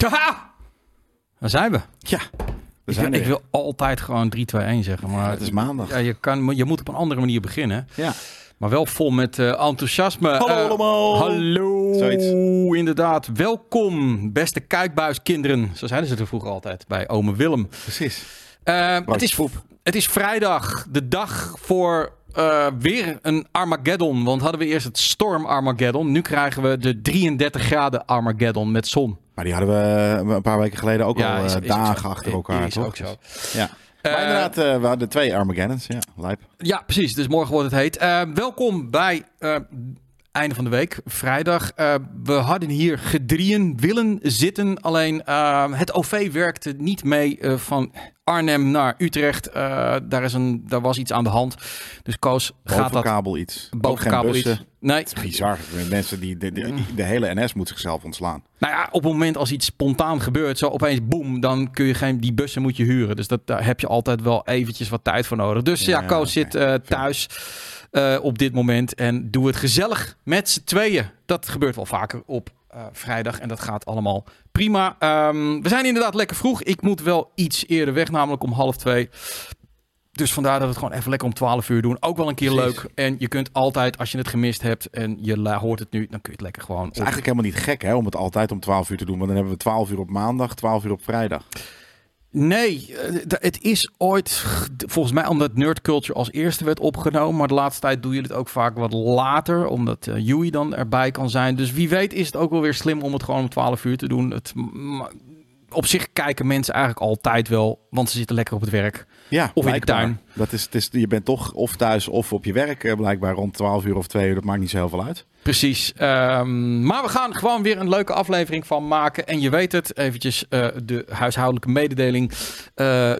Taha! Daar zijn we. Ja, we Ik, zijn wil- er. ik wil altijd gewoon 3, 2, 1 zeggen. Maar het is maandag. Ja, je, kan, je moet op een andere manier beginnen. Ja. Maar wel vol met eh, enthousiasme. Hallo Eh, allemaal. Hallo. Zoiets. Inderdaad. Welkom, beste kijkbuiskinderen. Zo zeiden ze er vroeger altijd bij ome Willem. Precies. Eh, het, is, poep. het is vrijdag, de dag voor weer een Armageddon. Want hadden we eerst het Storm Armageddon. Nu krijgen we de 33 graden Armageddon met zon. Maar die hadden we een paar weken geleden ook al is- eh, is dagen achter elkaar. Is toch? ook zo. Ja. Eh, maar inderdaad, eh, we hadden twee Armageddons. Ja, lijp. Ja, precies. Dus morgen wordt het heet. Welkom bij einde van de week, vrijdag. Eh, we hadden hier gedrieën willen zitten. Alleen eh, het OV werkte niet mee eh, van Arnhem naar Utrecht. Daar, is een, daar was iets aan de hand. Dus Koos gaat dat kabel iets. Ook boven geen kabel bussen. iets. Nee. Het is bizar. Mensen die, de, de, de hele NS moet zichzelf ontslaan. Nou ja, op het moment als iets spontaan gebeurt, zo opeens boem, dan kun je geen die bussen moet je huren. Dus dat, daar heb je altijd wel eventjes wat tijd voor nodig. Dus ja, Ja, Koos zit thuis eh, op dit moment en doe het gezellig met z'n tweeën. Dat gebeurt wel vaker op eh, vrijdag en dat gaat allemaal prima. Ehm, we zijn inderdaad lekker vroeg. Ik moet wel iets eerder weg, namelijk om half twee. Dus vandaar dat we het gewoon even lekker om 12 uur doen. Ook wel een keer Precies. leuk. En je kunt altijd, als je het gemist hebt en je hoort het nu, dan kun je het lekker gewoon Het is eigenlijk helemaal niet gek hè, om het altijd om 12 uur te doen. Want dan hebben we 12 uur op maandag, 12 uur op vrijdag. Nee, eh, het is ooit, volgens mij omdat Nerd Culture als eerste werd opgenomen. Maar de laatste tijd doe je het ook vaak wat later, omdat eh Yui dan erbij kan zijn. Dus wie weet is het ook wel weer slim om het gewoon om 12 uur te doen. Het, op zich kijken mensen eigenlijk altijd wel, want ze zitten lekker op het werk. Ja, Of in de tuin. Dat is, het is, je bent toch of thuis of op je werk eh, blijkbaar rond 12 uur of 2 uur. Dat maakt niet zo heel veel uit. Precies. Ehm, maar we gaan gewoon weer een leuke aflevering van maken. En je weet het, eventjes eh, de huishoudelijke mededeling. Eh,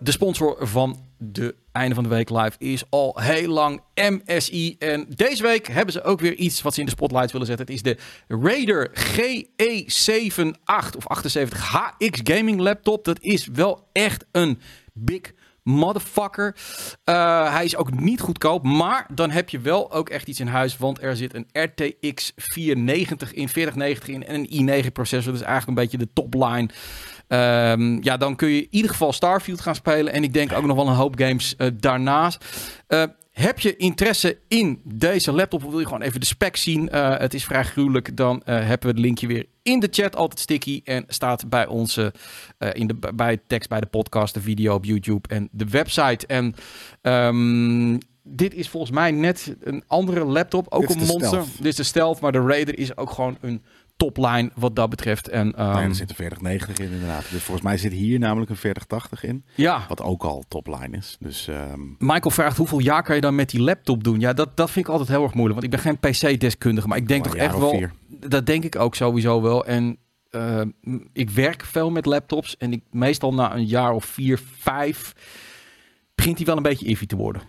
de sponsor van de einde van de week live is al heel lang MSI. En deze week hebben ze ook weer iets wat ze in de spotlight willen zetten. Het is de Raider GE78 of 78 HX gaming laptop. Dat is wel echt een big motherfucker. Eh, hij is ook niet goedkoop, maar dan heb je wel ook echt iets in huis, want er zit een RTX 490 in, 4090 in en een i9 processor. Dus eigenlijk een beetje de topline. Ehm, ja, dan kun je in ieder geval Starfield gaan spelen en ik denk ook nog wel een hoop games eh, daarnaast. Eh, heb je interesse in deze laptop of wil je gewoon even de spec zien? Eh, het is vrij gruwelijk. Dan eh, hebben we het linkje weer in de chat, altijd sticky. En staat bij onze, eh, in de, bij tekst, bij de podcast, de video op YouTube en de website. En ehm, dit is volgens mij net een andere laptop, ook een monster. Stealth. Dit is de Stealth, maar de Raider is ook gewoon een topline wat dat betreft. En ehm, nee, er zit een 4090 in inderdaad. Dus volgens mij zit hier namelijk een 4080 in. ja, Wat ook al topline is. Dus ehm, Michael vraagt hoeveel jaar kan je dan met die laptop doen? Ja, dat, dat vind ik altijd heel erg moeilijk. Want ik ben geen PC-deskundige, maar ik denk Maar toch echt wel... vier. Dat denk ik ook sowieso wel. En eh, m- ik werk veel met laptops. En ik, meestal na een jaar of vier, vijf... begint hij wel een beetje iffy te worden.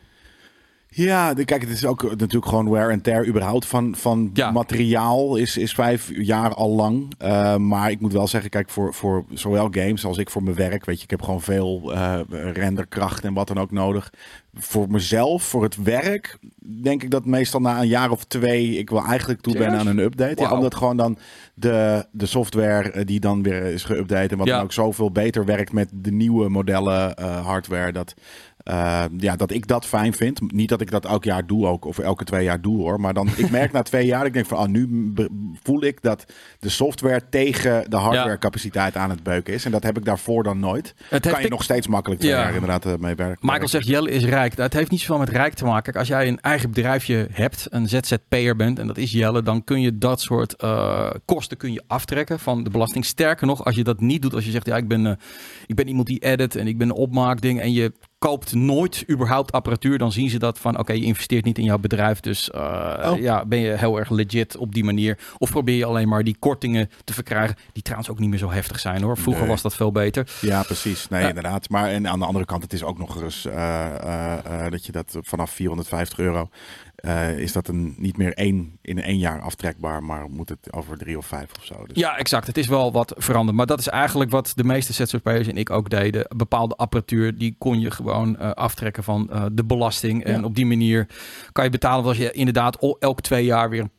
Ja, de- kijk, het is ook natuurlijk gewoon wear and tear überhaupt van, van Ja. materiaal is, is vijf jaar al lang. Eh, maar ik moet wel zeggen, kijk, voor, voor zowel games als ik voor mijn werk, weet je, ik heb gewoon veel eh, renderkracht en wat dan ook nodig. Voor mezelf, voor het werk, denk ik dat meestal na een jaar of twee ik wel eigenlijk toe ben aan een update. Ja, omdat gewoon dan de, de software eh, die dan weer is geüpdate en wat Ja. dan ook zoveel beter werkt met de nieuwe modellen eh, hardware, dat... Uh, ja, dat ik dat fijn vind. Niet dat ik dat elk jaar doe ook, of elke twee jaar doe hoor. Maar dan, ik merk na twee jaar, ik denk van, ah, nu voel ik dat de software tegen de hardware capaciteit aan het beuken is. En dat heb ik daarvoor dan nooit. Het kan je nog steeds makkelijk twee Ja. jaar inderdaad eh, mee werken. Michael zegt Jelle is rijk. Het heeft niet zoveel met rijk te maken. Als jij een eigen bedrijfje hebt, een ZZP'er bent, en dat is Jelle, dan kun je dat soort eh, kosten kun je aftrekken van de belasting. Sterker nog, als je dat niet doet, als je zegt, ja, ik ben, eh, ik ben iemand die edit en ik ben een opmaakding en je koopt nooit überhaupt apparatuur, dan zien ze dat van oké, je investeert niet in jouw bedrijf. Dus uh, Oh. ja, ben je heel erg legit op die manier. Of probeer je alleen maar die kortingen te verkrijgen, die trouwens ook niet meer zo heftig zijn hoor. Vroeger Nee. was dat veel beter. Ja, precies. Nee, inderdaad. Maar en aan de andere kant, het is ook nog eens eh, eh, eh, dat je dat vanaf 450 euro eh, is dat een, niet meer één in één jaar aftrekbaar, maar moet het over drie of vijf of zo. Dus Ja, exact. Het is wel wat veranderd. Maar dat is eigenlijk wat de meeste ZZP'ers en ik ook deden. Bepaalde apparatuur, die kon je gewoon eh, aftrekken van eh, de belasting. En op die manier kan je betalen als je inderdaad elk twee jaar weer een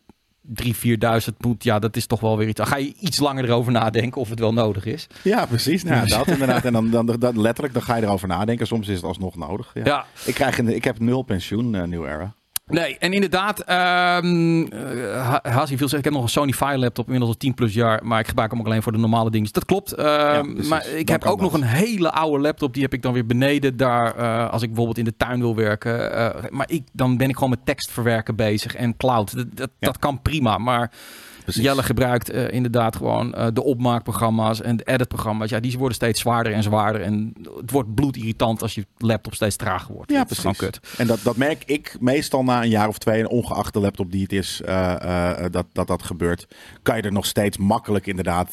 3.000, 4.000 moet, ja, dat is toch wel weer iets. Dan ga je iets langer erover nadenken of het wel nodig is. Ja, precies. Nou, dat inderdaad. En dan, dan, dan, letterlijk, dan ga je erover nadenken. Soms is het alsnog nodig. Ja. Ja. Ik, krijg een, ik heb nul pensioen, eh New Era. Nee, en inderdaad, Ha- Hazi viel zeggen, ik heb nog een Sony Fire laptop, inmiddels al 10 plus jaar, maar ik gebruik hem ook alleen voor de normale dingen. Dus dat klopt. Ehm, maar ik heb ook nog een hele oude laptop, die heb ik dan weer beneden daar, eh, als ik bijvoorbeeld in de tuin wil werken. Eh, maar ik, dan ben ik gewoon met tekst verwerken bezig en cloud. Dat, dat, Ja. dat kan prima, maar Precies. Jelle gebruikt eh, inderdaad gewoon eh, de opmaakprogramma's en de editprogramma's. Ja, die worden steeds zwaarder en zwaarder en het wordt bloedirritant als je laptop steeds trager wordt. Ja, Dat is gewoon precies. kut. En dat, dat merk ik meestal na een jaar of twee, en ongeacht de laptop die het is, eh, eh, dat, dat dat gebeurt. Kan je er nog steeds makkelijk inderdaad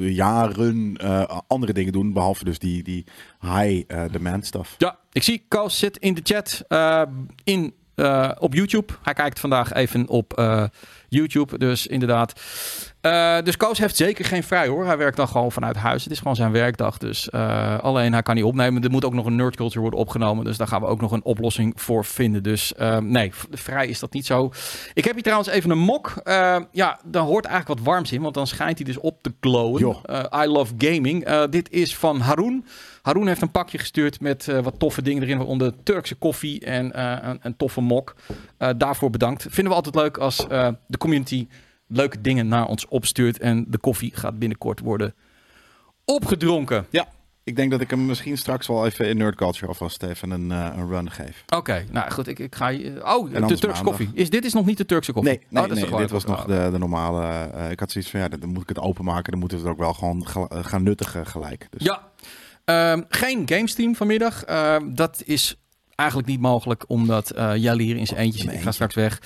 jaren eh, andere dingen doen, behalve dus die, die high eh, demand stuff. Ja, ik zie Koos zit in de chat eh, in, eh, op YouTube. Hij kijkt vandaag even op eh, YouTube, dus inderdaad. Eh, dus Koos heeft zeker geen vrij hoor. Hij werkt dan gewoon vanuit huis. Het is gewoon zijn werkdag. Dus eh, alleen hij kan niet opnemen. Er moet ook nog een nerd culture worden opgenomen. Dus daar gaan we ook nog een oplossing voor vinden. Dus eh, nee, vrij is dat niet zo. Ik heb hier trouwens even een mok. Ja, daar hoort eigenlijk wat warms in. Want dan schijnt hij dus op te glowen. I love gaming. Dit is van Haroon. Haroon heeft een pakje gestuurd met eh, wat toffe dingen erin. Waaronder Turkse koffie en eh, een, een toffe mok. Eh, daarvoor bedankt. Vinden we altijd leuk als de community leuke dingen naar ons opstuurt. En de koffie gaat binnenkort worden opgedronken. Ja, ik denk dat ik hem misschien straks wel even in Nerd Culture alvast even een, een run geef. Oké, nou goed, ik, ik ga je... Oh, de Turkse maandag. koffie. Is, dit is nog niet de Turkse koffie? Nee, nee, Oh, nee dit was nog de, de normale. ik had zoiets van, ja, dan moet ik het openmaken. Dan moeten we het ook wel gewoon gaan nuttigen gelijk. Dus Ja, Ehm, geen gamestream vanmiddag. Ehm, dat is eigenlijk niet mogelijk, omdat eh Jelle hier in zijn eentje zit. Ik ga straks weg.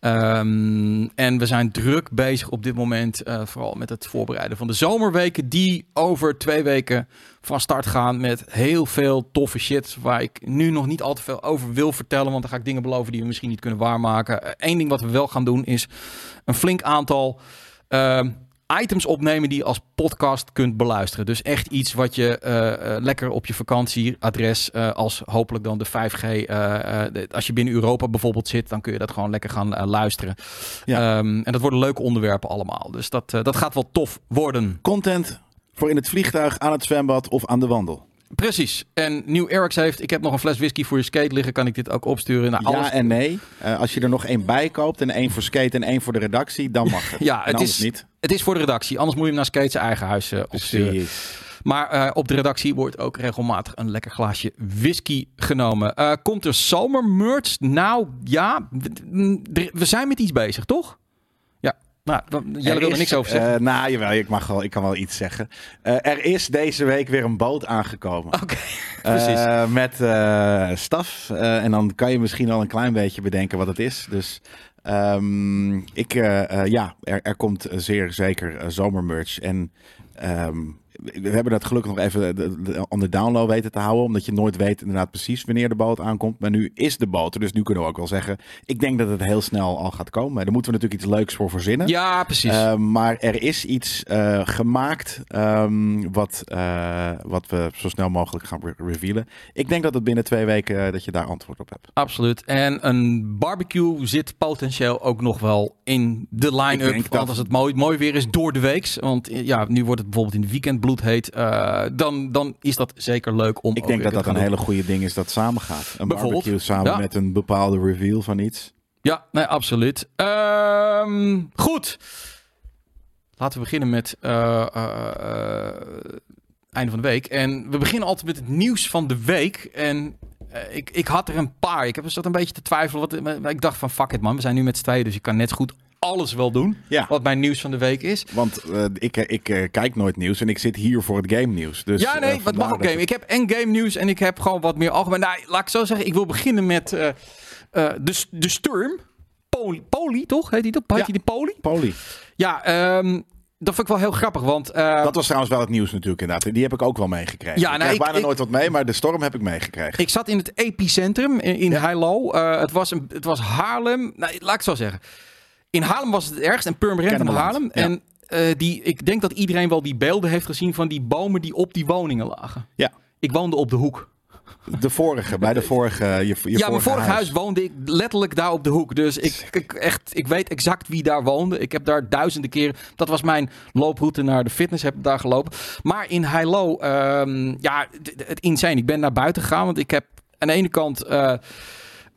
Ehm, en we zijn druk bezig op dit moment, eh, vooral met het voorbereiden van de zomerweken, die over twee weken van start gaan met heel veel toffe shit, waar ik nu nog niet al te veel over wil vertellen, want dan ga ik dingen beloven die we misschien niet kunnen waarmaken. Eén ding wat we wel gaan doen is een flink aantal items opnemen die je als podcast kunt beluisteren. Dus echt iets wat je eh, eh, lekker op je vakantieadres, eh, als hopelijk dan de 5G, eh, eh, de- als je binnen Europa bijvoorbeeld zit, dan kun je dat gewoon lekker gaan luisteren. Ja. Ehm, en dat worden leuke onderwerpen allemaal. Dus dat, dat gaat wel tof worden. content voor in het vliegtuig, aan het zwembad of aan de wandel. Precies. En Nieuw Erics heeft, ik heb nog een fles whisky voor je skate liggen, kan ik dit ook opsturen? Nou, alles, Ja en nee. Als je er nog één bij koopt en één voor skate en één voor de redactie, dan mag het. Ja, het is, niet. Het is voor de redactie. Anders moet je hem naar Skate zijn eigen huis opsturen. Precies. Maar eh, op de redactie wordt ook regelmatig een lekker glaasje whisky genomen. Eh, komt er zomermerch? Nou ja, we, zijn met iets bezig, toch? Ja, nou, Er wil er niks over zeggen. eh, nou, jawel, ik, mag wel, ik kan wel iets zeggen. Er is deze week weer een boot aangekomen. Oké, precies. Met staf. En dan kan je misschien al een klein beetje bedenken wat het is. Dus ehm, ik, eh, eh, ja, er, er komt zeer zeker eh, zomermerch. En ehm, we hebben dat gelukkig nog even de, de, on de download weten te houden. Omdat je nooit weet inderdaad precies wanneer de boot aankomt. Maar nu is de boot er. Dus nu kunnen we ook wel zeggen. Ik denk dat het heel snel al gaat komen. Daar moeten we natuurlijk iets leuks voor verzinnen. ja, precies. Uh, maar er is iets uh, gemaakt um, wat, uh, wat we zo snel mogelijk gaan re revealen. Ik denk dat het binnen twee weken dat je daar antwoord op hebt. Absoluut. En een barbecue zit potentieel ook nog wel in de line-up. Want dat... als het mooi, mooi weer is door de weeks. Want ja, nu wordt het bijvoorbeeld in de weekend bloedheet. Uh, dan, dan is dat zeker leuk om Ik denk dat dat een hele goede ding is dat samen gaat. Een barbecue samen ja. met een bepaalde reveal van iets. Ja, nee, absoluut. Um, goed. Laten we beginnen met uh, uh, einde van de week. En we beginnen altijd met het nieuws van de week. En ik, ik had er een paar. Ik heb zat een beetje te twijfelen. Wat, ik dacht van fuck it man, we zijn nu met z'n tweeën. Dus ik kan net goed alles wel doen. Ja. Wat mijn nieuws van de week is. Want uh, ik, ik uh, kijk nooit nieuws en ik zit hier voor het game nieuws. Dus, ja, nee, wat mag ook game. Ik heb en game nieuws en ik heb gewoon wat meer algemeen. Nou, laat ik zo zeggen. Ik wil beginnen met de, de Sturm. Poli, Poli, toch? Heet die toch? Heet ja. die de Poli? Poli. Ja, um, dat vond ik wel heel grappig, want... Uh, dat was trouwens wel het nieuws natuurlijk inderdaad. Die heb ik ook wel meegekregen. Ja, ik nou, krijg ik, bijna ik, nooit wat mee, maar de storm heb ik meegekregen. Ik zat in het epicentrum in, in ja. Heilo. Uh, het, was een, het was Haarlem. Nou, laat ik het zo zeggen. In Haarlem was het het ergst en Purmerend van Haarlem. Ja. En uh, die, ik denk dat iedereen wel die beelden heeft gezien van die bomen die op die woningen lagen. Ja. Ik woonde op de hoek. De vorige, bij de vorige. Je, je ja, mijn vorige vorig huis. woonde ik letterlijk daar op de hoek. Dus ik, ik, echt, ik weet exact wie daar woonde. Ik heb daar duizenden keren. Dat was mijn looproute naar de fitness. Heb ik daar gelopen. Maar in Hilo, ehm ja, d- het insane. Ik ben naar buiten gegaan, want ik heb aan de ene kant. eh,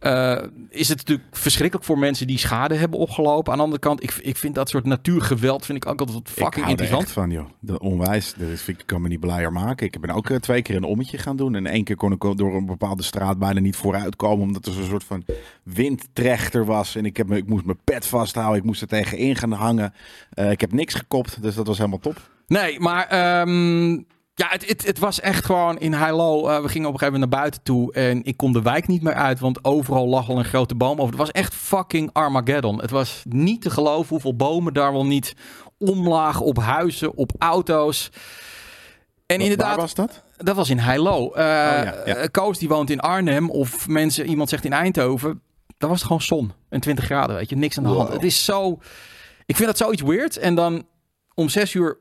eh, is het natuurlijk verschrikkelijk voor mensen die schade hebben opgelopen. Aan de andere kant, ik, ik vind dat soort natuurgeweld vind ik ook altijd Ik fucking hou er interessant. van, joh. De onwijs. Dat vind ik kan me niet blijer maken. Ik ben ook eh, twee keer een ommetje gaan doen. En één keer kon ik door een bepaalde straat bijna niet vooruit komen. Omdat er zo'n soort van windtrechter was. En ik, heb me, ik moest mijn pet vasthouden. Ik moest er tegenin gaan hangen. Eh, ik heb niks gekopt. Dus dat was helemaal top. Nee, maar ehm, ja, het, het, het was echt gewoon in Hilo. eh, we gingen op een gegeven moment naar buiten toe en ik kon de wijk niet meer uit, want overal lag al een grote boom over. Het was echt fucking Armageddon. Het was niet te geloven hoeveel bomen daar wel niet omlagen op huizen, op auto's. En inderdaad, Waar was dat? dat was in ja, ja. eh, Koos die woont in Arnhem of mensen, iemand zegt in Eindhoven. Dat was het gewoon zon en 20 graden, weet je, niks aan de hand. Wow. Het is zo, ik vind dat zoiets weird. En dan om zes uur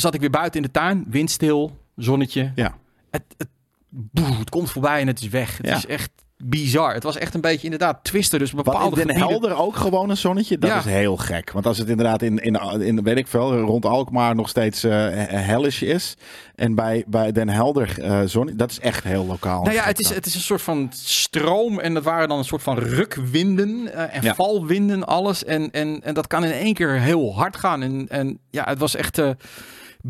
zat ik weer buiten in de tuin, windstil, zonnetje. Ja. Het, het, boe, het komt voorbij en het is weg. Het Ja. is echt bizar. Het was echt een beetje inderdaad twisten. Dus Wat bepaalde in Den Helder ook gewoon een zonnetje? Dat Ja. is heel gek. Want als het inderdaad in, in, in weet ik veel, rond Alkmaar nog steeds eh hellish is. En bij, bij Den Helder eh zon, dat is echt heel lokaal. Nou ja, het is, het is een soort van stroom en dat waren dan een soort van rukwinden eh, en Ja. valwinden, alles. En, en, en dat kan in één keer heel hard gaan. En, en ja, het was echt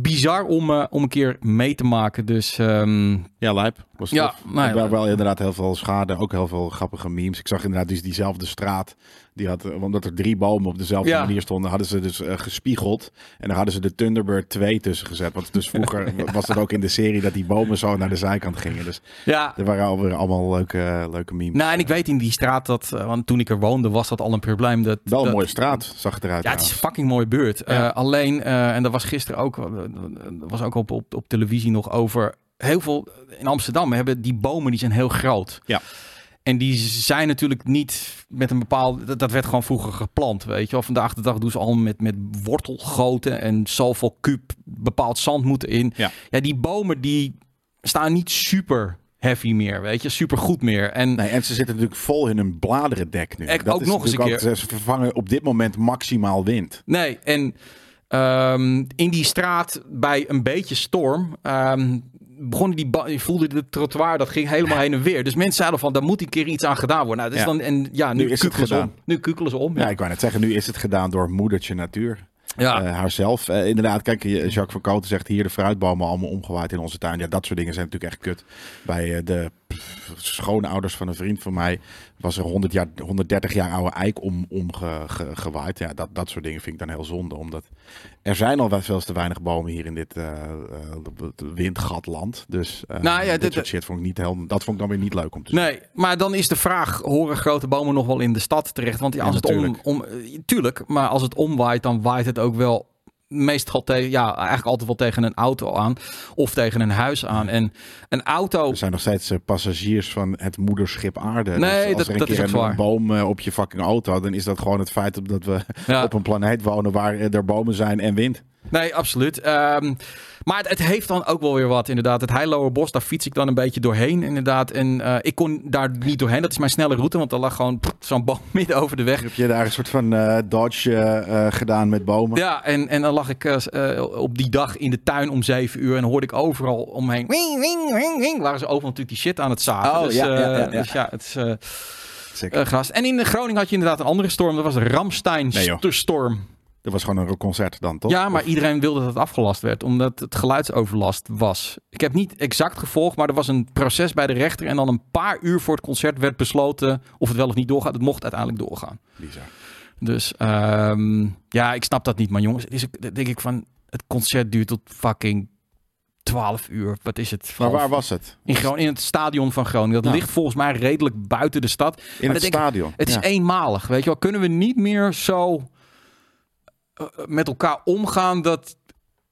bizar om, eh, om een keer mee te maken. Dus ehm, Ja, lijp. Was Ja, nou ja. Wel inderdaad heel veel schade. Ook heel veel grappige memes. Ik zag inderdaad dus diezelfde straat. Die had, eh, omdat er drie bomen op dezelfde Ja. manier stonden, hadden ze dus eh, gespiegeld. En daar hadden ze de Thunderbird 2 tussen gezet. Want dus vroeger was het ook in de serie dat die bomen zo naar de zijkant gingen. Dus ja, er waren alweer allemaal leuke, leuke memes. nou en ik weet in die straat dat, eh, want toen ik er woonde was dat al een probleem. Dat, wel een dat- mooie straat, zag het eruit. Ja, het is een fucking mooie. Ja. Eh, alleen, eh, en dat was gisteren ook, eh, dat was ook op, op, op televisie nog over. Heel veel in Amsterdam hebben die bomen die zijn heel groot. Ja. En die zijn natuurlijk niet met een bepaald. Dat, dat werd gewoon vroeger geplant, weet je. Of vandaag de dag doen ze al met, met wortelgoten en zoveel kuub bepaald zand moeten in. Ja. ja, die bomen die staan niet super heavy meer, weet je, super goed meer. En Nee, en ze zitten natuurlijk vol in hun bladerdek nu. Dat ook is nog eens een natuurlijk ook- Ze vervangen op dit moment maximaal wind. Nee, en ehm, in die straat bij een beetje storm ehm, begonnen die, je voelde de trottoir, dat ging helemaal heen en weer. Dus mensen zeiden van, daar moet een keer iets aan gedaan worden. Nou, dus Ja. dan, en ja, nu, Nu is het gedaan. om. Nu kukelen ze om. Ja, Ja, ik wou net zeggen, nu is het gedaan door moedertje natuur. ja. eh, haarzelf. Eh, inderdaad, kijk, Jacques van Koten zegt hier de fruitbomen allemaal omgewaaid in onze tuin. Ja, dat soort dingen zijn natuurlijk echt kut. Bij eh, de pff, schoonouders van een vriend van mij was er 100 jaar, 130 jaar oude eik om, omgewaaid. Ja, dat, dat soort dingen vind ik dan heel zonde. Omdat er zijn al wel veel te weinig bomen hier in dit eh, eh, windgatland. Dus eh, Nou ja, dit, dit- soort shit vond ik niet heel, dat vond ik dan weer niet leuk om te zien. Nee, maar dan is de vraag: horen grote bomen nog wel in de stad terecht? Want ja, als Ja, het om, om, tuurlijk, maar als het omwaait, dan waait het ook wel meestal tegen, ja, eigenlijk altijd wel tegen een auto aan of tegen een huis aan. En een auto, Er zijn nog steeds eh, passagiers van het moederschip aarde. Nee, Dus als dat- er een dat is keer een waar. boom eh, op je fucking auto, dan is dat gewoon het feit dat we ja, op een planeet wonen waar eh, er bomen zijn en wind. Nee, absoluut. Ehm, maar het, het heeft dan ook wel weer wat, inderdaad. Het Heilower Bos, daar fiets ik dan een beetje doorheen, inderdaad. En eh, ik kon daar niet doorheen. Dat is mijn snelle route, want er lag gewoon zo'n boom midden over de weg. Heb je daar een soort van eh, dodge eh, gedaan met bomen? Ja, en, en dan lag ik op die dag in de tuin om zeven uur en hoorde ik overal omheen. Wing, wing, wing, wing, waren ze overal natuurlijk die shit aan het zagen. Oh, dus, ja, ja, ja, ja. dus ja, het is gras. En in Groningen had je inderdaad een andere storm. Dat was de Ramstein Nee, Dat was gewoon een concert dan, toch? Ja, maar Of- iedereen wilde dat het afgelast werd, omdat het geluidsoverlast was. Ik heb niet exact gevolgd, maar er was een proces bij de rechter. En dan een paar uur voor het concert werd besloten of het wel of niet doorgaat. Het mocht uiteindelijk doorgaan. Bizar. Dus ehm, ja, ik snap dat niet, maar jongens. Is, denk ik van, het concert duurt tot fucking 12 uur. Wat is het? Maar waar was het? In, Gron- in het stadion van Groningen. Dat ligt volgens mij redelijk buiten de stad. In Maar het ik, stadion. Het is Ja. eenmalig, weet je wel. Kunnen we niet meer zo met elkaar omgaan dat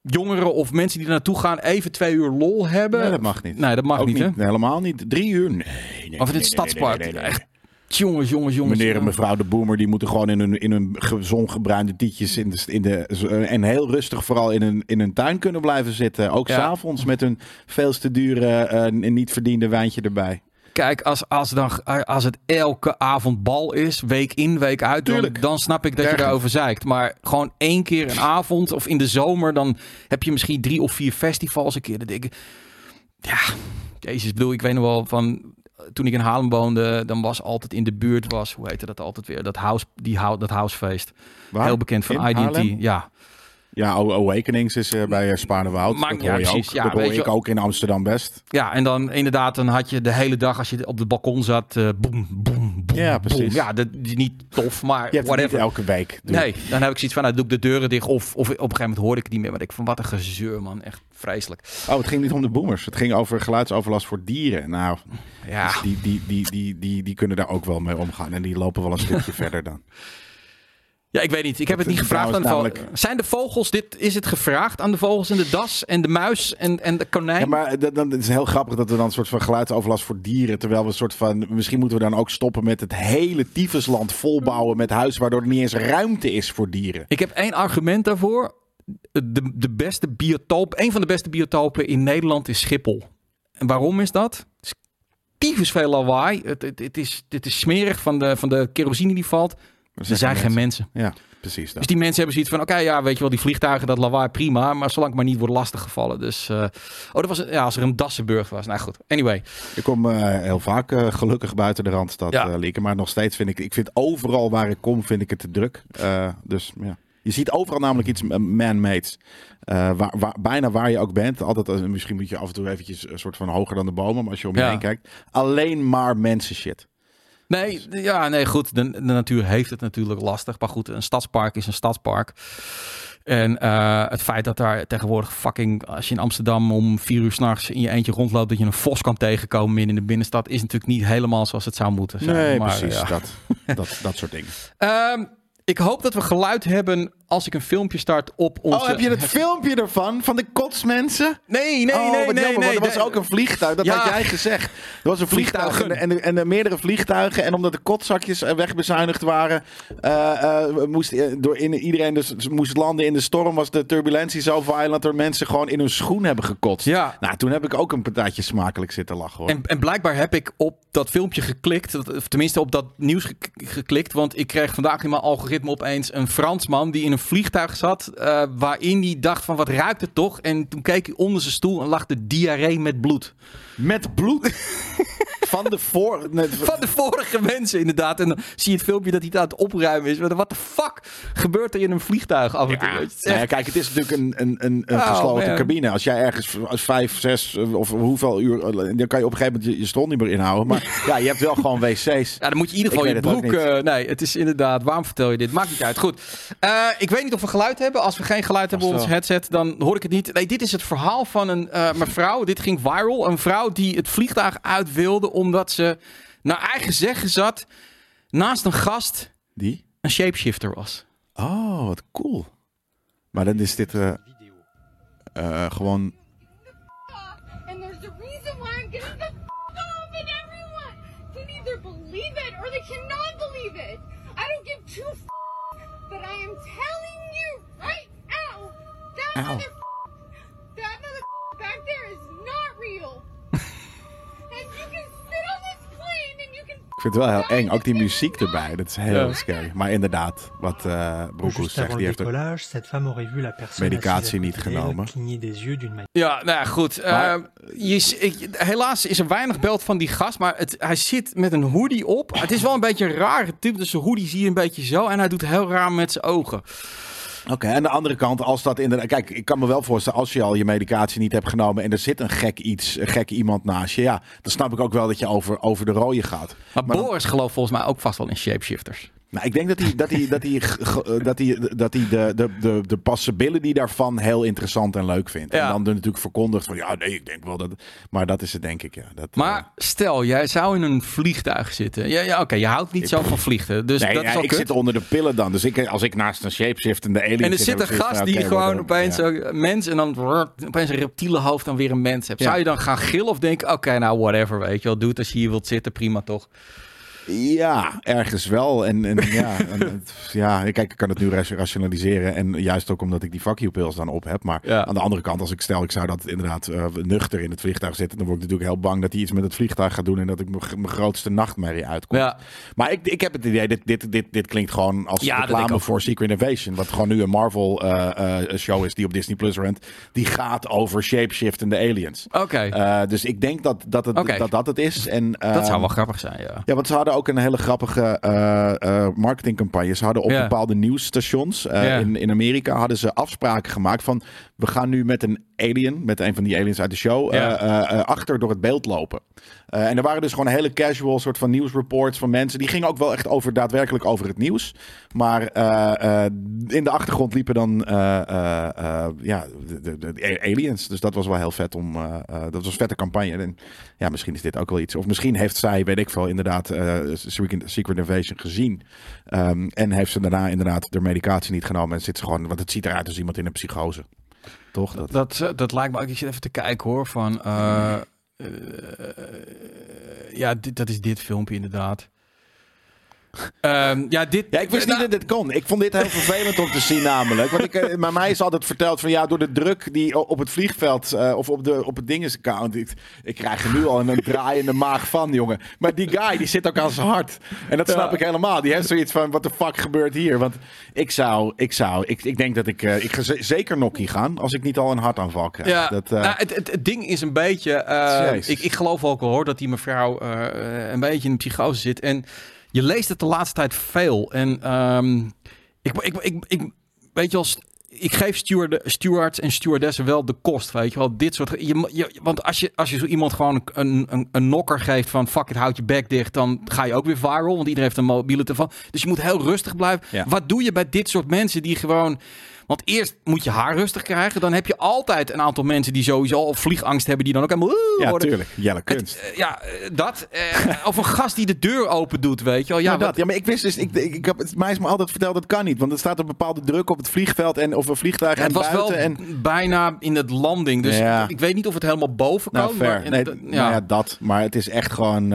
jongeren of mensen die er naartoe gaan even twee uur lol hebben? Nee, dat mag niet. Nee, dat mag Ook niet? Nee, helemaal niet. Drie uur? Nee. nee Of in het stadspark. Echt. Jongens, jongens, jongens. Meneer en mevrouw de Boomer, die moeten gewoon in hun, in hun ge- zongebruinde tietjes in de, in de, en heel rustig vooral in hun, in hun tuin kunnen blijven zitten. Ook Ja. s s'avonds met hun veel te dure eh, en niet verdiende wijntje erbij. Kijk, als, als, dan, als het elke avond bal is, week in, week uit, dan, dan snap ik dat je daarover zeikt. Maar gewoon één keer een avond of in de zomer, dan heb je misschien drie of vier festivals een keer. Denk ik, ja, jezus, bedoel, ik weet nog wel van toen ik in Haarlem woonde, dan was altijd in de buurt was, hoe heette dat altijd weer, dat house, die, dat housefeest. Waar? Heel bekend van In IDT. Haarlem? Ja, Ja, Awakenings is eh, bij uh, Spaarnewoud. Dat ja, hoor je ook. Dat hoor ik ook in Amsterdam best. Ja, en dan inderdaad, dan had je de hele dag als je op het balkon zat, eh boem, boem, boem. Ja, precies. Ja, dat is niet tof, maar Je whatever. elke week. Nee, dan heb ik zoiets van, nou, doe ik de deuren dicht. Of, of op een gegeven moment hoorde ik het niet meer. Maar ik van, wat een gezeur, man. Echt vreselijk. Oh, het ging niet om de boomers. Het ging over geluidsoverlast voor dieren. Nou, Ja, dus die, die, die, die, die, die kunnen daar ook wel mee omgaan. En die lopen wel een stukje verder dan. Ja ik weet niet. Ik heb het niet gevraagd aan de vogels. Zijn de vogels, dit, is het gevraagd aan de vogels in de das en de muis en, en de konijn? Ja, maar dat, dan, het is heel grappig dat we dan een soort van geluidsoverlast voor dieren. Terwijl we een soort van. Misschien moeten we dan ook stoppen met het hele tyfusland volbouwen met huizen. Waardoor er niet eens ruimte is voor dieren. Ik heb één argument daarvoor. De, de beste biotoop, een van de beste biotopen in Nederland is Schiphol. En waarom is dat? Tyfus veel lawaai. Het, het, het, is, het is smerig van de, van de kerosine die valt. Er zijn geen mensen. Ja, precies. Dat. Dus die mensen hebben zoiets van, oké, ja, weet je wel, die vliegtuigen, dat lawaai, prima. Maar zolang het maar niet wordt lastiggevallen. Dus, eh, oh, dat was, een- ja, als er een Dassenburg was. Nou goed, anyway. Ik kom eh, heel vaak eh, gelukkig buiten de Randstad, Ja. eh, Lieke. Maar nog steeds vind ik, ik vind overal waar ik kom, vind ik het te druk. Eh, dus ja. Je ziet overal namelijk iets man-made. Eh, waar, waar, bijna waar je ook bent. Altijd, misschien moet je af en toe eventjes een soort van hoger dan de bomen. Maar als je om je Ja. heen kijkt. Alleen maar mensen shit. Nee, ja, nee, goed. De, de natuur heeft het natuurlijk lastig. Maar goed, een stadspark is een stadspark. En eh, het feit dat daar tegenwoordig fucking, als je in Amsterdam om vier uur s'nachts in je eentje rondloopt, dat je een vos kan tegenkomen midden in de binnenstad, is natuurlijk niet helemaal zoals het zou moeten zijn. Nee, Maar, precies. ja. Dat, dat, dat soort dingen. Ehm, ik hoop dat we geluid hebben als ik een filmpje start op onze... Oh, heb je het filmpje ervan? Van de kotsmensen? Nee, nee, oh, nee, nee, jammer, nee. er was nee. ook een vliegtuig. Dat Ja. had jij gezegd. Er was een vliegtuig en, en, en, en meerdere vliegtuigen. En omdat de kotzakjes eh, wegbezuinigd waren, eh, moest door in, iedereen dus moest landen in de storm. Was de turbulentie zo violent dat mensen gewoon in hun schoen hebben gekotst. Ja. Nou, toen heb ik ook een partijtje smakelijk zitten lachen hoor. En, en blijkbaar heb ik op dat filmpje geklikt, dat- of tenminste op dat nieuws gek- geklikt, want ik kreeg vandaag in mijn algoritme opeens een Fransman die in een vliegtuig zat, eh, waarin hij dacht van wat ruikt het toch? En toen keek hij onder zijn stoel en lag de diarree met bloed. Met bloed van de voor... nee, Van de vorige mensen inderdaad. En dan zie je het filmpje dat hij het aan het opruimen is. Wat de fuck gebeurt er in een vliegtuig af en toe? Nou ja, echt- kijk, het is natuurlijk een, een, een, een Oh, gesloten man. cabine. Als jij ergens als vijf, zes of hoeveel uur... Dan kan je op een gegeven moment je, je stront niet meer inhouden. Maar ja, je hebt wel gewoon wc's. Ja, dan moet je in ieder Ik geval je broek... eh, nee, het is inderdaad... Waarom vertel je dit? Maakt niet uit. Goed. Eh, ik weet niet of we geluid hebben. Als we geen geluid hebben op ons headset, dan hoor ik het niet. Nee, dit is het verhaal van een eh, mevrouw. Dit ging viral. Een vrouw die het vliegtuig uit wilde... omdat ze naar eigen zeggen zat... naast een gast Die? een shapeshifter was. Oh, wat cool. Maar dan is dit eh, eh, gewoon... And there's a reason why I'm getting the f- off, everyone can either believe it or they cannot believe it. I don't give two f- but I am telling you right now that Ow. mother vind het wel heel eng. Ook die muziek erbij. Dat is heel Ja. scary. Maar inderdaad, wat eh Broekhoes zegt, die heeft ook... décollage, cette femme aurait vu la personne Medicatie niet genomen. Ja, nou ja, goed. Maar- Eh, je, ik- helaas is er weinig beeld van die gast, maar het, hij zit met een hoodie op. Het is wel een beetje een rare type, dus zijn hoodie zie je een beetje zo. En hij doet heel raar met zijn ogen. Oké, aan de andere kant, als dat inderdaad... Kijk, ik kan me wel voorstellen, als je al je medicatie niet hebt genomen... en er zit een gek iets, een gek iemand naast je... Ja, dan snap ik ook wel dat je over, over de rode gaat. Maar, Maar dan- Boris gelooft volgens mij ook vast wel in shapeshifters. Nou, ik denk dat hij, dat hij, dat hij, g- dat hij, dat hij de, de, de, de daarvan heel interessant en leuk vindt. Ja. En dan natuurlijk verkondigt van ja, nee, ik denk wel dat. Maar dat is het, denk ik, ja. Dat, Maar eh, stel, jij zou in een vliegtuig zitten. Ja, ja oké, je houdt niet zo van vliegen. Dus nee, dat ja, is ik kut. zit onder de pillen dan. Dus ik, als ik naast een shapeshiftende alien En er zit, een gast die gewoon opeens een mens en dan opeens een reptiele hoofd dan weer een mens hebt. Zou je dan gaan gillen of denken, oké, nou whatever, weet je wel, doe het als je hier wilt zitten, prima toch? Ja, ergens wel. En, en ja, en, ja, kijk, ik kan het nu rationaliseren. En juist ook omdat ik die fuck you dan op heb. Maar Ja. aan de andere kant, als ik stel, ik zou dat inderdaad eh, nuchter in het vliegtuig zitten. Dan word ik natuurlijk heel bang dat hij iets met het vliegtuig gaat doen. En dat ik mijn grootste nachtmerrie uitkom. Ja. Maar ik, ik heb het idee, dit, dit, dit, dit klinkt gewoon als Ja, reclame voor Secret Invasion. Wat gewoon nu een Marvel eh, eh, show is die op Disney Plus rent. Die gaat over shapeshiftende aliens. Oké, Eh, dus ik denk dat dat het, dat, dat het is. En, dat zou ehm, wel grappig zijn, ja. ja, want ze hadden ook een hele grappige eh, eh, marketingcampagne. Ze hadden op bepaalde nieuwsstations eh, in, in Amerika hadden ze afspraken gemaakt van we gaan nu met een alien, met een van die aliens uit de show, eh, Ja. eh, eh, achter door het beeld lopen. En er waren dus gewoon hele casual soort van nieuwsreports van mensen. Die gingen ook wel echt over daadwerkelijk over het nieuws. Maar in de achtergrond liepen dan ja, de, de, de aliens. Dus dat was wel heel vet om. dat was een vette campagne. En ja, misschien is dit ook wel iets. Of misschien heeft zij, weet ik veel, inderdaad Secret Secret Invasion gezien. Ehm, en heeft ze daarna inderdaad de medicatie niet genomen. En zit ze gewoon, want het ziet eruit als iemand in een psychose. Toch? Dat, Dat, eh, dat lijkt me ook. Ik zit even te kijken hoor. Van, eh, eh, ja, dit, dat is dit filmpje inderdaad. Ehm, ja, dit. Ja, ik wist niet nou, dat dit kon. Ik vond dit heel vervelend om te zien namelijk. Want ik, eh, maar mij is altijd verteld van ja, door de druk die op het vliegveld eh, of op, de, op het dingesaccount. Ik, ik krijg er nu al een, draaiende maag van, jongen. Maar die guy, die zit ook aan zijn hart. En dat snap Ja. ik helemaal. Die heeft zoiets van, wat de fuck gebeurt hier? Want ik zou, ik zou, ik, ik denk dat ik, eh, ik ga ze- zeker nokkie gaan als ik niet al een hartaanval krijg. Ja, Dat, eh, nou, het, het, het ding is een beetje. eh, Jezus. ik, ik geloof ook wel hoor dat die mevrouw eh, een beetje in een psychose zit. En je leest het de laatste tijd veel. En ehm, ik, ik, ik, ik, weet je st- Ik geef steward, stewards en stewardessen wel de kost, weet je wel. Dit soort... Je, je, want als je, als je zo iemand gewoon een, een, een nokker geeft van... fuck it, houd je bek dicht, dan ga je ook weer viral. Want iedereen heeft een mobiele telefoon. Dus je moet heel rustig blijven. Ja. Wat doe je bij dit soort mensen die gewoon... Want eerst moet je haar rustig krijgen. Dan heb je altijd een aantal mensen die sowieso al vliegangst hebben. Die dan ook helemaal... Ja, worden. tuurlijk. Jelle kunst. eh, ja, eh, dat. eh, of een gast die de deur open doet, weet je wel. Ja, Ja, wat- dat. ja, maar ik wist dus, ik, ik, ik heb, het mij is me altijd verteld dat kan niet. Want er staat een bepaalde druk op het vliegveld en of een vliegtuig Ja, en het was buiten. wel en, bijna in het landing. Dus Ja. ik weet niet of het helemaal boven kan. Nou, maar in- Nee, nou ja, dat. Maar het is echt gewoon...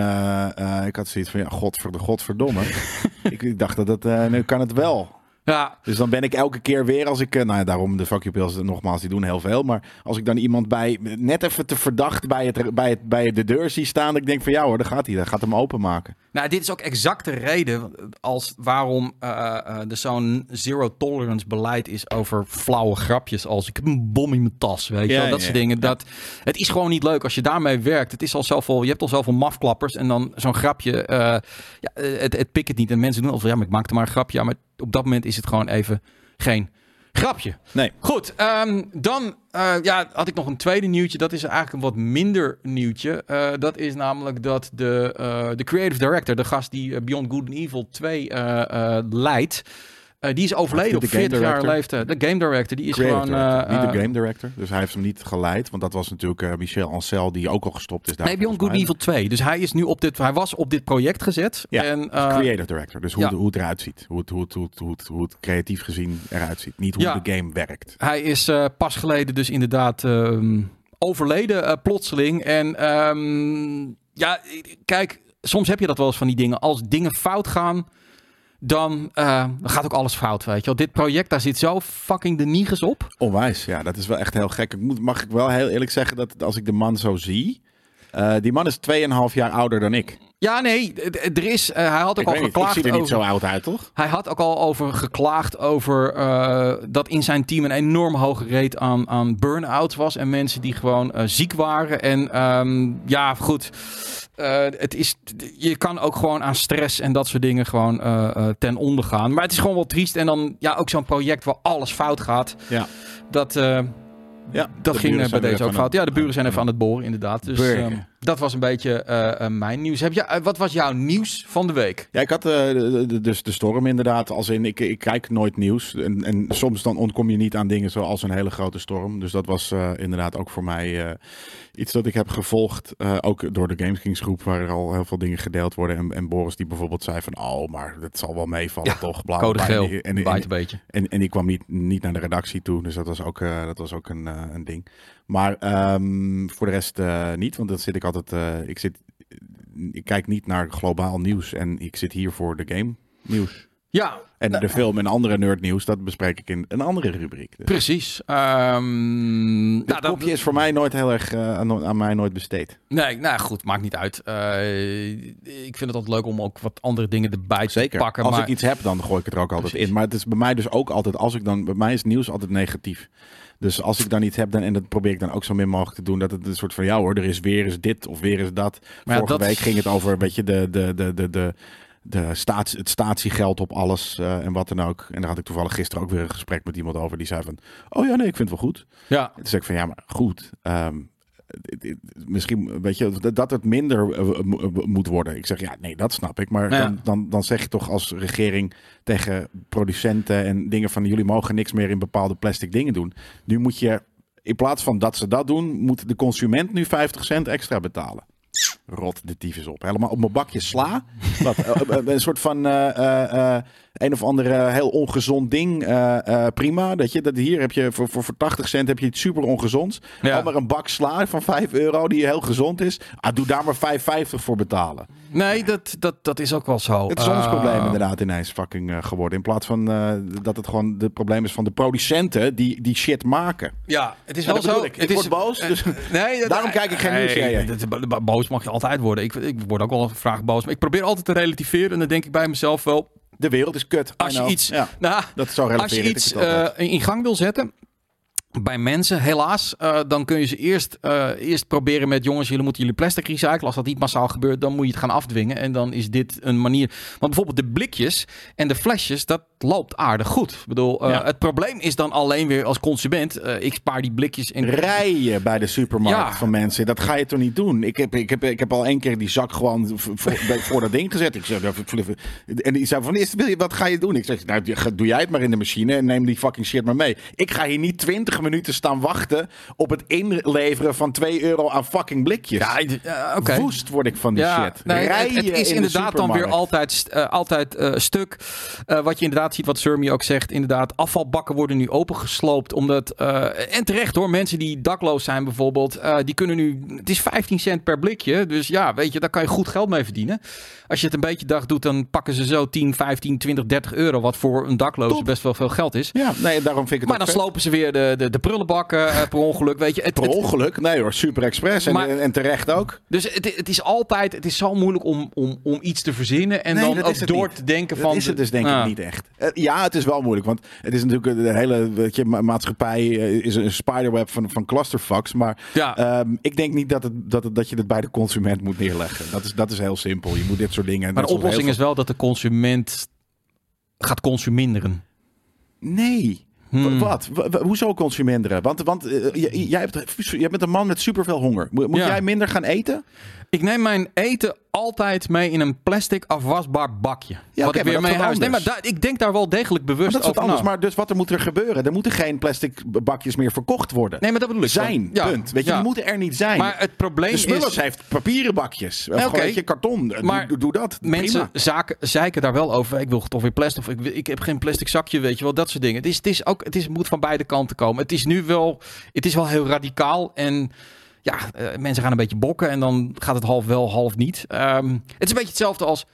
ik had zoiets van, ja, godver, godverdomme. ik, ik dacht dat het... eh, nu kan het wel. Ja, Dus dan ben ik elke keer weer als ik... eh, nou ja, daarom de pills, nogmaals, die doen heel veel. Maar als ik dan iemand bij... Net even te verdacht bij, het, bij, het, bij de deur zie staan... ik denk van, ja hoor, daar gaat hij. Dat gaat hem openmaken. Nou, dit is ook exact de reden als waarom eh, eh, er zo'n zero tolerance beleid is over flauwe grapjes als ik heb een bom in mijn tas, weet je Ja, wel, dat ja, soort ja. dingen. Dat, het is gewoon niet leuk als je daarmee werkt. Het is al zoveel, je hebt al zoveel mafklappers en dan zo'n grapje, eh, ja, eh, het, het pikt het niet. En mensen doen al van, ja, maar ik maakte maar een grapje. Maar op dat moment is het gewoon even geen grapje. Nee. Goed, ehm, dan eh, ja, had ik nog een tweede nieuwtje. Dat is eigenlijk een wat minder nieuwtje. Eh, dat is namelijk dat de, eh, de creative director, de gast die Beyond Good and Evil 2 eh, eh, leidt, eh, die is overleden op De game 40 jaar leeftijd. De game director, die is gewoon... eh, niet eh, de game director. Dus hij heeft hem niet geleid. Want dat was natuurlijk eh, Michel Ancel, die ook al gestopt is. daar Nee, Beyond Good. Evil 2. Dus hij is nu op dit, hij was op dit project gezet. Ja, en, eh, Creative director. Dus hoe, ja. hoe het eruit ziet. Hoe het, hoe, het, hoe, het, hoe, het, hoe het creatief gezien eruit ziet. Niet hoe Ja. de game werkt. Hij is eh, pas geleden dus inderdaad ehm, overleden, eh, plotseling. En ehm, ja, kijk, soms heb je dat wel eens van die dingen. Als dingen fout gaan, dan, eh, dan gaat ook alles fout, weet je wel. Dit project, daar zit zo fucking de niges op. Onwijs, ja. Dat is wel echt heel gek. Ik moet, mag ik wel heel eerlijk zeggen dat als ik de man zo zie... eh, die man is 2,5 jaar ouder dan ik. Ja, nee, er is, eh, hij had ook Ik, al weet niet, ik geklaagd zie er niet over... zo oud uit, toch? Hij had ook al over geklaagd over eh, dat in zijn team een enorm hoge rate aan, aan burn-outs was. En mensen die gewoon eh, ziek waren. En ehm, ja, goed. Het is, je kan ook gewoon aan stress en dat soort dingen gewoon ten onder gaan. Maar het is gewoon wel triest. En dan ja, ook zo'n project waar alles fout gaat. Ja. Dat, Ja, dat ging bij deze ook fout. Ja, de buren zijn even aan het boren, inderdaad. Dus dat was een beetje eh, eh, mijn nieuws. Heb je, eh, wat was jouw nieuws van de week? Ja, ik had de- dus de storm inderdaad. Als in, ik, ik kijk nooit nieuws. En, en soms dan ontkom je niet aan dingen zoals een hele grote storm. Dus dat was inderdaad ook voor mij iets dat ik heb gevolgd. ook door de Games Kings groep, waar er al heel veel dingen gedeeld worden. En, en Boris die bijvoorbeeld zei van, oh, maar het zal wel meevallen Ja, toch? Bla, bla, Code geel, En, en, een beetje. en, en die kwam niet, niet naar de redactie toe. Dus dat was ook, dat was ook een, een ding. Maar ehm, voor de rest eh, niet. Want dat zit ik altijd. eh, ik zit ik kijk niet naar globaal nieuws en ik zit hier voor de game nieuws. Ja, En de film en andere nerdnieuws, dat bespreek ik in een andere rubriek. Dus precies. Ehm dit nou, dat- kopje is voor mij nooit heel erg eh, aan, aan mij nooit besteed. Nee, nou goed, maakt niet uit. Ik vind het altijd leuk om ook wat andere dingen erbij Zeker. te pakken. als maar ik iets heb, dan gooi ik het er ook altijd Precies. in. Maar het is bij mij dus ook altijd, als ik dan, bij mij is nieuws altijd negatief. Dus als ik dan iets heb, dan, en dat probeer ik dan ook zo min mogelijk te doen, dat het een soort van, ja hoor, er is weer eens dit of weer eens dat. Maar ja, Vorige dat- week ging het over, weet je, de, de, de, de, de, de staats, het statiegeld op alles eh, en wat dan ook. En daar had ik toevallig gisteren ook weer een gesprek met iemand over, die zei van, oh ja, nee, ik vind het wel goed. ja, En toen zei ik van, ja, maar goed. dit- misschien, weet je, dat- het minder eh, mo- moet worden. Ik zeg, ja, nee, dat snap ik. Maar Ja. dan, dan, dan zeg je toch als regering tegen producenten en dingen van, jullie mogen niks meer in bepaalde plastic dingen doen. Nu moet je, in plaats van dat ze dat doen, moet de consument nu 50 cent extra betalen. Rot de tyfus op. Helemaal op mijn bakje sla. Wat, eh, eh, een soort van eh, eh, eh, een of andere heel ongezond ding. eh, eh, prima. Dat je, dat hier heb je voor, voor, voor 80 cent heb je iets super ongezonds. Ja. Al maar een bak sla van 5 euro die heel gezond is. Ah, doe daar maar 5,50 voor betalen. nee, dat, dat, dat is ook wel zo. Het is ons Eh, probleem inderdaad ineens fucking eh, geworden. In plaats van eh, dat het gewoon het probleem is van de producenten die die shit maken. Ja, het is wel zo. ik. Het Ik is, word boos, eh, dus nee, dat- daarom kijk ik geen nieuws, nee, bo- boos mag je altijd worden. Ik, ik word ook wel vraag boos. Maar ik probeer altijd te relativeren. En dan denk ik bij mezelf wel... De wereld is kut. Als je iets, Ja, nou, dat is zo als je iets eh, in gang wil zetten... Bij mensen, helaas, eh, dan kun je ze eerst, eh, eerst proberen met jongens, jullie moeten jullie plastic recyclen. Als dat niet massaal gebeurt, dan moet je het gaan afdwingen. En dan is dit een manier. Want bijvoorbeeld de blikjes en de flesjes, dat loopt aardig goed. Ik bedoel, eh, het probleem is dan alleen weer als consument. eh, ik spaar die blikjes in. rijden bij de supermarkt Ja. van mensen. Dat ga je toch niet doen? Ik heb, ik heb, ik heb al één keer die zak gewoon voor, voor dat ding gezet. Ik zeg, fliffen. en die zei van, "Is- wat ga je doen? Ik zeg, nou, doe jij het maar in de machine en neem die fucking shit maar mee. Ik ga hier niet 20 minuten staan wachten op het inleveren van 2 euro aan fucking blikjes. Ja, eh. Woest word ik van die Ja, shit. nee, het, het is in de inderdaad dan weer altijd, eh, altijd stuk. Wat je inderdaad ziet, wat Surmi ook zegt. Inderdaad, afvalbakken worden nu opengesloopt. Omdat, eh, en terecht hoor, mensen die dakloos zijn bijvoorbeeld. eh, die kunnen nu, het is 15 cent per blikje. Dus ja, weet je, daar kan je goed geld mee verdienen. Als je het een beetje dag doet, dan pakken ze zo 10, 15, 20, 30 euro. Wat voor een dakloze Top. best wel veel geld is. Ja, nee, daarom vind ik het Maar dan vet. slopen ze weer de, de, de prullenbakken eh, per ongeluk. Weet je, het, Per het- ongeluk? Nee hoor, super express. En, Maar- en, terecht ook. dus het, het is altijd, het is zo moeilijk om, om, om iets te verzinnen en Nee, dan dat ook door niet. te denken Dat van. is het dus denk Ah. ik niet echt. Eh, ja, het is wel moeilijk, want het is natuurlijk de hele weet je, ma- maatschappij eh, is een spiderweb van, van clusterfucks. Maar Ja. ehm, ik denk niet dat, het, dat, het, dat je het bij de consument moet neerleggen. Dat is, dat is heel simpel. Je moet dit soort dingen. Maar de oplossing is wel dat de consument gaat consuminderen. Nee. Hmm. Wat? Hoezo consuminderen? Want, want eh, jij, hebt, jij bent een man met superveel honger. Moet, moet Ja. jij minder gaan eten? Ik neem mijn eten altijd mee in een plastic afwasbaar bakje. Ja, wat oké, ik weer mee is huis. Nee, maar ik denk daar wel degelijk bewust Maar dat is wat over anders. Maar dus wat er moet er gebeuren? Er moeten geen plastic bakjes meer verkocht worden. Nee, maar dat bedoel ik. zijn, Ja, punt. Weet je, ja. die moeten er niet zijn. Maar het probleem Smullers is... heeft papieren bakjes. Nee, gewoon, oké. weet je, karton. Maar doe, doe dat. Mensen Prima. zaken, zeiken daar wel over. Ik wil toch weer plastic. Of ik, ik heb geen plastic zakje, weet je wel. Dat soort dingen. Het, is, het, is ook, het is, moet van beide kanten komen. Het is nu wel... Het is wel heel radicaal. En ja, eh, mensen gaan een beetje bokken. En dan gaat het half wel, half niet. Ehm, het is een beetje hetzelfde als...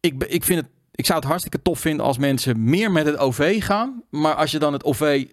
Ik, ik, vind het, ik zou het hartstikke tof vinden als mensen meer met het OV gaan. Maar als je dan het OV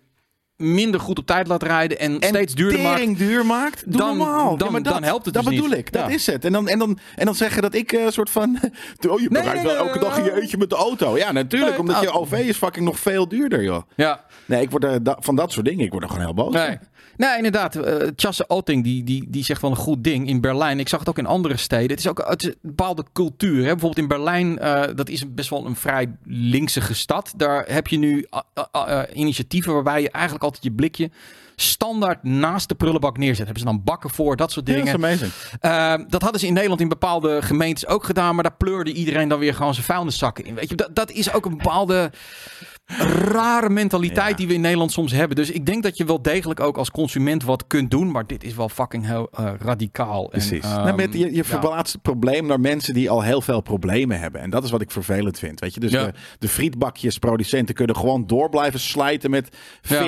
minder goed op tijd laat rijden... en, En steeds duurder maakt... duur maakt, doe Dan- normaal. dan- maar dat, dan helpt het Dat dus bedoel niet. ik, dat Ja. is het. En dan, en, dan, en dan zeggen dat ik een soort van... Oh, je Nee, wel nee, elke dag nee. een jeutje met de auto. Ja, natuurlijk. Nee, omdat je OV is fucking nog veel duurder, joh. Ja, Nee, ik word er, da- van dat soort dingen, ik word er gewoon heel boos Nee. Nee, inderdaad. eh Chasse Oting die, die, die zegt wel een goed ding in Berlijn. Ik zag het ook in andere steden. Het is ook het is een bepaalde cultuur. Hè? Bijvoorbeeld in Berlijn, eh, dat is best wel een vrij linksige stad. Daar heb je nu eh, eh, eh, initiatieven waarbij je eigenlijk altijd je blikje standaard naast de prullenbak neerzet. Hebben ze dan bakken voor, dat soort Ja, dat is dingen. amazing. Eh, dat hadden ze in Nederland in bepaalde gemeentes ook gedaan. Maar daar pleurde iedereen dan weer gewoon zijn vuilniszakken in. Weet je, dat, dat is ook een bepaalde rare mentaliteit Ja. die we in Nederland soms hebben. Dus ik denk dat je wel degelijk ook als consument wat kunt doen. Maar dit is wel fucking heel eh, radicaal. En, Precies. ehm, nou, met, je je ja. verplaatst het probleem naar mensen die al heel veel problemen hebben. En dat is wat ik vervelend vind. Weet je? Dus Ja. de, de frietbakjesproducenten kunnen gewoon door blijven slijten met Ja.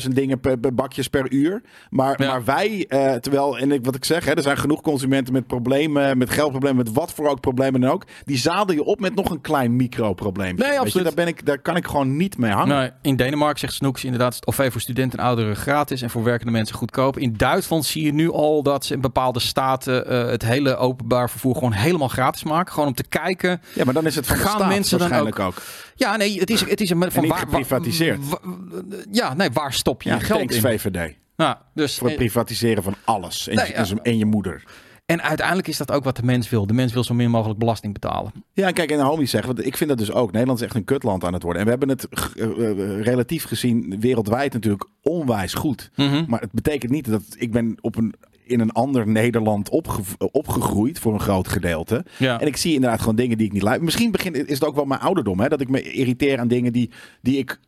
40.000 dingen per, per bakje. vakjes per uur. Maar, Ja. maar wij, eh, terwijl, en ik, wat ik zeg, hè, er zijn genoeg consumenten met problemen, met geldproblemen, met wat voor ook problemen dan ook. Die zadel je op met nog een klein microprobleem. Nee, absoluut. daar, ben ik, daar kan ik gewoon niet mee hangen. In Denemarken zegt Snoeks inderdaad OV voor studenten en ouderen gratis en voor werkende mensen goedkoop. In Duitsland zie je nu al dat ze in bepaalde staten eh, het hele openbaar vervoer gewoon helemaal gratis maken. Gewoon om te kijken. Ja, maar dan is het van Gaan mensen dan waarschijnlijk ook. Ja, nee, het is, het is een van niet waar, geprivatiseerd. ja, nee, waar stop je Ja, je geld in? VVD. Nou, dus, Voor het privatiseren van alles. En, Nee, je- en je moeder. En uiteindelijk is dat ook wat de mens wil. De mens wil zo min mogelijk belasting betalen. Ja, kijk, en de homies zeggen, want ik vind dat dus ook. Nederland is echt een kutland aan het worden. En we hebben het eh, eh, relatief gezien wereldwijd natuurlijk onwijs goed. Mhm. Maar het betekent niet dat ik ben op een, in een ander Nederland opge, opgegroeid voor een groot gedeelte. Ja. En ik zie inderdaad gewoon dingen die ik niet like. Misschien begin, is het ook wel mijn ouderdom, hè, dat ik me irriteer aan dingen die, die ik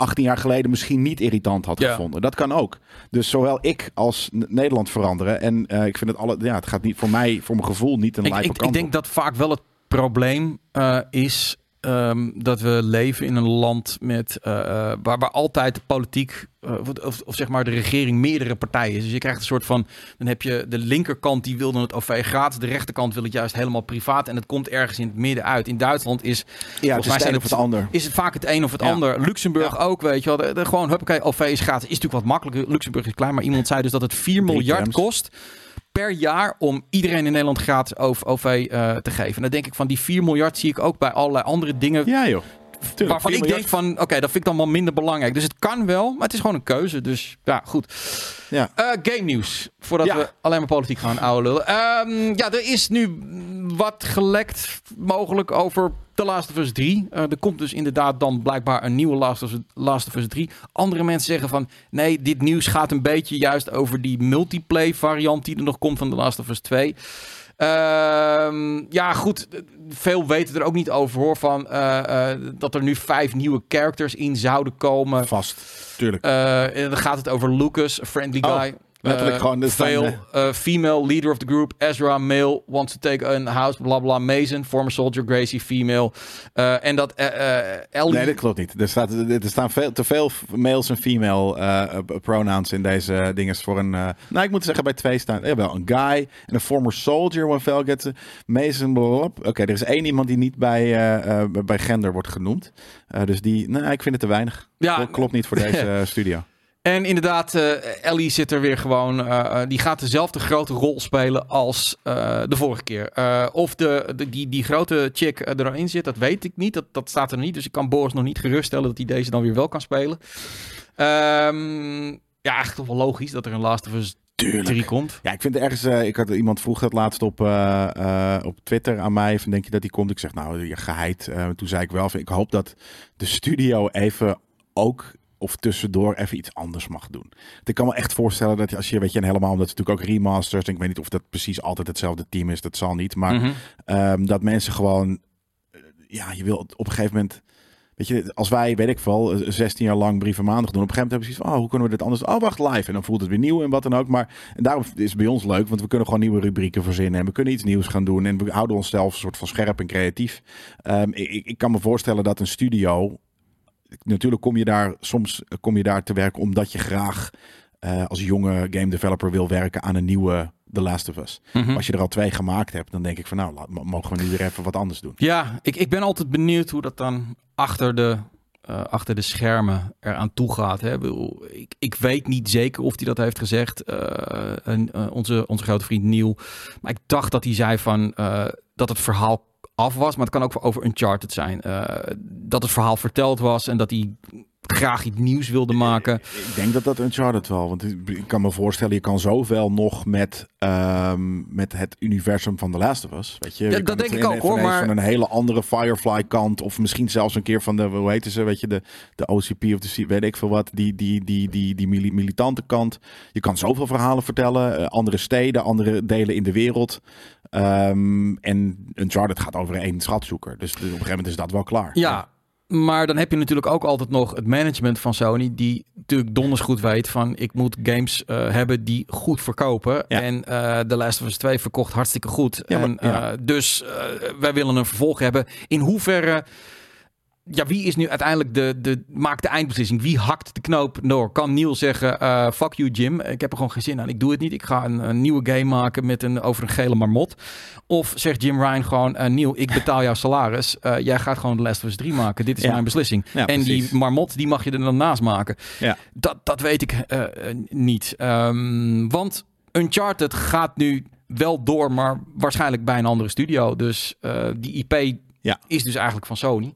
18 jaar geleden misschien niet irritant had Ja. gevonden. Dat kan ook. Dus zowel ik als Nederland veranderen. En eh, ik vind het alle, ja, het gaat niet voor mij, voor mijn gevoel, niet een Ik, lijpe ik, kant ik denk op. dat vaak wel het probleem eh, is ehm, dat we leven in een land met, eh, eh, waar, waar altijd de politiek, eh, of, of, zeg maar de regering, meerdere partijen is. Dus je krijgt een soort van, dan heb je de linkerkant die wil dan het OV gratis, de rechterkant wil het juist helemaal privaat en het komt ergens in het midden uit. In Duitsland is Ja, het is het een of het ander. is het vaak het een of het Ja. ander. Luxemburg ook, weet je wel. De, de- gewoon, huppakee, OV is gratis. Is natuurlijk wat makkelijker. Luxemburg is klein, maar iemand zei dus dat het 4 Drie miljard kost per jaar om iedereen in Nederland gratis OV, eh, te geven. En dan denk ik van die 4 miljard zie ik ook bij allerlei andere dingen Ja, joh. Tuurlijk, waarvan 4 ik denk van, oké, dat vind ik dan wel minder belangrijk. Dus het kan wel, maar het is gewoon een keuze. Dus ja, goed. Ja. Eh, game nieuws. Voordat Ja. we alleen maar politiek gaan ouwe lullen. Ehm, ja, er is nu wat gelekt mogelijk over The Last of Us 3. Eh, er komt dus inderdaad dan blijkbaar een nieuwe Last of, Last of Us 3. Andere mensen zeggen van... nee, dit nieuws gaat een beetje juist over die multiplayer variant... die er nog komt van The Last of Us 2. Ehm, ja, goed. Veel weten er ook niet over hoor. Van, eh, eh, dat er nu vijf nieuwe characters in zouden komen. Vast. Tuurlijk. En dan gaat het over Lucas, friendly Oh, guy. Letterlijk Eh, gewoon, zijn, Vale, eh, female leader of the group. Ezra, male, wants to take a house, bla bla. Mason, former soldier. Gracie, female. Eh, en dat Ellie... Nee, dat klopt niet. Er, staat, er staan veel, te veel males en female pronouns in deze dingen voor een... nou, ik moet zeggen, bij twee staan... Ja, wel een guy en een former soldier. When Vel gets Mason... Oké, er is één iemand die niet bij, bij gender wordt genoemd. Dus die... Nou, ik vind het te weinig. Ja, Klopt, niet voor deze studio. En inderdaad, eh, Ellie zit er weer gewoon. eh, eh, die gaat dezelfde grote rol spelen als de vorige keer. Of de, de- die, die grote chick erin zit, dat weet ik niet. Dat, dat staat er niet. Dus ik kan Boris nog niet geruststellen dat hij deze dan weer wel kan spelen. Ehm, ja, eigenlijk toch wel logisch dat er een Last of Us 3 komt. Ja, ik vind ergens. ik had iemand vroeg dat laatst op, op Twitter aan mij. Van denk je dat die komt? Ik zeg nou, je geheid. Eh, toen zei ik wel. van, Ik hoop dat de studio even ook of tussendoor even iets anders mag doen. Want Ik kan me echt voorstellen dat als je, weet je, en helemaal omdat het natuurlijk ook remasters. En ik weet niet of dat precies altijd hetzelfde team is. Dat zal niet. Maar Mhm. Ehm, dat mensen gewoon, eh, ja, je wil op een gegeven moment, weet je, als wij, weet ik veel, eh, 16 jaar lang brieven maandag doen, op een gegeven moment hebben we zoiets van, oh, hoe kunnen we dit anders? Oh, wacht, live. En dan voelt het weer nieuw en wat dan ook. Maar en daarom is het bij ons leuk, want we kunnen gewoon nieuwe rubrieken verzinnen en we kunnen iets nieuws gaan doen en we houden onszelf een soort van scherp en creatief. Ehm, ik- ik kan me voorstellen dat een studio, natuurlijk kom je daar, soms kom je daar te werken omdat je graag eh, als jonge game developer wil werken aan een nieuwe The Last of Us. Mhm. Als je er al twee gemaakt hebt, dan denk ik van nou, laat, mogen we nu weer even wat anders doen. Ja, ik, ik ben altijd benieuwd hoe dat dan achter de, eh, achter de schermen eraan toe gaat. Hè. Ik, ik, weet niet zeker of hij dat heeft gezegd, eh, en, eh, onze, onze grote vriend Neil. Maar ik dacht dat hij zei van, eh, dat het verhaal af was. Maar het kan ook over Uncharted zijn. Eh, dat het verhaal verteld was en dat hij graag iets nieuws wilde maken. Ik denk dat dat Uncharted wel, want ik kan me voorstellen, je kan zoveel nog met, ehm, met het universum van The Last of Us. Weet je, Ja, Je dat denk ik ook, hoor, maar- Van een hele andere Firefly kant, of misschien zelfs een keer van de, hoe heten ze, weet je, de, de OCP of de weet ik veel wat, die, die, die, die, die mili- militante kant. Je kan zoveel verhalen vertellen, eh, andere steden, andere delen in de wereld. Ehm, en Uncharted gaat over één schatzoeker, dus op een gegeven moment is dat wel klaar. Ja, maar dan heb je natuurlijk ook altijd nog het management van Sony, die natuurlijk donders goed weet van ik moet games eh, hebben die goed verkopen. Ja. En eh The Last of Us 2 verkocht hartstikke goed. Ja, maar- en, ja. eh, dus wij willen een vervolg hebben. In hoeverre ja, wie is nu uiteindelijk de, de, maakt de eindbeslissing? Wie hakt de knoop door? Kan Neil zeggen, eh, fuck you Jim, ik heb er gewoon geen zin aan, ik doe het niet. Ik ga een, een nieuwe game maken met een, over een gele marmot. Of zegt Jim Ryan gewoon, uh, Neil, ik betaal jouw salaris. Uh, jij gaat gewoon de Last of Us 3 maken. Dit is Ja. mijn beslissing. Ja, en precies. die marmot, die mag je er dan naast maken. Ja. Dat, dat weet ik eh, eh, niet. Ehm, want Uncharted gaat nu wel door, maar waarschijnlijk bij een andere studio. Dus eh, die IP Ja. is dus eigenlijk van Sony.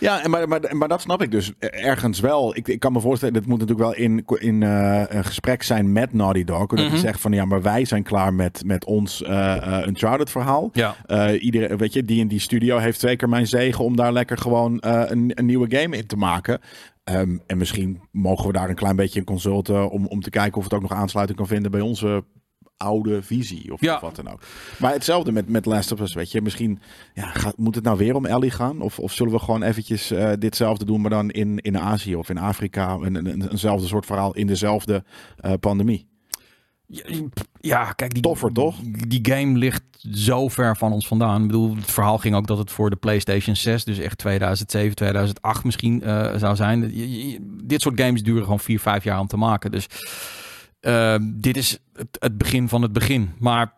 Ja, en maar, maar, maar dat snap ik dus ergens wel. Ik, ik kan me voorstellen, dat moet natuurlijk wel in, in eh, een gesprek zijn met Naughty Dog. Dat je zegt van ja, maar wij zijn klaar met, met ons eh eh, Uncharted verhaal. Ja. Iedereen, weet je, die in die studio heeft twee keer mijn zegen om daar lekker gewoon een, een nieuwe game in te maken. Ehm, en misschien mogen we daar een klein beetje in consulten om, om te kijken of het ook nog aansluiting kan vinden bij onze oude visie of, Ja. of wat dan ook. Maar hetzelfde met, met Last of Us, weet je. Misschien ja, gaat, moet het nou weer om Ellie gaan? Of, of zullen we gewoon eventjes eh, ditzelfde doen, maar dan in, in Azië of in Afrika? Een, een, een- eenzelfde soort verhaal in dezelfde eh, pandemie. Ja, kijk, die, Toffer, toch? Die game ligt zo ver van ons vandaan. Ik bedoel, het verhaal ging ook dat het voor de PlayStation 6, dus echt 2007, 2008 misschien eh, zou zijn. Dit soort games duren gewoon 4, 5 jaar om te maken. Dus eh, dit is het, begin van het begin. Maar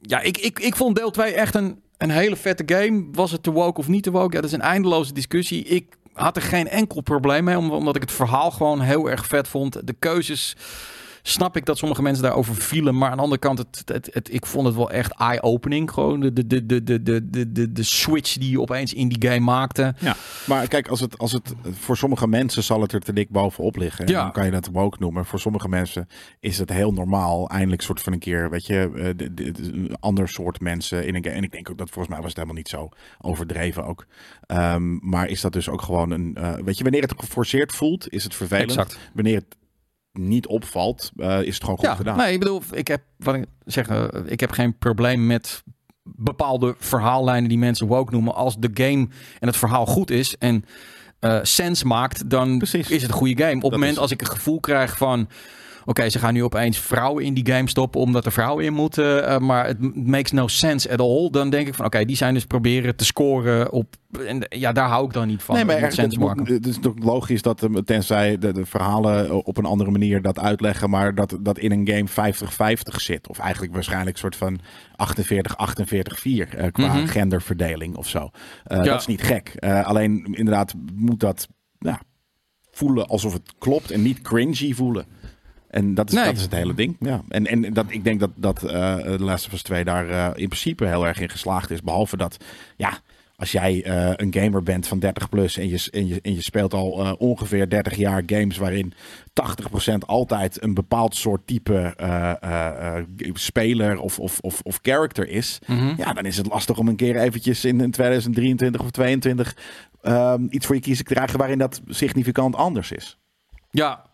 ja, ik, ik, ik vond deel 2 echt een, een hele vette game. Was het te woke of niet te woke? Ja, dat is een eindeloze discussie. Ik had er geen enkel probleem mee, om- omdat ik het verhaal gewoon heel erg vet vond. De keuzes snap ik dat sommige mensen daarover vielen. Maar aan de andere kant, het, het, ik vond het wel echt eye-opening. Gewoon de, de, de, de, de, de, de switch die je opeens in die game maakte. Ja, maar kijk, als het, als het, voor sommige mensen zal het er te dik bovenop liggen. Dan kan je dat ook noemen. Voor sommige mensen is het heel normaal. Eindelijk soort van een keer, weet je, eh, de, ander soort mensen in een game. En ik denk ook dat volgens mij was het helemaal niet zo overdreven ook. Ehm, maar is dat dus ook gewoon een, eh, weet je, wanneer het geforceerd voelt, is het vervelend. Exact. Wanneer het niet opvalt, eh, is het gewoon goed Ja, gedaan. nee, ik bedoel, ik heb, wat ik zeg, eh, ik heb geen probleem met bepaalde verhaallijnen die mensen woke noemen. Als de game en het verhaal goed is en eh sens maakt, dan Precies. is het een goede game. Op het moment is- als ik een gevoel krijg van... Oké, ze gaan nu opeens vrouwen in die game stoppen omdat er vrouwen in moeten. eh, maar het makes no sense at all. Dan denk ik van oké, die zijn dus proberen te scoren op. En ja, daar hou ik dan niet van. Nee, maar Het het, moet- maken. het is toch logisch dat eh, tenzij de, de verhalen op een andere manier dat uitleggen, maar dat, dat in een game 50-50 zit. Of eigenlijk waarschijnlijk een soort van 48-48-4 eh, qua Mhm. genderverdeling of zo. Eh, Ja. Dat is niet gek. Eh, alleen inderdaad moet dat voelen alsof het klopt en niet cringy voelen. En dat is, Nee. dat is het hele ding. Ja. En, en dat, ik denk dat, dat eh The Last of Us 2 daar eh, in principe heel erg in geslaagd is. Behalve dat, ja, als jij eh, een gamer bent van 30 plus en je, en je, en je speelt al ongeveer 30 jaar games waarin 80% altijd een bepaald soort type speler of, of, of, of character is. Mhm. Ja, dan is het lastig om een keer eventjes in, in 2023 of 2022 ehm, iets voor je kiezen te krijgen waarin dat significant anders is. Ja.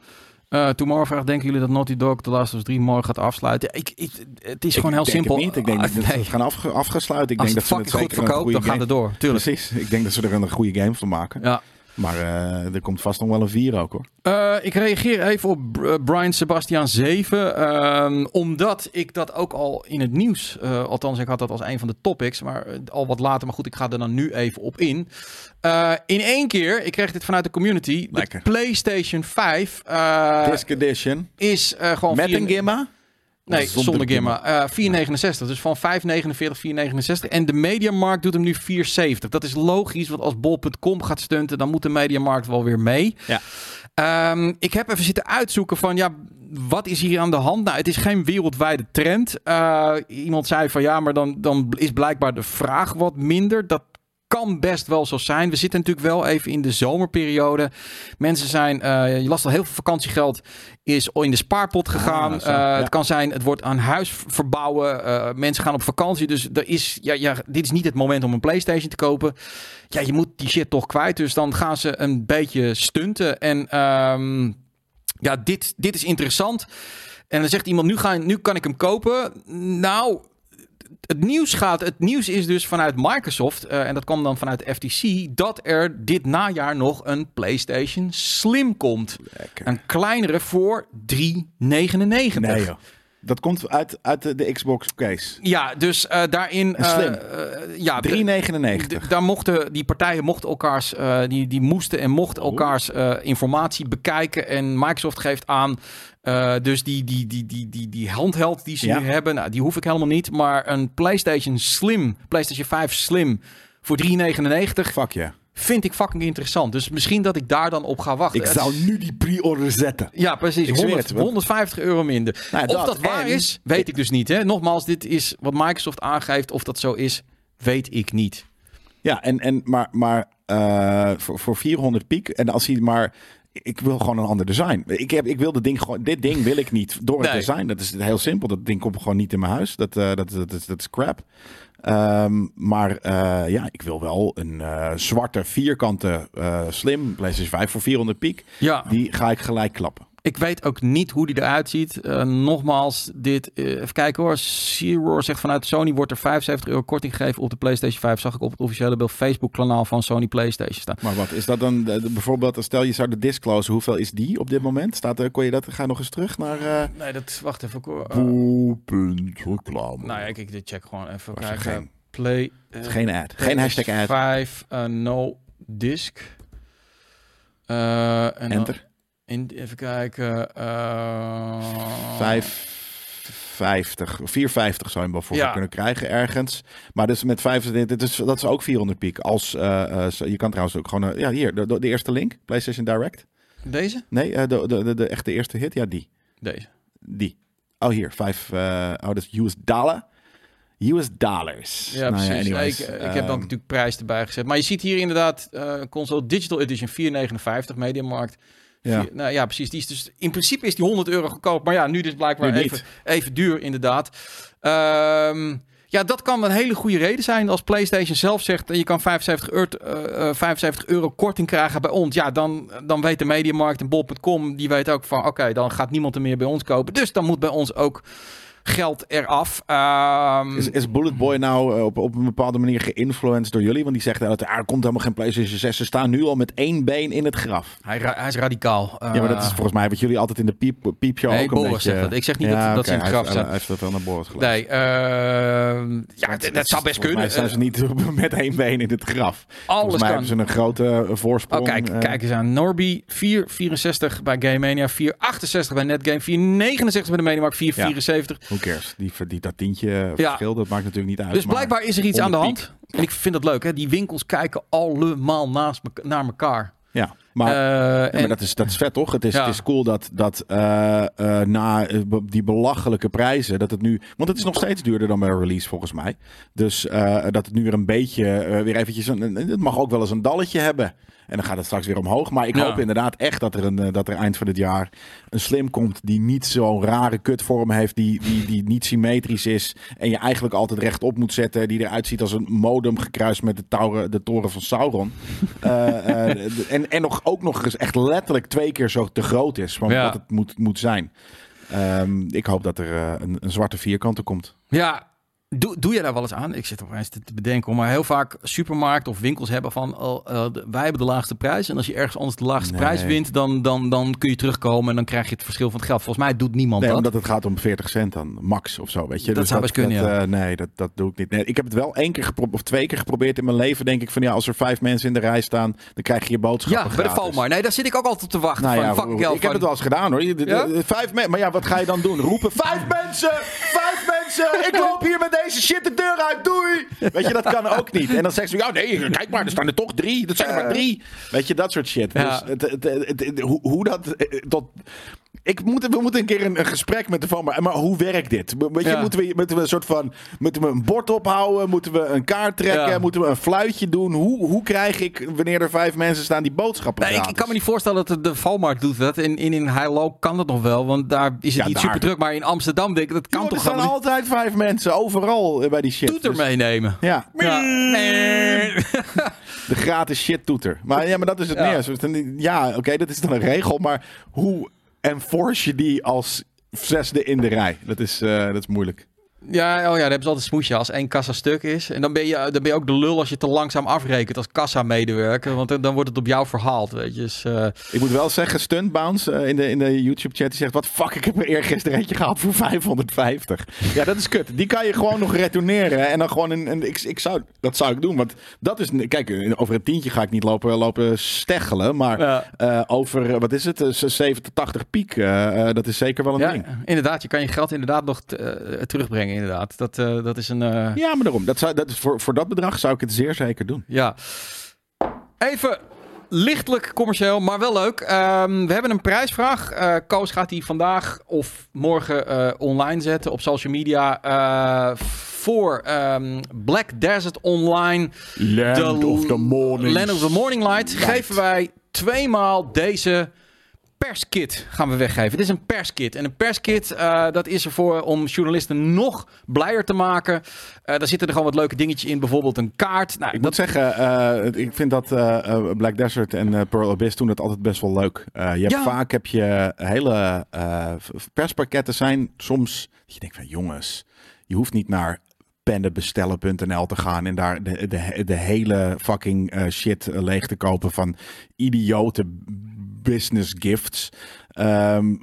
Eh Tomorrow vraagt, denken jullie dat Naughty Dog The Last of Us 3 morgen gaat afsluiten? Ja, ik, ik, het is gewoon heel ik denk simpel. Het niet. Ik denk Ah, dat ze nee. het gaan afge, afgesluiten. Ik Als denk het dat ze het goed verkoopt, dan het game- door. Tuurlijk. Precies. Ik denk dat ze er een goede game van maken. Ja. Maar eh, er komt vast nog wel een 4 ook hoor. Eh, ik reageer even op eh, Brian Sebastian 7. ehm, omdat ik dat ook al in het nieuws. althans, ik had dat als een van de topics. Maar al wat later. Maar goed, ik ga er dan nu even op in. In één keer, ik kreeg dit vanuit de community. Lekker. De PlayStation 5 eh, Disc Edition. is gewoon. Met een gimma? Nee, zonder, gimma. Eh 4,69. Dus van 5,49, 4,69. En de Mediamarkt doet hem nu 4,70. Dat is logisch, want als bol.com gaat stunten, dan moet de Mediamarkt wel weer mee. Ja. Ehm, ik heb even zitten uitzoeken van, ja, wat is hier aan de hand? Nou, het is geen wereldwijde trend. Eh, iemand zei van, ja, maar dan, dan is blijkbaar de vraag wat minder. Dat kan best wel zo zijn. We zitten natuurlijk wel even in de zomerperiode. Mensen zijn, eh, je last al heel veel vakantiegeld is in de spaarpot gegaan. Ah, zo, Eh, ja. Het kan zijn, het wordt aan huis verbouwen. Eh, mensen gaan op vakantie. Dus er is, ja, ja, dit is niet het moment om een PlayStation te kopen. Ja, je moet die shit toch kwijt. Dus dan gaan ze een beetje stunten. En ehm, ja, dit, dit is interessant. En dan zegt iemand, nu, ga, nu kan ik hem kopen. Nou, het nieuws gaat. Het nieuws is dus vanuit Microsoft. eh, en dat kwam dan vanuit de FTC. Dat er dit najaar nog een PlayStation Slim komt. Lekker. Een kleinere voor 3,99. Nee joh. Dat komt uit, uit de, Xbox case. Ja, dus eh, daarin... Slim. eh, ja, de- 3,99. D- Daar mochten die partijen mochten elkaars, die, die moesten en mochten elkaars eh, informatie bekijken. En Microsoft geeft aan. Eh, dus die, die, die, die, die, die handheld die ze Ja. nu hebben, nou, die hoef ik helemaal niet. Maar een PlayStation Slim, PlayStation 5 Slim voor 3,99 Fuck vind ik fucking interessant. Dus misschien dat ik daar dan op ga wachten. Ik zou nu die pre-order zetten. Ja, precies. Ik zweer 100, het, want- 150 euro minder. Nou, of dat dat waar is, weet ik dus niet. Hè? Nogmaals, dit is wat Microsoft aangeeft. Of dat zo is, weet ik niet. Ja, en, en, maar, maar eh, voor, voor 400 piek. En als hij maar. Ik wil gewoon een ander design. Ik, heb, ik wil dit ding gewoon. Dit ding wil ik niet door het Nee. design. Dat is heel simpel. Dat ding komt gewoon niet in mijn huis. Dat, eh, dat, dat, dat, is- dat is crap. Ehm, maar eh, ja, ik wil wel een eh, zwarte vierkante slim PlayStation 5 voor 400 piek. Ja, Die ga ik gelijk klappen. Ik weet ook niet hoe die eruit ziet. Eh, nogmaals, dit, eh, even kijken hoor. Zero zegt vanuit Sony wordt er 75 euro korting gegeven op de PlayStation 5. Zag ik op het officiële beeld Facebook kanaal van Sony PlayStation staan. Maar wat is dat dan? bijvoorbeeld, stel je zou de disclose. Hoeveel is die op dit moment? Staat er, kon je dat? Ga nog eens terug naar. eh Nee, dat wacht even. hoor. Eh, Boel.reclame. nou ja, ik, ik dit check gewoon even. Was er Kijken. geen- Play. Geen ad. Geen hashtag ad. 5 eh, no disc. Eh, en dan Enter. In, even kijken. eh 550, 450 zou je hem voor Ja. kunnen krijgen ergens. Maar dus met 25, dit is, dat is ook 400 piek. Als, eh, eh, je kan trouwens ook gewoon, eh, ja hier, de, eerste link, PlayStation Direct. Deze? Nee, eh, de, de, de, echte eerste hit, ja die. Deze. Die. Oh hier, 5, eh oh dat is US dollar. US dollars. Ja, Nou precies. anyways, ik, ik heb dan ehm, natuurlijk prijs erbij gezet. Maar je ziet hier inderdaad eh, console Digital Edition 459 Mediamarkt. Ja. Nou ja, precies. Die is dus, in principe is die 100 euro goedkoop. Maar ja, nu dus blijkbaar Nu niet. even, even duur inderdaad. Ehm, ja, dat kan een hele goede reden zijn. Als PlayStation zelf zegt, je kan 75 euro, eh, eh, 75 euro korting krijgen bij ons. Ja, dan, dan weet de Mediamarkt en Bol.com, die weet ook van, oké, dan gaat niemand er meer bij ons kopen. Dus dan moet bij ons ook geld eraf. Ehm, Is, is Bullet Boy nou eh, op, op een bepaalde manier geïnfluenced door jullie? Want die zegt dat er komt helemaal geen PlayStation 6. Ze staan nu al met één been in het graf. hij, ra- hij is radicaal. Ja, maar dat is Eh, volgens mij wat jullie altijd in de piep, piepshow Nee, ook een Boris beetje... zegt dat. Ik zeg niet dat- dat ze in het graf staan. Hij heeft dat wel naar Boris geluisterd. Nee, ehm, ja, dat zou best Volgens kunnen. mij staan ze niet met één been in het graf. Eh, Volgens alles mij kan. hebben ze een grote eh, voorsprong. Oh, kijk, kijk eens aan. Norby 464 bij Game Mania, 468 bij Netgame, 469 bij de Mediamarkt, 474. Who cares? Die, die, dat tientje Ja. verschil, dat maakt natuurlijk niet uit. Dus blijkbaar is er iets aan de 100 hand. En ik vind dat leuk, hè? Die winkels kijken allemaal naast me- naar elkaar. Ja, maar... Eh, Ja, en, maar dat is, dat is vet, toch? Het is, Ja. het is cool dat, dat eh, eh, na eh, die belachelijke prijzen, dat het nu... Want het is nog steeds duurder dan bij release, volgens mij. Dus eh, dat het nu weer een beetje, eh, weer eventjes... Een, een- het mag ook wel eens een dalletje hebben. En dan gaat het straks weer omhoog. Maar ik Ja. hoop inderdaad echt dat er, een, eh, dat er eind van het jaar een slim komt... die niet zo'n rare kutvorm heeft, die, die, die niet symmetrisch is... en je eigenlijk altijd rechtop moet zetten... die eruit ziet als een modem gekruist met de, toren, de toren van Sauron. Eh, eh, en, en nog, ook nog eens echt letterlijk twee keer zo te groot is van Ja. wat het moet, moet zijn. Ehm, ik hoop dat er een, een zwarte vierkante komt. ja, doe, doe je daar wel eens aan? Ik zit opeens te, te bedenken, maar heel vaak supermarkten of winkels hebben van, oh, eh, wij hebben de laagste prijs. En als je ergens anders de laagste Nee. prijs wint, dan, dan, dan kun je terugkomen en dan krijg je het verschil van het geld. Volgens mij doet niemand Nee, dat. omdat het gaat om 40 cent dan, max of zo, weet je. Dat zou best kunnen, dat, ja. eh, nee, dat, dat doe ik niet. Nee, ik heb het wel één keer geprobeerd, of twee keer geprobeerd in mijn leven. Denk ik van, ja, als er vijf mensen in de rij staan, dan krijg je je boodschappen Ja, bij de. Nee, daar zit ik ook altijd op te wachten. Nou van, ja, ik heb het wel eens gedaan hoor. Ja? Vijf mensen, maar ja, wat ga je dan doen? Roepen, vijf mensen, vijf mensen, ik loop hier met deze shit de deur uit, doei! Weet je, dat kan ook niet. En dan zeggen ze, ja nee, kijk maar, er staan er toch drie, dat zijn er maar drie. Weet je, dat soort shit. Ja. Dus het, het, het- het- hoe, hoe dat eh, tot... Ik moet, we moeten een keer een, een gesprek met de van, maar, maar hoe werkt dit? Weet je, Ja. moeten, we, moeten we een soort van, moeten we een bord ophouden? Moeten we een kaart trekken? Ja. Moeten we een fluitje doen? Hoe, hoe krijg ik, wanneer er vijf mensen staan, die boodschappen Nee, ik, kan me niet voorstellen dat de, Valmarkt doet dat. In, in, in Heilo kan dat nog wel, want daar is het Ja, niet daar. super druk. Maar in Amsterdam, denk ik, dat kan er toch staan gewoon altijd vijf mensen overal eh, bij die shit. toeter Dus- meenemen. Ja, de gratis shit toeter. Maar ja, maar dat is het meer. Ja, oké, dat is dan een regel. Maar hoe enforce je die als zesde in de rij? Dat is, eh, dat is moeilijk. Ja, oh ja, daar hebben ze altijd smoesje als één kassa stuk is. En dan ben, je, dan ben je ook de lul als je te langzaam afrekent als kassa-medewerker. Want dan, dan wordt het op jou verhaald, weet je. Dus, eh, Ik moet wel zeggen, Stuntbounce eh, in de, in de YouTube-chat die zegt... Wat fuck, ik heb er eergisteren eentje gehad voor 550. Ja, dat is kut. Die kan je gewoon nog retourneren. En dan gewoon een... een ik, ik zou, dat zou ik doen. Want dat is... Kijk, over een tientje ga ik niet lopen, lopen steggelen. Maar Ja. eh, over, wat is het? Eh, 70, 80 piek. dat is zeker wel een ja, ding. inderdaad. Je kan je geld inderdaad nog t- inderdaad. Dat, eh, dat is een... eh, Ja, maar daarom. Dat zou, dat is voor, voor dat bedrag zou ik het zeer zeker doen. Ja. Even lichtelijk commercieel, maar wel leuk. Ehm, we hebben een prijsvraag. Eh Koos gaat die vandaag of morgen online zetten op social media. voor ehm, Black Desert Online. Land of the Morning. Land of the Morning Light. Geven wij tweemaal deze perskit gaan we weggeven. Dit is een perskit. En een perskit, eh, dat is ervoor om journalisten nog blijer te maken. Eh, daar zitten er gewoon wat leuke dingetjes in. Bijvoorbeeld een kaart. Nou, Ik dat moet zeggen, eh, ik vind dat Black Desert en Pearl Abyss doen het altijd best wel leuk. Je hebt Ja. vaak heb je hele perspakketten zijn soms dat je denkt van jongens, je hoeft niet naar pendenbestellen.nl te gaan en daar de, de, de hele fucking shit leeg te kopen van idiote business gifts. Ehm,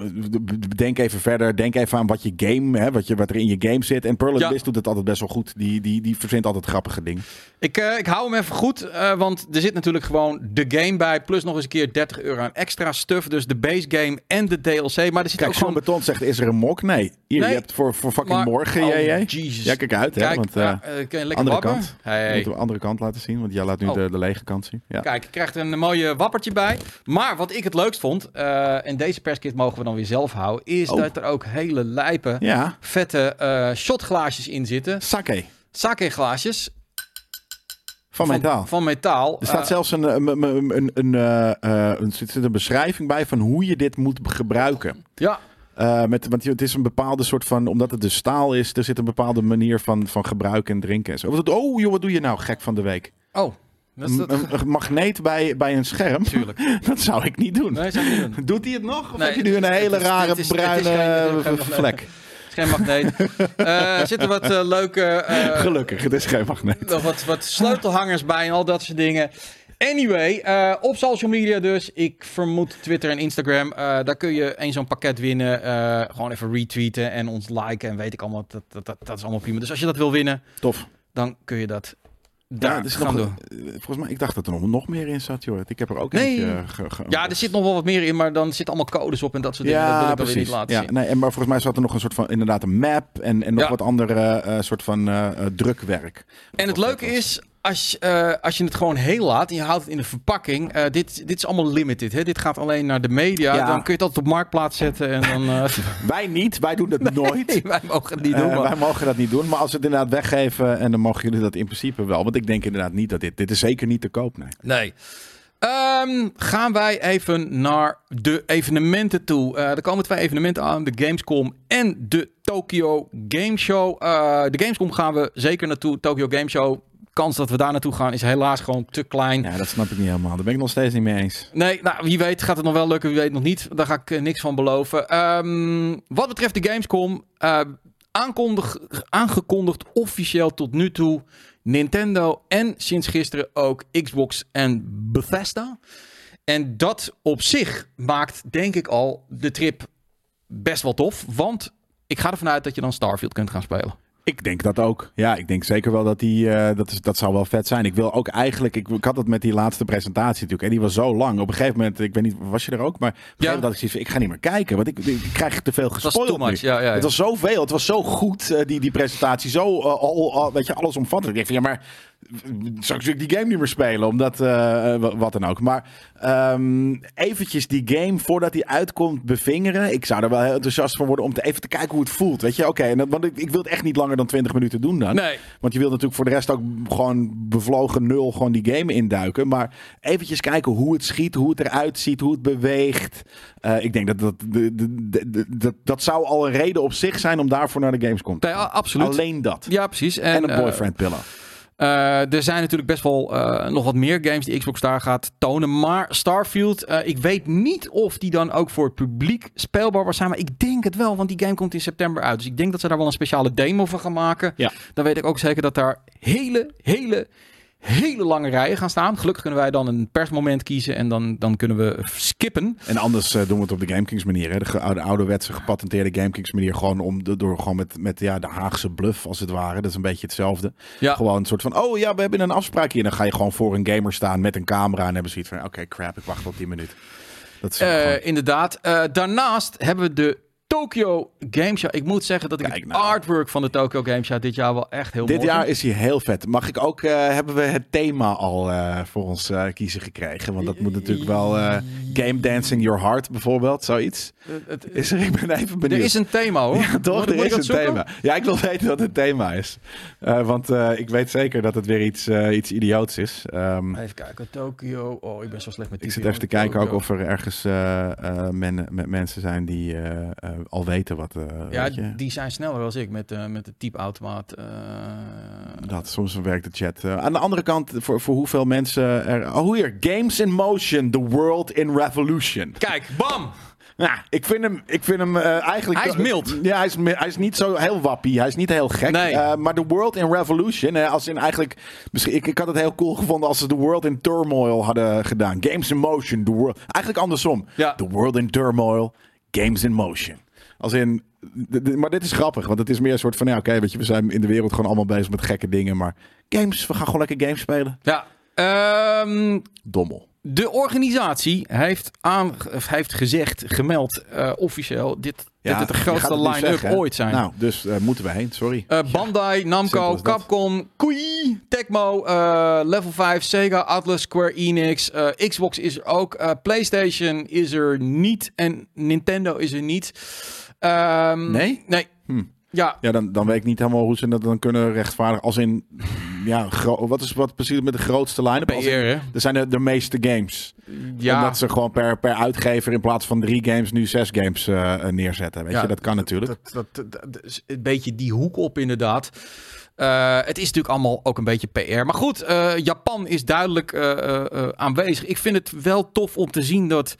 denk even verder. Denk even aan wat je game, hè, wat, je, wat er in je game zit. En Pearl Ja. Doet het altijd best wel goed. Die, die, die verzint altijd grappige dingen. Ik, eh, ik hou hem even goed, eh, want er zit natuurlijk gewoon de game bij. Plus nog eens een keer 30 euro aan extra stuff. Dus de base game en de DLC. Maar er zit Kijk, ook gewoon... Beton zegt, is er een mok? Nee. Hier, Nee. je hebt voor, voor fucking Maar- morgen, oh. Jesus. Ja, kijk uit, hè. Kijk, want, eh, ja, kun je lekker andere wappen? kant. Hey. moeten we de andere kant laten zien, want jij laat nu Oh. de, de lege kant zien. Ja. Kijk, je krijgt er een mooie wappertje bij. Maar wat ik het leukst vond, en deze perskit mogen we dan weer zelf houden, is Oh. dat er ook hele lijpe, ja, vette eh, shotglaasjes in zitten. sake Sake glaasjes. van metaal. Van metaal. er staat Eh, zelfs een, een, een, een, een, eh, een, zit een beschrijving bij van hoe je dit moet gebruiken. Ja, Eh, met, want het is een bepaalde soort van, omdat het dus staal is, er zit een bepaalde manier van, van gebruiken en drinken. En zo. Oh joh, wat doe je nou gek van de week? oh. Dat is Een, dat... een, een magneet bij, bij een scherm? Tuurlijk. Dat zou ik niet doen. Nee, zou ik niet doen. Doet hij het nog? Of Nee, heb je nu een hele is- rare is- bruine geen- vlek? Het is geen magneet. Eh, er zitten wat eh, leuke... eh, Gelukkig, het is geen magneet. nog wat, wat sleutelhangers bij en al dat soort dingen. Anyway, eh, op social media dus. Ik vermoed Twitter en Instagram. eh, daar kun je één zo'n pakket winnen. eh, gewoon even retweeten en ons liken. En weet ik allemaal. Dat, dat, dat, dat is allemaal prima. Dus als je dat wil winnen, Tof. dan kun je dat daar Ja, is gaan nog, doen. eh, volgens mij, ik dacht dat er nog, nog meer in zat, joh. Ik heb er ook Nee. eentje eh, ge- ge- Ja, er zit nog wel wat meer in, maar dan zitten allemaal codes op en dat soort dingen. dat wil Ja, ik dan weer precies. niet laten Ja, zien. nee, en maar volgens mij zat er nog een soort van, inderdaad, een map en, en nog Ja. wat andere eh, soort van drukwerk. En het leuke is, als, eh, als je het gewoon heel laat en je houdt het in de verpakking. eh, dit, dit is allemaal limited. Hè? Dit gaat alleen naar de media. Ja. Dan kun je het altijd op marktplaats zetten. En dan. eh, Wij niet, wij doen het nooit. nee, wij mogen het niet doen. Wij mogen dat niet doen, maar als we het inderdaad weggeven en dan mogen jullie dat in principe wel. Want ik denk inderdaad niet dat dit, dit is zeker niet te koop, nee. Nee. Ehm, gaan wij even naar de evenementen toe. Er komen twee evenementen aan: de Gamescom en de Tokyo Game Show. De Gamescom gaan we zeker naartoe. Tokyo Game Show. Kans dat we daar naartoe gaan is helaas gewoon te klein. Ja, dat snap ik niet helemaal. Daar ben ik nog steeds niet mee eens. Nee, nou, wie weet gaat het nog wel lukken, wie weet nog niet. Daar ga ik eh, niks van beloven. Ehm, wat betreft de Gamescom, eh, aankondig, aangekondigd officieel tot nu toe Nintendo en sinds gisteren ook Xbox en Bethesda. En dat op zich maakt, denk ik al, de trip best wel tof. Want ik ga ervan uit dat je dan Starfield kunt gaan spelen. Ik denk dat ook. Ja, ik denk zeker wel dat die, eh, dat, is, dat zou wel vet zijn. Ik wil ook eigenlijk, ik, ik had het met die laatste presentatie natuurlijk. En die was zo lang. Op een gegeven moment, ik weet niet, was je er ook? Maar op een gegeven moment had ik zoiets ik ga niet meer kijken. Want ik, ik, krijg te veel Dat gespoild. Ja, ja, ja. Het was zoveel. Het was zo goed, eh, die, die presentatie. Zo, eh, al, al- weet je, alles omvattend. Ik denk van, ja, maar zou ik die game niet meer spelen? Omdat, eh, wat dan ook. Maar ehm, eventjes die game, voordat die uitkomt, bevingeren. Ik zou er wel heel enthousiast van worden om te even te kijken hoe het voelt. Weet je, oké. want ik, ik wil het echt niet langer dan 20 minuten doen dan. Nee. Want je wilt natuurlijk voor de rest ook gewoon bevlogen nul gewoon die game induiken. Maar eventjes kijken hoe het schiet, hoe het eruit ziet, hoe het beweegt. Eh, ik denk dat dat, dat dat zou al een reden op zich zijn om daarvoor naar de games te komen. Nee, a- absoluut. Alleen dat. Ja, precies. En, En, een eh, boyfriend pillow. Eh, er zijn natuurlijk best wel eh, nog wat meer games die Xbox daar gaat tonen. Maar Starfield, eh, ik weet niet of die dan ook voor het publiek speelbaar was zijn. Maar ik denk het wel, want die game komt in september uit. Dus ik denk dat ze daar wel een speciale demo van gaan maken. Ja. Dan weet ik ook zeker dat daar hele, hele, hele lange rijen gaan staan. Gelukkig kunnen wij dan een persmoment kiezen en dan, dan kunnen we skippen. En anders eh, doen we het op de GameKings manier. Hè? De oude, ouderwetse gepatenteerde GameKings manier. Gewoon om de, door gewoon met, met ja, de Haagse bluff als het ware. Dat is een beetje hetzelfde. Ja. Gewoon een soort van, oh ja, we hebben een afspraak hier. Dan ga je gewoon voor een gamer staan met een camera. En hebben zoiets van, oké crap, ik wacht op die minuut. Dat is Eh, inderdaad. Eh, daarnaast hebben we de Tokyo Game Show. Ik moet zeggen dat ik Kijk het nou. artwork van de Tokyo Game Show dit jaar wel echt heel Dit mooi jaar vind. is hij heel vet. Mag ik ook, eh, hebben we het thema al eh, voor ons eh, kiezen gekregen? Want dat moet natuurlijk wel Game Dancing Your Heart bijvoorbeeld, zoiets. Het- het- Is er, ik ben even benieuwd. er is een thema hoor. Ja, toch? Moet- Er is een zoeken? thema. Ja, ik wil weten wat het thema is. Eh, want eh, ik weet zeker dat het weer iets, eh, iets idioots is. Ehm, Even kijken, Tokyo. Oh, ik ben zo slecht met ik zit even te kijken ook of er ergens eh, eh, men, met mensen zijn die eh, eh, al weten wat. eh, Ja, weet je, die zijn sneller als ik met, eh, met de typeautomaat. eh dat, soms werkt de chat. eh. aan de andere kant, voor, voor hoeveel mensen er. Oh, hier. Games in Motion, The World in Revolution. Kijk, bam! Ja, ik vind hem, ik vind hem eh, eigenlijk... Hij is mild. Ja, hij is, hij is niet zo heel wappie. Hij is niet heel gek. Nee. Eh, maar The World in Revolution, hè, als in eigenlijk... Misschien, ik, ik had het heel cool gevonden als ze The World in Turmoil hadden gedaan. Games in Motion, The World... Eigenlijk andersom. Ja. The World in Turmoil, Games in Motion. Als in... Maar dit is grappig, want het is meer een soort van... Ja, oké, weet je, we zijn in de wereld gewoon allemaal bezig met gekke dingen. Maar games, we gaan gewoon lekker games spelen. Ja. Ehm, Dommel. De organisatie heeft, aan, heeft gezegd, gemeld, eh, officieel, dit, Ja, dit het de grootste line-up ooit zijn. Nou, dus eh, moeten we heen, sorry. Eh, Bandai, Namco. Capcom, Koei, Tecmo, Level 5, Sega, Atlas, Square Enix. Xbox is er ook. PlayStation is er niet. En Nintendo is er niet. Ehm, Nee? Nee. Hm. Ja, Ja, dan, dan weet ik niet helemaal hoe ze dat dan kunnen rechtvaardigen. Als in, ja, wat is wat precies met de grootste line-up? Als in, PR, hè? er zijn de, de meeste games. Ja. Omdat ze gewoon per, per uitgever in plaats van drie games nu zes games eh, eh, neerzetten. Weet Ja, je, dat kan natuurlijk. Dat, dat, dat, dat is een beetje die hoek op, inderdaad. Eh, het is natuurlijk allemaal ook een beetje PR. Maar goed, eh, Japan is duidelijk eh, eh, eh, aanwezig. Ik vind het wel tof om te zien dat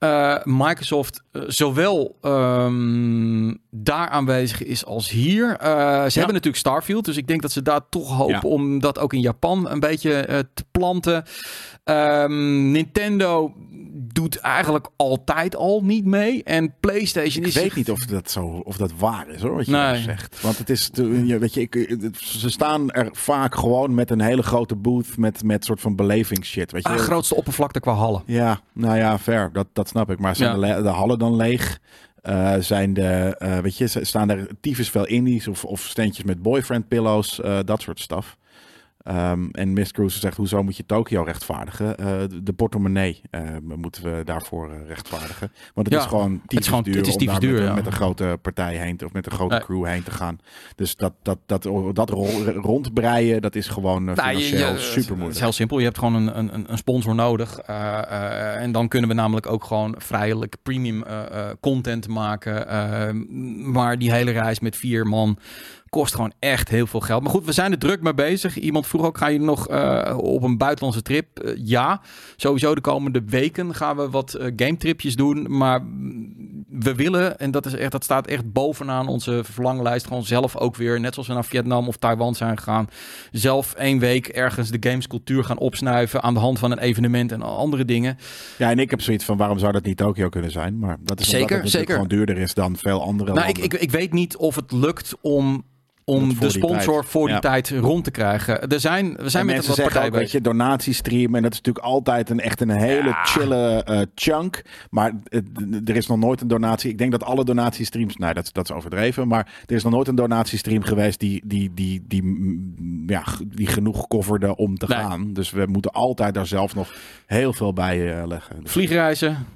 eh, Microsoft eh, zowel ehm, daar aanwezig is als hier. Eh, ze hebben natuurlijk Starfield, dus ik denk dat ze daar toch hopen Ja. om dat ook in Japan een beetje te planten. Ehm, Nintendo doet eigenlijk altijd al niet mee. En PlayStation Ik is weet niet of dat, zo, of dat waar is hoor, wat je Nee. zegt. Want het is, weet je, ik, ze staan er vaak gewoon met een hele grote booth met, met soort van belevingsshit. Weet je, Ah, grootste oppervlakte qua hallen. Ja, nou ja, fair. Dat, dat snap ik. Maar zijn Ja. de, le- de hallen dan leeg? Eh, zijn de, eh, weet je, staan er tyfus veel indies of, of steentjes met boyfriend pillows, eh, dat soort stuff. Ehm, en Miss Cruise zegt, hoezo moet je Tokio rechtvaardigen? Eh, de- portemonnee eh, moeten we daarvoor eh, rechtvaardigen. Want het Ja, is gewoon duur het is om daar duur, met, ja. met een grote partij heen te, of met een grote Nee. crew heen te gaan. Dus dat, dat, dat, dat ro- rondbreien, dat is gewoon eh, financieel je- super Het is moeilijk. heel simpel. Je hebt gewoon een, een, een sponsor nodig. En dan kunnen we namelijk ook gewoon vrijelijk premium content maken. Eh, maar die hele reis met vier man kost gewoon echt heel veel geld. Maar goed, we zijn er druk mee bezig. Iemand vroeg ook, ga je nog eh, op een buitenlandse trip? Eh, ja, sowieso de komende weken gaan we wat eh, game tripjes doen. Maar mm, we willen, en dat, is echt, dat staat echt bovenaan onze verlanglijst, gewoon zelf ook weer, net zoals we naar Vietnam of Taiwan zijn gegaan, zelf één week ergens de gamescultuur gaan opsnuiven aan de hand van een evenement en andere dingen. Ja, en ik heb zoiets van, waarom zou dat niet Tokio kunnen zijn? Maar dat is Zeker, omdat het zeker. gewoon duurder is dan veel andere Nou, ik, landen. ik, ik weet niet of het lukt om, om Dat de sponsor tijd. voor die Ja. tijd rond te krijgen. Er zijn, we zijn en met mensen wat zeggen ook, weet bezig. je, donatiestream. En dat is natuurlijk altijd een echt een hele Ja. chille eh, chunk. Maar er is nog nooit een donatie. Ik denk dat alle donatiestreams, nou dat, dat is overdreven. Maar er is nog nooit een donatiestream geweest die, die, die, die, mm, ja, die genoeg coverde om te Nee. gaan. Dus we moeten altijd daar zelf nog heel veel bij eh, leggen. Dus- Vliegreizen,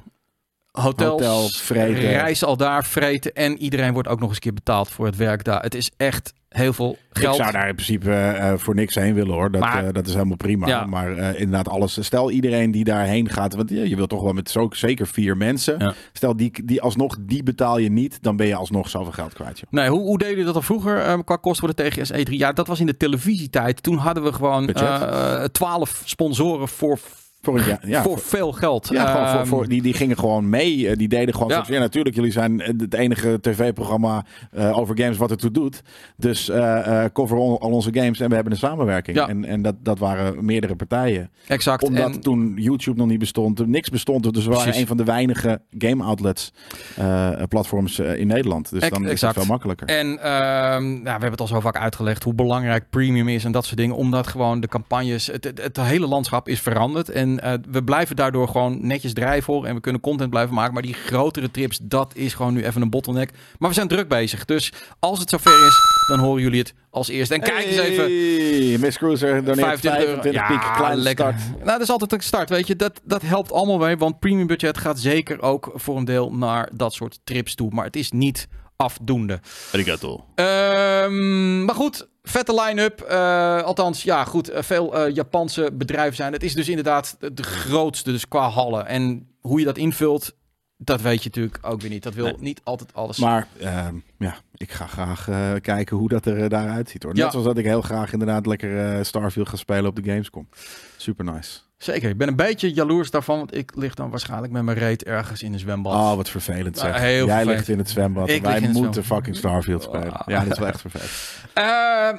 hotels, Hotel, vreten. reis al daar, vreten. En iedereen wordt ook nog eens een keer betaald voor het werk daar. Het is echt heel veel geld. Ik zou daar in principe eh, eh, voor niks heen willen hoor. Dat, Maar- eh, dat is helemaal prima. Ja. Maar eh, inderdaad, alles. Stel iedereen die daarheen gaat. Want je, je wilt toch wel met zo, zeker vier mensen. Ja. Stel die, die alsnog, die betaal je niet. Dan ben je alsnog zoveel geld kwijt. Joh. Nee, hoe, hoe deden jullie dat dan vroeger eh, qua kosten voor de TGS E3? Ja, dat was in de televisietijd. Toen hadden we gewoon eh, twaalf sponsoren voor, Voor, een, ja, ja, voor veel geld. Ja, gewoon voor, Ehm, voor, die, die gingen gewoon mee. Eh, Die deden gewoon. Ja. Natuurlijk, jullie zijn het enige tv-programma eh, over games wat ertoe doet. Dus eh eh cover al al onze games en we hebben een samenwerking. En, en dat, dat waren meerdere partijen. Exact. Omdat En- toen YouTube nog niet bestond, niks bestond. Dus we waren Precies. een van de weinige game outlets, eh, platforms eh, in Nederland. Dus dan is het veel makkelijker. En ehm, ja, we hebben het al zo vaak uitgelegd hoe belangrijk premium is en dat soort dingen. Omdat gewoon de campagnes, het, het, het hele landschap is veranderd. En eh, we blijven daardoor gewoon netjes drijven en we kunnen content blijven maken. Maar die grotere trips, dat is gewoon nu even een bottleneck. Maar we zijn druk bezig. Dus als het zover is, dan horen jullie het als eerste. En kijk eens even. Miss Cruiser, doneert 25 euro. 25 piek, kleine lekker. start. Nou, dat is altijd een start, weet je. Dat, dat helpt allemaal mee, want premium budget gaat zeker ook voor een deel naar dat soort trips toe. Maar het is niet afdoende. Arigato. Ehm, maar goed, vette line-up. Eh, althans, ja, goed. eh, veel eh, Japanse bedrijven zijn. Het is dus inderdaad de grootste, dus qua hallen. En hoe je dat invult, dat weet je natuurlijk ook weer niet. Dat wil Nee. niet altijd alles. Maar ehm, ja, ik ga graag eh, kijken hoe dat er daaruit ziet. Hoor. Net Ja. zoals dat ik heel graag inderdaad lekker eh, Starfield ga spelen op de Gamescom. Super nice. Zeker, ik ben een beetje jaloers daarvan, want ik lig dan waarschijnlijk met mijn reet ergens in een zwembad. Oh, wat vervelend zeg. Jij vervelend. ligt in het zwembad. Ik en wij moeten zwembad. fucking Starfield spelen. Ah. Ja, dat is wel echt vervelend. Eh,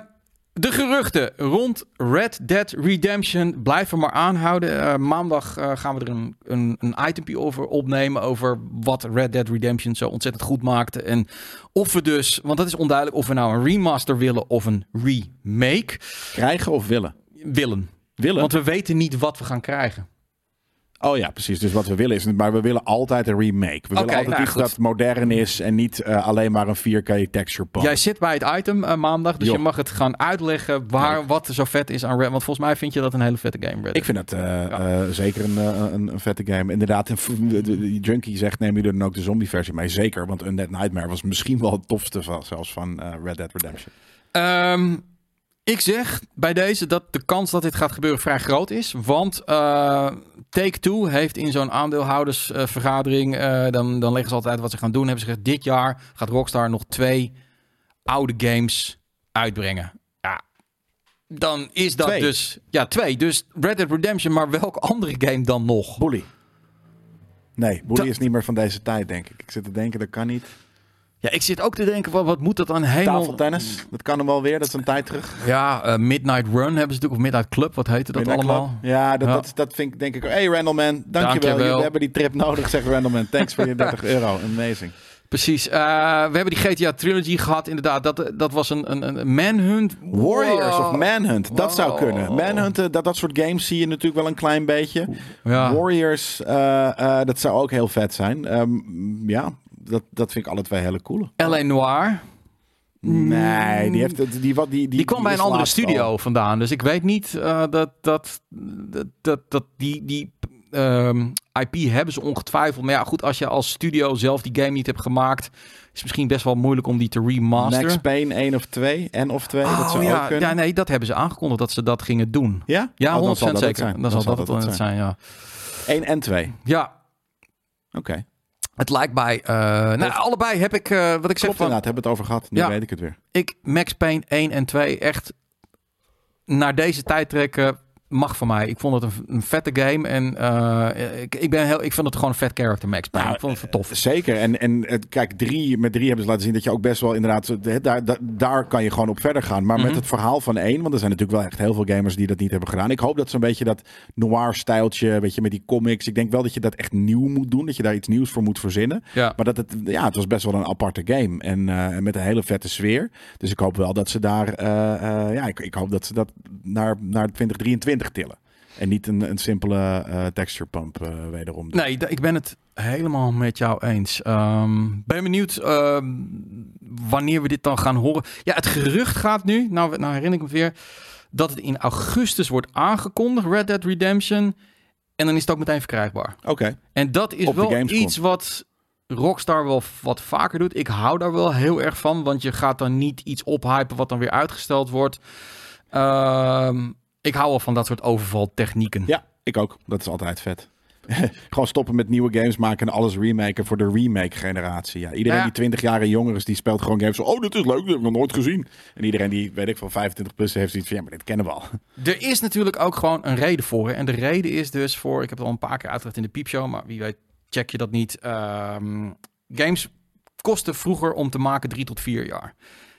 de geruchten rond Red Dead Redemption blijven maar aanhouden. Eh, maandag eh, gaan we er een, een, een itempje over opnemen. Over wat Red Dead Redemption zo ontzettend goed maakte. En of we dus, want dat is onduidelijk, of we nou een remaster willen of een remake Krijgen of willen? willen. Willen? Want we weten niet wat we gaan krijgen. Oh ja, precies. Dus wat we willen is, maar we willen altijd een remake. We willen altijd nou iets goed. dat modern is en niet eh, alleen maar een 4K texture pack. Jij zit bij het item eh, maandag, dus je mag het gaan uitleggen waar, wat er zo vet is aan Red. Want volgens mij vind je dat een hele vette game, Red Dead. Ik vind dat eh, zeker een, een, een vette game. Inderdaad, de, Junkie zegt, neem je er dan ook de zombie-versie mee? Zeker, want Undead Nightmare was misschien wel het tofste van, zelfs van Red Dead Redemption. Ehm, ik zeg bij deze dat de kans dat dit gaat gebeuren vrij groot is. Want eh, Take-Two heeft in zo'n aandeelhoudersvergadering... eh, dan, dan leggen ze altijd wat ze gaan doen. Hebben ze gezegd, dit jaar gaat Rockstar nog twee oude games uitbrengen. Ja, dan is dat Twee? dus... Ja, twee. Dus Red Dead Redemption, maar welk andere game dan nog? Bully. Nee, Bully is niet meer van deze tijd, denk ik. Ik zit te denken, dat kan niet. Ja, ik zit ook te denken, wat, wat moet dat dan helemaal... Tafeltennis, dat kan hem wel weer. Dat is een tijd terug. Ja, eh, Midnight Run hebben ze natuurlijk, of Midnight Club, wat heette dat Midnight allemaal? Club. Ja, dat, Ja. Dat, dat vind ik denk ik... Hey Randallman, dankjewel. Dankjewel. We hebben die trip nodig, zegt Randallman. Thanks voor je 30 euro. Amazing. Precies. Eh, we hebben die GTA Trilogy gehad, inderdaad. Dat, dat was een, een, een manhunt. Warriors Wow. of Manhunt, dat zou kunnen. Manhunt, eh, dat, dat soort games zie je natuurlijk wel een klein beetje. Ja. Warriors, dat zou ook heel vet zijn. Ehm, ja, dat, dat vind ik alle twee hele coole. L.A. Noir. Nee, die, heeft, die, die, die, die, Die kwam bij een andere studio vandaan. Dus ik weet niet eh, dat, dat, dat, dat, dat die, die ehm, IP hebben ze ongetwijfeld. Maar ja, goed, als je als studio zelf die game niet hebt gemaakt, is het misschien best wel moeilijk om die te remasteren. Max Payne 1 of 2, en of 2, dat Oh, zou ja, ook kunnen. ja, nee, dat hebben ze aangekondigd dat ze dat gingen doen. Ja? Ja, Oh, 100% dan zal dat het zeker. zijn. Dan zal dat het zijn, ja. 1 en 2, Ja, oké. Het lijkt bij... eh, nou, allebei heb ik, eh, wat ik zeg Klopt van... inderdaad, hebben we het over gehad. Nu Ja. weet ik het weer. ik Max Payne 1 en 2 echt naar deze tijd trekken mag van mij. Ik vond het een, een vette game en eh, ik, ik, ben heel, ik vond het gewoon een vet character Max Payne. Nou, ik vond het tof. Zeker. En, en het- kijk, drie, met drie hebben ze laten zien dat je ook best wel inderdaad... Daar, daar, daar kan je gewoon op verder gaan. Maar Mhm. met het verhaal van één... Want er zijn natuurlijk wel echt heel veel gamers die dat niet hebben gedaan. Ik hoop dat ze een beetje dat noir-stijltje... Weet je, met die comics. Ik denk wel dat je dat echt nieuw moet doen. Dat je daar iets nieuws voor moet verzinnen. Ja. Maar dat het, ja, het was best wel een aparte game. En eh, met een hele vette sfeer. Dus ik hoop wel dat ze daar... eh, eh, ja, ik, ik hoop dat ze dat naar, naar 2023 tillen. En niet een, een simpele eh, texture pump eh, wederom. Nee, ik ben het helemaal met jou eens. Ehm, ben benieuwd ehm, wanneer we dit dan gaan horen. Ja, het gerucht gaat nu, nou, nou herinner ik me weer, dat het in augustus wordt aangekondigd, Red Dead Redemption. En dan is het ook meteen verkrijgbaar. Oké. En dat is Op wel iets wat Rockstar wel wat vaker doet. Ik hou daar wel heel erg van, want je gaat dan niet iets ophypen wat dan weer uitgesteld wordt. Ehm, ik hou wel van dat soort overvaltechnieken. Ja, ik ook. Dat is altijd vet. Gewoon stoppen met nieuwe games maken en alles remaken voor de remake generatie. Ja, iedereen ja. die 20 jaar jonger is, die speelt gewoon games. van, Oh, dit is leuk, dat heb ik nog nooit gezien. En iedereen die, weet ik, van 25 plus heeft zoiets van, ja, maar dit kennen we al. Er is natuurlijk ook gewoon een reden voor. hè. En de reden is dus voor, ik heb het al een paar keer uitgelegd in de piepshow, maar wie weet check je dat niet. Ehm, games kosten vroeger om te maken drie tot vier jaar.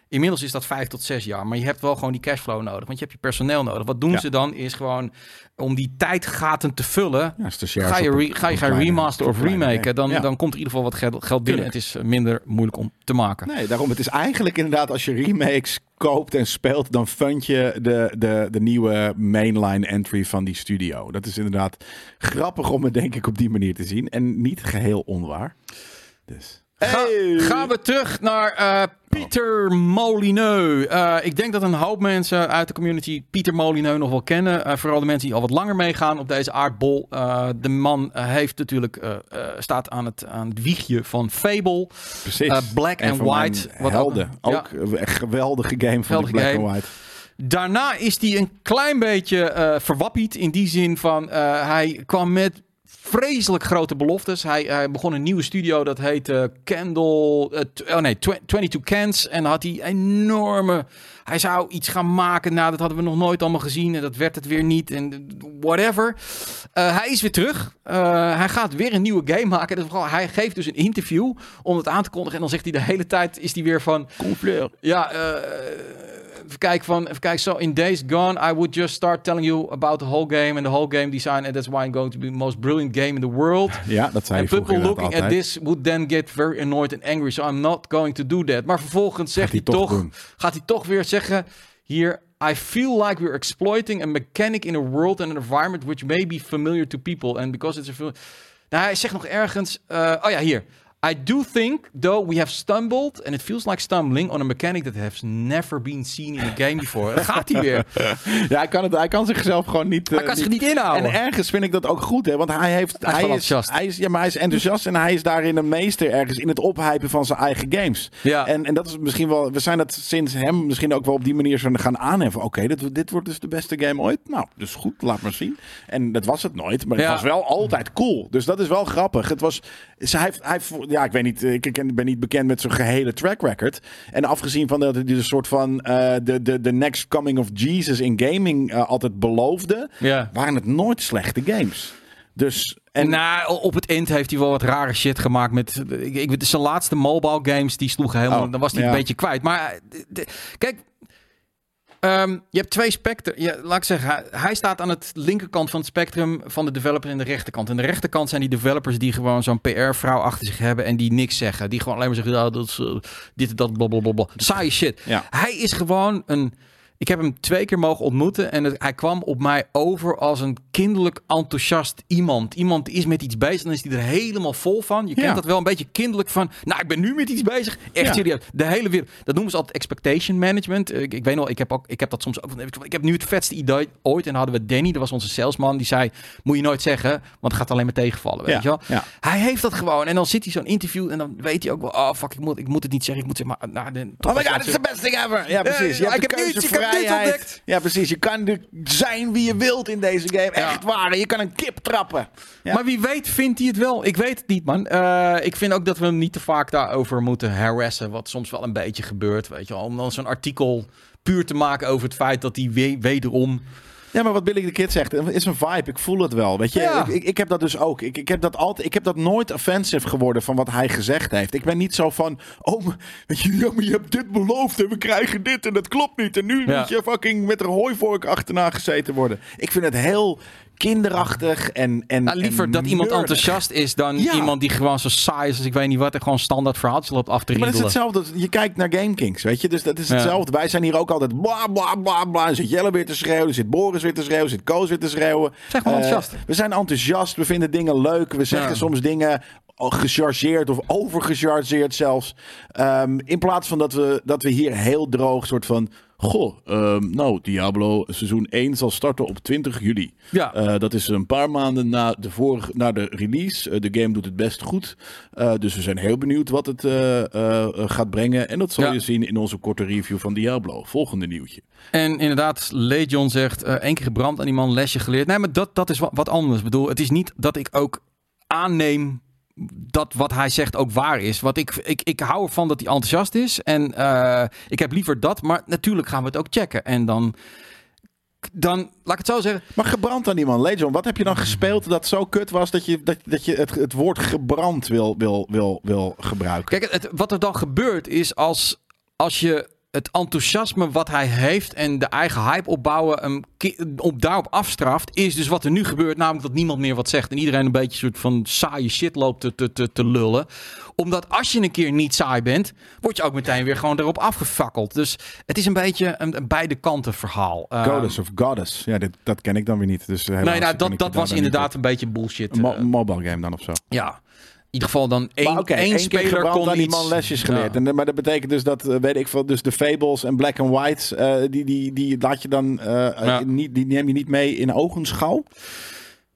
Inmiddels is dat vijf tot zes jaar. Maar je hebt wel gewoon die cashflow nodig. Want je hebt je personeel nodig. Wat doen Ja. ze dan? Is gewoon om die tijdgaten te vullen. Ja, Ga je, re- ga je gaan remaster of remaken, dan. Ja. dan komt er in ieder geval wat geld, geld binnen. Het is eh, minder moeilijk om te maken. Nee, daarom. Het is eigenlijk inderdaad als je remakes koopt en speelt, dan fund je de, de, de nieuwe mainline entry van die studio. Dat is inderdaad grappig om het denk ik op die manier te zien. En niet geheel onwaar. Dus. Ga- Hey! gaan we terug naar eh, Pieter Molyneux. Eh, ik denk dat een hoop mensen uit de community Pieter Molyneux nog wel kennen. Eh, vooral de mensen die al wat langer meegaan op deze aardbol. De man heeft natuurlijk, staat aan het, aan het wiegje van Fable. Precies. Black and White, wat helden. ook- Ook, een geweldige game van Geweldige Black and White. Daarna is hij een klein beetje verwappied. In die zin van, hij kwam met vreselijk grote beloftes. Hij, hij begon een nieuwe studio, dat heette Candle... eh, tw- oh nee, tw- 22 Cans. En had hij enorme... Hij zou iets gaan maken. Nou, dat hadden we nog nooit allemaal gezien. En dat werd het weer niet. En whatever. Eh, hij is weer terug. Hij gaat weer een nieuwe game maken. Is vooral, hij geeft dus een interview om het aan te kondigen. En dan zegt hij de hele tijd, is hij weer van... Confleur. Ja, eh, even kijken van, even kijken. So in Days Gone, I would just start telling you about the whole game and the whole game design, and that's why I'm going to be the most brilliant game in the world. Ja, dat And hij people looking at this would then get very annoyed and angry, so I'm not going to do that. Maar vervolgens zegt hij, hij toch doen. gaat hij toch weer zeggen hier. I feel like we're exploiting a mechanic in a world and an environment which may be familiar to people. And because it's a nou, hij zegt nog ergens. eh, oh ja, hier. I do think, though, we have stumbled, and it feels like stumbling on a mechanic that has never been seen in a game before. Gaat hij weer. Ja, hij kan, het, hij kan zichzelf gewoon niet... Hij eh, kan zich niet inhouden. En ergens vind ik dat ook goed, hè? Want hij heeft. Hij is enthousiast. Hij is, ja, maar hij is enthousiast en hij is daarin een meester ergens in het ophypen van zijn eigen games. Ja. En, en dat is misschien wel. We zijn dat sinds hem misschien ook wel op die manier zo gaan aanheffen. Oké, dit, dit wordt dus de beste game ooit. Nou, dus goed, laat maar zien. En dat was het nooit, maar het was wel altijd cool. Dus dat is wel grappig. Het was. Hij hij ja, ik weet niet. Ik ken- ben niet bekend met zijn gehele track record. En afgezien van dat hij dus een soort van eh, de, de, de next coming of Jesus in gaming eh, altijd beloofde Ja. waren het nooit slechte games. Dus, en nou, op het eind heeft hij wel wat rare shit gemaakt met... Ik, ik, weet- zijn laatste mobile games, die sloegen helemaal... Oh, dan was hij ja. een beetje kwijt. Maar eh, de- kijk... ehm, je hebt twee spectrum. Ja, laat ik zeggen, hij, hij staat aan het linkerkant van het spectrum van de developer en de rechterkant. En de rechterkant zijn die developers die gewoon zo'n PR-vrouw achter zich hebben en die niks zeggen. Die gewoon alleen maar zeggen, ja, dat is eh, dit en dat, blablabla. Saaie shit. Ja. Hij is gewoon een... Ik heb hem twee keer mogen ontmoeten en het- hij kwam op mij over als een kinderlijk enthousiast iemand. Iemand die is met iets bezig en dan is hij er helemaal vol van. Je kent dat wel een beetje kinderlijk van, nou ik ben nu met iets bezig. Echt Ja. serieus. De hele wereld. Dat noemen ze altijd expectation management. Ik, ik weet nog, ik heb, ook, ik heb dat soms ook. Ik heb nu het vetste idee ooit en dan hadden we Danny, dat was onze salesman, die zei, moet je nooit zeggen, want het gaat alleen maar tegenvallen. Weet Ja, je wel? Hij heeft dat gewoon en dan zit hij zo'n interview en dan weet hij ook wel, oh fuck, ik moet, ik moet het niet zeggen. Ik moet zeggen, maar nou, de, Oh my god, it's the best thing ever. Ja, precies. Ja, ik heb nu iets- ik dit ontdekt. Ja, precies. Je kan er zijn wie je wilt in deze game. Echt waar. Je kan een kip trappen. Ja. Maar wie weet vindt hij het wel. Ik weet het niet, man. Eh, ik vind ook dat we hem niet te vaak daarover moeten harassen. Wat soms wel een beetje gebeurt, weet je wel. Om dan zo'n artikel puur te maken over het feit dat hij we- wederom... Ja, maar wat Billy de Kid zegt, het is een vibe. Ik voel het wel. Weet je, Ja. ik, ik, ik heb dat dus ook. Ik, ik, heb dat altijd, ik heb dat nooit offensive geworden van wat hij gezegd heeft. Ik ben niet zo van, oh, weet je, ja, maar je hebt dit beloofd en we krijgen dit en dat klopt niet. En nu Ja. moet je fucking met een hooivork achterna gezeten worden. Ik vind het heel kinderachtig en, en Nou, liever en dat iemand enthousiast is dan Ja. iemand die gewoon zo saai is als ik weet niet wat en gewoon standaard verhaaltjes loopt af te Maar dat is riedelen. hetzelfde. Je kijkt naar GameKings, weet je. Dus dat is Ja. hetzelfde. Wij zijn hier ook altijd bla bla bla bla. Er zit Jelle weer te schreeuwen. Zit Boris weer te schreeuwen. Zit Koos weer te schreeuwen. zijn gewoon Eh, enthousiast. we zijn enthousiast. We vinden dingen leuk. We zeggen soms dingen gechargeerd of overgechargeerd zelfs. Ehm, in plaats van dat we, dat we hier heel droog soort van... Goh, ehm, nou, Diablo seizoen 1 zal starten op 20 juli. Ja. Eh, dat is een paar maanden na de, vorige, na de release. Eh, de game doet het best goed. Eh, dus we zijn heel benieuwd wat het gaat brengen. En dat zal Ja. je zien in onze korte review van Diablo. Volgende nieuwtje. En inderdaad, Legion zegt, één keer gebrand aan die man, lesje geleerd. Nee, maar dat, dat is wat, wat anders. Ik bedoel, het is niet dat ik ook aanneem dat wat hij zegt ook waar is. Wat ik, ik, ik hou ervan dat hij enthousiast is. En eh, ik heb liever dat. Maar natuurlijk gaan we het ook checken. En dan, dan laat ik het zo zeggen. Maar gebrand aan die man, Legion. Wat heb je dan gespeeld dat zo kut was dat je, dat, dat je het, het woord gebrand wil, wil, wil, wil gebruiken? Kijk, het, wat er dan gebeurt is als, als je het enthousiasme wat hij heeft en de eigen hype opbouwen hem op daarop afstraft, is dus wat er nu gebeurt, namelijk dat niemand meer wat zegt en iedereen een beetje een soort van saaie shit loopt te, te, te, te lullen. Omdat als je een keer niet saai bent, word je ook meteen weer gewoon erop afgefakkeld. Dus het is een beetje een, een beide kanten verhaal. Eh, Goddess of Goddess. Ja, dit, dat ken ik dan weer niet. Dus nee, nou, dat, dat was inderdaad een beetje bullshit. mo- eh, mobile game dan of zo. ja. In ieder geval dan één, één speler kon aan die iets- man lesjes geleerd. Ja. En, maar dat betekent dus dat, eh, weet ik veel, dus de Fables en Black and White, eh, die, die, die laat je dan, eh, Ja. niet, die neem je niet mee in ogenschouw?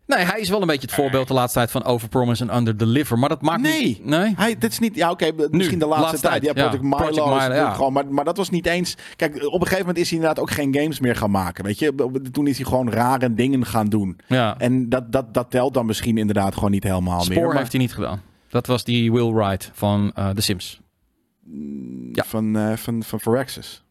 Nee, hij is wel een beetje het voorbeeld de laatste tijd van overpromise en underdeliver. Maar dat maakt Nee. niet... Nee? Hij, dit is niet, ja oké, misschien de laatste, laatste tijd. tijd, Ja, ja. Project Milo, Project is Milo, natuurlijk ja. gewoon, maar, maar dat was niet eens... Kijk, op een gegeven moment is hij inderdaad ook geen games meer gaan maken, weet je. Toen is hij gewoon rare dingen gaan doen. Ja. En dat, dat, dat telt dan misschien inderdaad gewoon niet helemaal meer. Spoor maar- heeft hij niet gedaan. Dat was die Will Wright van eh The Sims. ja. Van, eh van, van Firaxis.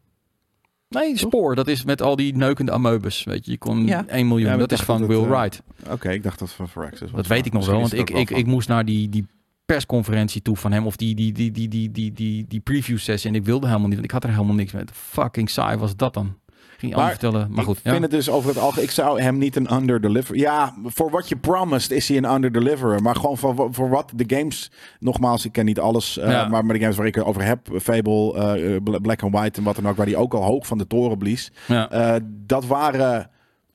Nee, Spoor. Dat is met al die neukende amoebus. Weet je, je kon Ja. 1 miljoen. Ja, dat is van dat Will het, eh, Wright. Oké, ik dacht dat het van Firaxis was. Dat weet ik nog wel. Want ik, ik, ik moest naar die, die persconferentie toe van hem. Of die, die, die, die, die, die, die, die preview sessie. En ik wilde helemaal niet. Want ik had er helemaal niks mee. Fucking saai was dat dan. Ging je Maar vertellen. Maar goed. ik ja. vind het dus over het algemeen. Ik zou hem niet een underdeliver. Ja, voor wat je promised is hij een underdeliverer. Maar gewoon voor, voor wat de games. Nogmaals, ik ken niet alles. eh, Ja. maar, maar de games waar ik het over heb. Fable, eh, Black and White en wat dan ook. Waar hij ook al hoog van de toren blies. ja. eh, dat waren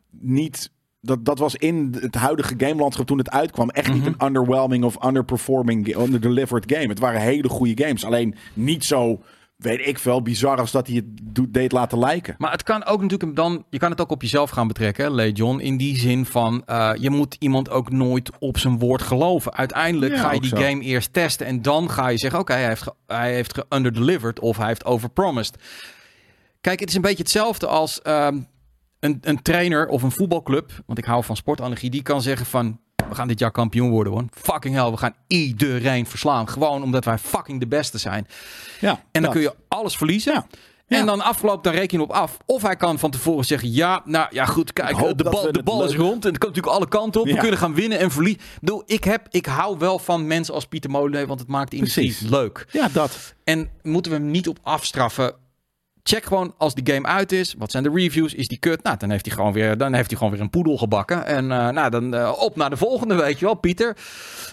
niet. Dat, dat was in het huidige gamelandschap toen het uitkwam echt niet Mhm. een underwhelming of underperforming, underdelivered game. Het waren hele goede games. Alleen niet zo, weet ik veel, bizar als dat hij het deed laten lijken. Maar het kan ook natuurlijk dan, je kan het ook op jezelf gaan betrekken, Legion. In die zin van, eh, je moet iemand ook nooit op zijn woord geloven. Uiteindelijk Ja, ga je die zo. game eerst testen en dan ga je zeggen, oké, hij heeft, hij heeft ge-underdelivered of hij heeft overpromised. Kijk, het is een beetje hetzelfde als ehm, een, een trainer of een voetbalclub, want ik hou van sportanalogie, die kan zeggen van, we gaan dit jaar kampioen worden, hoor. Fucking hell, we gaan iedereen verslaan. Gewoon omdat wij fucking de beste zijn. Ja, En dan dat. kun je alles verliezen. Ja. Ja. En dan afgelopen, dan reken je op af. Of hij kan van tevoren zeggen: Ja, nou ja, goed, kijk, de bal, de bal is leuk- rond. En het kan natuurlijk alle kanten op. Ja. We kunnen gaan winnen en verliezen. Ik Ik, heb, ik hou wel van mensen als Pieter Molen, want het maakt de industrie Precies. leuk. Ja, dat. En moeten we hem niet op afstraffen. Check gewoon als die game uit is. Wat zijn de reviews? Is die kut? Nou, dan heeft hij gewoon weer, dan heeft hij gewoon weer een poedel gebakken. En eh, nou, dan eh, op naar de volgende, weet je wel, Pieter.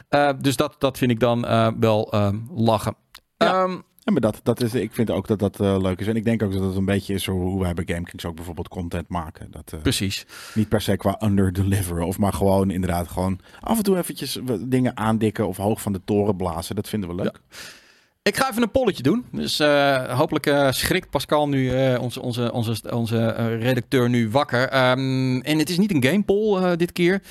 Eh, dus dat, dat vind ik dan wel eh, lachen. Ja. Ehm, Ja, maar dat, dat is, ik vind ook dat dat leuk is. En ik denk ook dat het een beetje is hoe wij bij GameKings ook bijvoorbeeld content maken. Dat, precies. niet per se qua underdeliveren. Of maar gewoon inderdaad gewoon af en toe eventjes dingen aandikken of hoog van de toren blazen. Dat vinden we leuk. Ik ga even een polletje doen. Dus eh, hopelijk eh, schrikt Pascal nu, eh, onze, onze, onze, onze redacteur, nu wakker. Ehm, en het is niet een game poll dit keer.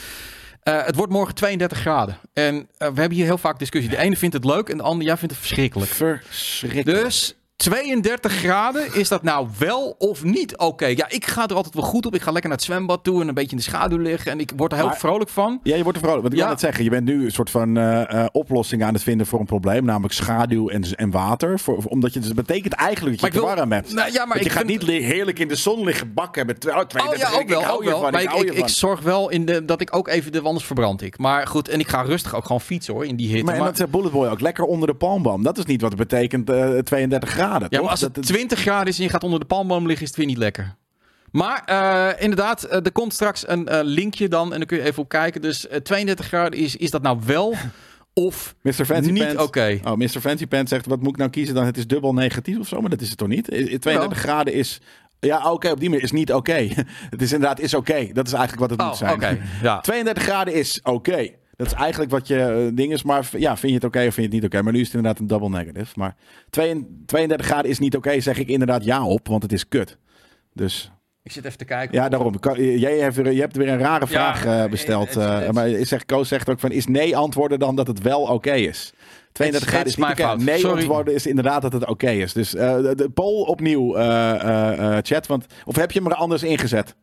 Het wordt morgen 32 graden. En we hebben hier heel vaak discussie. De ene vindt het leuk en de andere jij vindt het verschrikkelijk. Verschrikkelijk. Dus 32 graden, is dat nou wel of niet oké? Ja, ik ga er altijd wel goed op. Ik ga lekker naar het zwembad toe en een beetje in de schaduw liggen. En ik word er heel Maar- vrolijk van. Ja, je wordt er vrolijk. Want ik Ja. wil net zeggen, je bent nu een soort van eh, eh, oplossing aan het vinden voor een probleem. Namelijk schaduw en, en water. Voor, voor- omdat je, dus dat betekent eigenlijk dat je het warm hebt. Nou, ja, maar je ik gaat vind- niet li- heerlijk in de zon liggen bakken met tw- oh, Oh 32 ja, ook ik wel. hou Ook je wel. van, Maar ik ik, zorg wel in de, dat ik ook even de anders verbrand ik. Maar goed, en ik ga rustig ook gewoon fietsen hoor, in die hitte. Maar, en Maar, dat zegt Bullet Boy ook. Lekker onder de palmboom. Dat is niet wat het betekent eh 32 graden, ja, toch? als het Dat- 20 graden is en je gaat onder de palmboom liggen, is het weer niet lekker. Maar eh, inderdaad, eh, er komt straks een eh, linkje dan en dan kun je even op kijken. Dus eh, 32 graden, is, is dat nou wel of Mr. Fancy niet oké? Oh, Mr. Fancy Pants zegt, wat moet ik nou kiezen dan? Het is dubbel negatief of zo, maar dat is het toch niet? I- 32 graden is... Ja, oké, op die manier is niet oké. het is inderdaad is oké. Dat is eigenlijk wat het Oh, moet zijn. Ja. 32 graden is oké. Dat is eigenlijk wat je eh, ding is. Maar ja, vind je het oké of vind je het niet oké? Maar nu is het inderdaad een double negative. Maar 32 32 graden is niet oké, zeg ik inderdaad ja op, want het is kut. Dus Ik zit even te kijken. ja, daarom. Kan- Jij hebt weer, je hebt weer een rare vraag eh, eh, besteld. het- eh, maar is- zegt, Koos zegt ook van, is nee antwoorden dan dat het wel oké is? 32 Het graden is niet fout. Nee Sorry. antwoorden is inderdaad dat het oké is. Dus eh, de, de poll opnieuw, eh, eh, eh, chat. Want, of heb je hem er anders ingezet?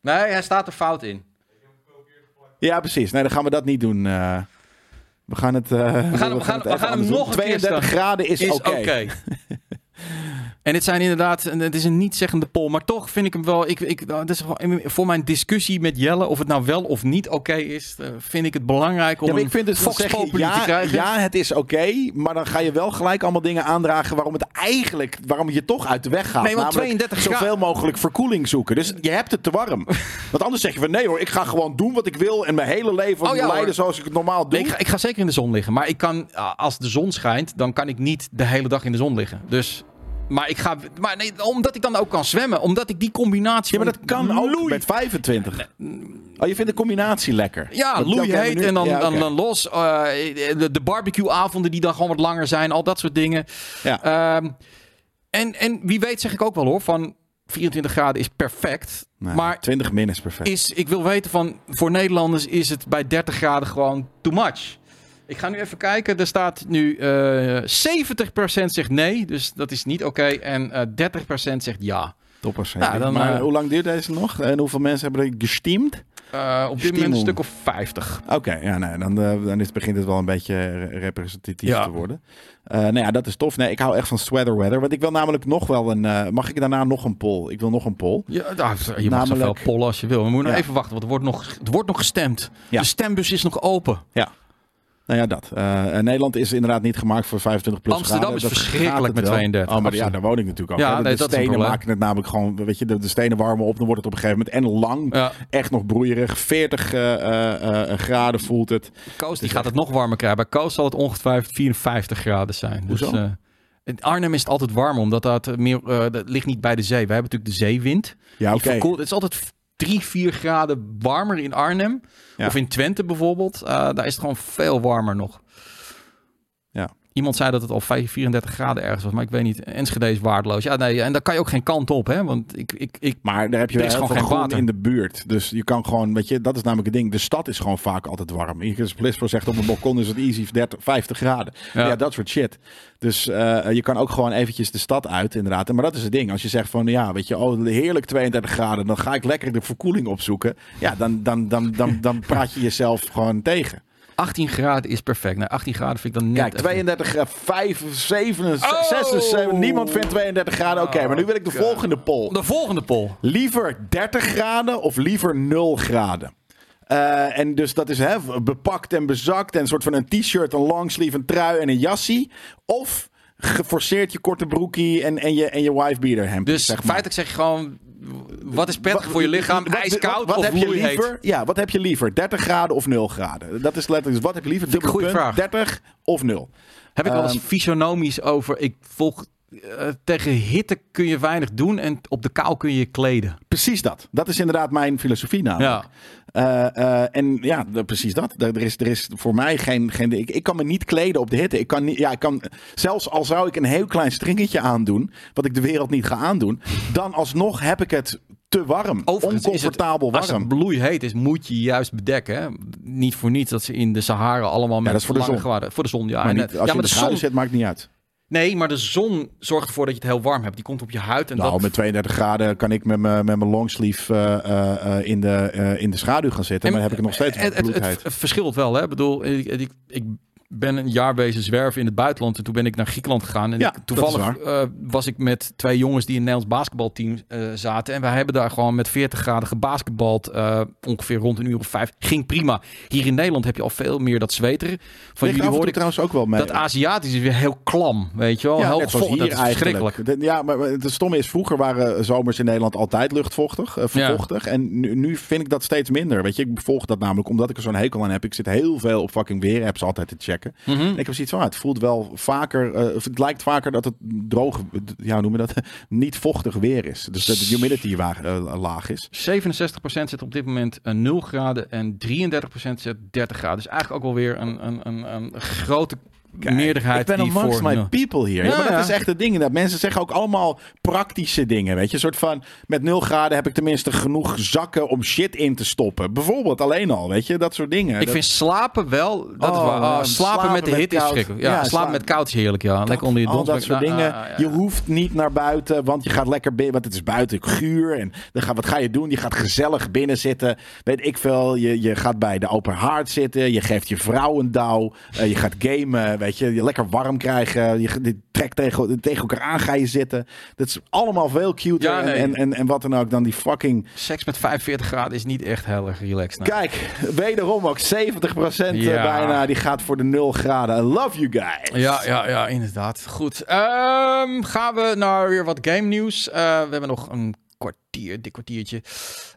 Nee, hij staat er fout in. Ja, precies. Nee, dan gaan we dat niet doen. eh. we gaan het. eh, We gaan, we gaan, we hem nog een keer 32 stellen. graden is, is oké. oké. En dit zijn inderdaad, het is een niet-zeggende poll, maar toch vind ik hem wel. Ik, ik, dat is voor mijn discussie met Jelle, of het nou wel of niet oké is, eh, vind ik het belangrijk om Ja, een ik vind dus dan Fox zeg je, Populi te ja, krijgen. ja, het is oké, maar dan ga je wel gelijk allemaal dingen aandragen waarom het eigenlijk, waarom je toch uit de weg gaat. Nee, want Namelijk 32 zoveel mogelijk verkoeling zoeken. Dus je hebt het te warm. Want anders zeg je van nee hoor, ik ga gewoon doen wat ik wil en mijn hele leven Oh ja, leiden hoor. zoals ik het normaal doe. Nee, ik, ga, ik ga zeker in de zon liggen, maar ik kan, als de zon schijnt, dan kan ik niet de hele dag in de zon liggen. Dus, maar ik ga, maar nee, omdat ik dan ook kan zwemmen, omdat ik die combinatie. ja, maar dat kan ook met 25. Oh, je vindt de combinatie lekker? Ja, Dat- loei heet en dan, ja, dan, los. eh, de, de barbecue-avonden die dan gewoon wat langer zijn. Al dat soort dingen. Ja. Ehm, en, en wie weet zeg ik ook wel hoor, van 24 graden is perfect. Nee, maar 20 min is perfect. is, ik wil weten van, voor Nederlanders is het bij 30 graden gewoon too much. Ik ga nu even kijken. Er staat nu eh 70% zegt nee, dus dat is niet oké. En eh 30% zegt ja. Toppers. Ja, dan, maar eh, hoe lang duurt deze nog? En hoeveel mensen hebben er gesteamd? Eh, op dit moment een stuk of 50. Oké, ja, nee, dan, eh, dan is, begint het wel een beetje re- representatief Ja. te worden. Eh nou ja, dat is tof. Nee, ik hou echt van sweater weather. Want ik wil namelijk nog wel een... eh, mag ik daarna nog een poll? Ik wil nog een poll. Ja, nou, je mag Namelijk- zoveel pollen als je wil. We moeten nog Ja. even wachten, want er wordt nog, er wordt nog gestemd. Ja. De stembus is nog open. Nou ja, dat. Eh, Nederland is inderdaad niet gemaakt voor 25 plus Amsterdam graden. is Dat verschrikkelijk met wel. 32, Oh, maar ja, daar woon ik natuurlijk ook. Ja. De, nee, de een stenen maken het namelijk gewoon... Weet je, de, de stenen warmen op, dan wordt het op een gegeven moment... En lang, Ja. echt nog broeierig. 40 eh, eh, graden voelt het. Koos die gaat het nog warmer krijgen. Bij Koos zal het ongetwijfeld 54 graden zijn. Hoezo? Dus, eh, in Arnhem is het altijd warm, omdat dat meer, dat ligt niet bij de zee. Wij hebben natuurlijk de zeewind. Ja, oké. Het is altijd 3, 4 graden warmer in Arnhem. Ja. Of in Twente bijvoorbeeld. Eh, daar is het gewoon veel warmer nog. Iemand zei dat het al 5, 34 graden ergens was, maar ik weet niet. Enschede is waardeloos. Ja, nee, en daar kan je ook geen kant op, hè? Want ik, ik, ik Maar daar heb je wel is gewoon geen water. in de buurt. Dus je kan gewoon, weet je, dat is namelijk het ding. De stad is gewoon vaak altijd warm. Je Plispo zegt op een balkon is het easy 30, 50 graden. Ja. Ja, dat soort shit. Dus eh, je kan ook gewoon eventjes de stad uit, inderdaad. Maar dat is het ding. Als je zegt van, ja, weet je, oh, heerlijk 32 graden. Dan ga ik lekker de verkoeling opzoeken. Ja, dan, dan, dan, dan, dan praat je jezelf gewoon tegen. 18 graden is perfect. Nee, 18 graden vind ik dan net Kijk, even- 32 graden, 5, 7, Oh! 6, 7. Niemand vindt 32 graden oké. maar nu wil ik de volgende poll. De volgende poll. Liever 30 graden of liever 0 graden? Eh, en dus dat is hè, bepakt en bezakt en een soort van een t-shirt, een longsleeve, een trui en een jassie. Of geforceerd je korte broekie en, en je, en je wifebeater hemd. Dus zeg maar. feitelijk zeg je gewoon, wat is prettig voor je lichaam? wat- ijskoud wat, wat of heb je liever? Ja, wat heb je liever? 30 graden of 0 graden? Dat is letterlijk, dus wat heb je liever? Dubbele punt, vraag. 30 of 0? Heb ik wel eens Ehm, fysionomisch over, ik volg... eh, tegen hitte kun je weinig doen en op de kou kun je je kleden. Precies dat. Dat is inderdaad mijn filosofie namelijk. Ja. Eh, eh, en ja, precies dat. Er is, er is voor mij geen. geen ik, ik kan me niet kleden op de hitte. Ik kan niet, ja, ik kan, zelfs al zou ik een heel klein stringetje aandoen, wat ik de wereld niet ga aandoen, dan alsnog heb ik het te warm. Overigens het- Oncomfortabel Als warm. het bloeiheet is, moet je juist bedekken. Hè? Niet voor niets dat ze in de Sahara allemaal met dat is voor de zon. gewaden- Voor de zon, ja. maar En, niet, als ja, je maar de de zon... zit, maakt niet uit. Nee, maar de zon zorgt ervoor dat je het heel warm hebt. Die komt op je huid en nou, dat... met 32 graden kan ik met mijn met mijn longsleeve eh, eh, eh, in, de, in de schaduw gaan zitten. maar dan heb ik nog steeds het, het, het, verschilt wel, hè? Ik bedoel, ik, ik, ik ben een jaar bezig zwerven in het buitenland. En toen ben ik naar Griekenland gegaan. En Ja, ik, dat toevallig eh, was ik met twee jongens die in het Nederlands basketbalteam eh, zaten. En wij hebben daar gewoon met 40 graden gebasketbald. eh, ongeveer rond een uur of vijf. Ging prima. Hier in Nederland heb je al veel meer dat zweteren. Van jullie hoorde ik trouwens ook wel mee. dat Aziatisch is weer heel klam, weet je wel. Ja, heel net zoals vo- dat hier is eigenlijk. verschrikkelijk. De- Ja, maar het stomme is, vroeger waren zomers in Nederland altijd luchtvochtig, vervochtig. En nu, nu vind ik dat steeds minder. Weet je, ik volg dat namelijk omdat ik er zo'n hekel aan heb. Ik zit heel veel op fucking weer-apps altijd te checken. Mhm. Ik heb zoiets van, ah, het voelt wel vaker, eh, het lijkt vaker dat het droog, ja, hoe noem je dat, niet vochtig weer is. Dus dat de humidity wa- eh, laag is. 67% zit op dit moment een 0 graden en 33% zit 30 graden. Dus eigenlijk ook wel weer een, een, een, een grote meerderheid ik ben die amongst voor... my nul. people hier. Ja, Ja, maar dat ja. is echt het ding. Dat mensen zeggen ook allemaal praktische dingen. Weet je, een soort van met 0 graden heb ik tenminste genoeg zakken om shit in te stoppen. Bijvoorbeeld alleen al, weet je, dat soort dingen. Ik Dat- vind slapen wel... Dat is Oh, waar. Ja, slapen, slapen met de met hit is schrikkelijk. Ja, Ja, slapen met koud is heerlijk, ja. Lekker onder je al dons. dat soort Nou, dingen. ah. Je hoeft niet naar buiten, want je gaat lekker binnen. Want het is buiten guur. En dan ga, wat ga je doen? Je gaat gezellig binnen zitten. Weet ik veel. Je, je gaat bij de open haard zitten. Je geeft je vrouw een douw. Eh, je gaat gamen. Weet je, je lekker warm krijgen. Je, je trekt tegen, tegen elkaar aan ga je zitten. Dat is allemaal veel cuter. Ja, nee. en, en, en, en wat dan ook dan die fucking... Seks met 45 graden is niet echt heel erg relaxed. nou. Kijk, wederom ook 70% eh, Ja. bijna. Die gaat voor de 0 graden. I love you guys. Ja, ja, ja, inderdaad. Goed. Ehm, gaan we naar weer wat game nieuws. Eh, we hebben nog een kwartier, dik kwartiertje.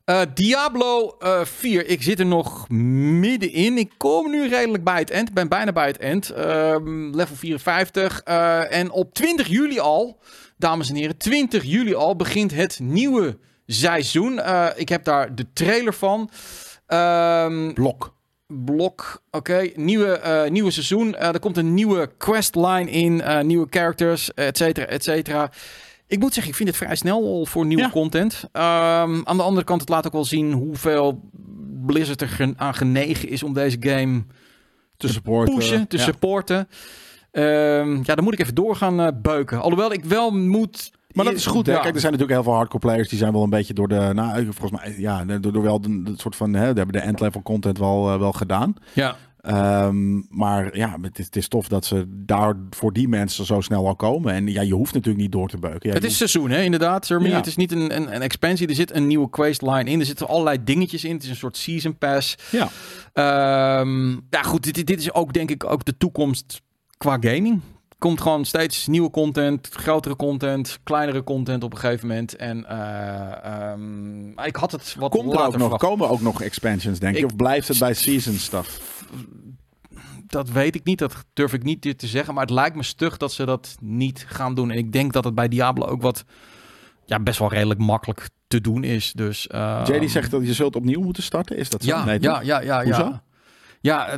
Eh, Diablo eh 4. Ik zit er nog middenin. Ik kom nu redelijk bij het eind. Ik ben bijna bij het eind. Ehm, level 54. Eh, en op 20 juli al, dames en heren, 20 juli al begint het nieuwe seizoen. Ik heb daar de trailer van. Ehm, Blok. blok. Oké, nieuwe, nieuwe seizoen. Er komt een nieuwe questline in, nieuwe characters, et cetera, et cetera. Ik moet zeggen, ik vind het vrij snel al voor nieuwe Ja. content. Ehm, aan de andere kant, het laat ook wel zien hoeveel Blizzard er gen- aan genegen is om deze game Te supporten. pushen, te Ja. supporten. Ehm, ja, dan moet ik even doorgaan eh beuken. Alhoewel ik wel moet... Maar dat is goed. Hè? Ja. Kijk, er zijn natuurlijk heel veel hardcore players die zijn wel een beetje door de. Nou, volgens mij, ja, door, door wel de soort van. Hè, die hebben de end-level content wel, eh, wel gedaan. Ja, Ehm, maar ja, het is, het is tof dat ze daar voor die mensen zo snel al komen. En ja, je hoeft natuurlijk niet door te beuken. Ja, Het is seizoen, hè, inderdaad. Ja. Het is niet een, een, een expansie. Er zit een nieuwe questline in. Er zitten allerlei dingetjes in. Het is een soort season pass. Ja. Ehm, ja, goed. Dit, dit is ook, denk ik, ook de toekomst qua gaming. Komt gewoon steeds nieuwe content, grotere content, kleinere content op een gegeven moment. En eh, ehm, ik had het wat Komt er ook nog, verwacht. komen ook nog expansions, denk je? Ik- Of blijft het bij season stuff? Dat weet ik niet. Dat durf ik niet te zeggen. Maar het lijkt me stug dat ze dat niet gaan doen. En ik denk dat het bij Diablo ook wat, ja, best wel redelijk makkelijk te doen is. Dus, ehm, JD zegt dat je zult opnieuw moeten starten. Is dat zo? Ja, Nee, ja, ja, ja, Hoezo? ja. Ja,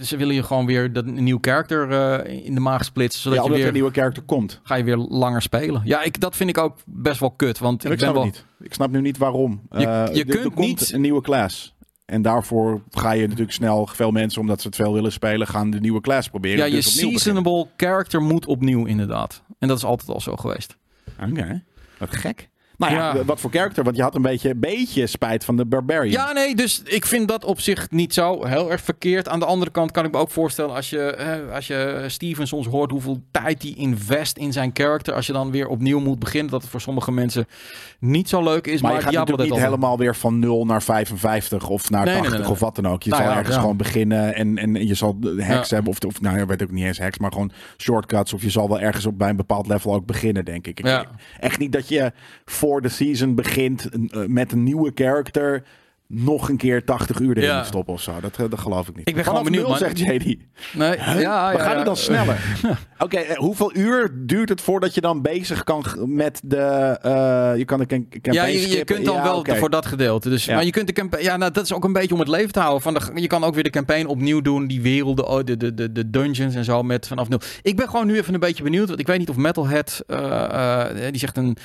ze willen je gewoon weer dat een nieuw karakter eh, in de maag splitsen, zodat Ja, je er weer een nieuwe character komt. ga je weer langer spelen. Ja, ik, dat vind ik ook best wel kut, want Ja, ik snap wel niet. Ik snap nu niet waarom. Je- Eh, je er kunt komt niet- een nieuwe class. En daarvoor ga je natuurlijk snel, veel mensen, omdat ze het veel willen spelen, gaan de nieuwe class proberen. Ja, je Dus beginnen. seasonable character moet opnieuw inderdaad. En dat is altijd al zo geweest. Oké, wat gek. Nou ja, Ja. wat voor character? Want je had een beetje, beetje spijt van de Barbarian. Ja, nee, dus ik vind dat op zich niet zo heel erg verkeerd. Aan de andere kant kan ik me ook voorstellen als je, hè, als je Steven soms hoort hoeveel tijd hij invest in zijn character. Als je dan weer opnieuw moet beginnen, dat het voor sommige mensen niet zo leuk is. maar, Maar, je gaat Diablo natuurlijk niet helemaal weer van 0 naar 55 of naar Nee, nee, 80 nee, nee. of wat dan ook. Je Nou zal ja, ergens ja. gewoon beginnen en, en je zal de hacks Ja. hebben. Of, of nou, ja, weet ook niet eens hacks, maar gewoon shortcuts. Of je zal wel ergens op bij een bepaald level ook beginnen, denk ik. Ik- Ja. Echt niet dat je voor de season begint eh, met een nieuwe character nog een keer 80 uur erin ja. stoppen of zo. Dat, eh, dat geloof ik niet. Ik ben gewoon benieuwd, zegt JD. Nee, huh? ja, We ja, gaan ja. dan sneller. Oké, eh, hoeveel uur duurt het voordat je dan bezig kan met de... Uh, je kan de campaign Ja, je, kunt dan wel voor dat gedeelte. Dus, Maar je kunt de campaign... Ja, nou, dat is ook een beetje om het leven te houden. Van de, je kan ook weer de campaign opnieuw doen. Die werelden, de, de, de, de dungeons en zo met vanaf nul. Ik ben gewoon nu even een beetje benieuwd. Want ik weet niet of Metalhead... Uh, uh, die zegt een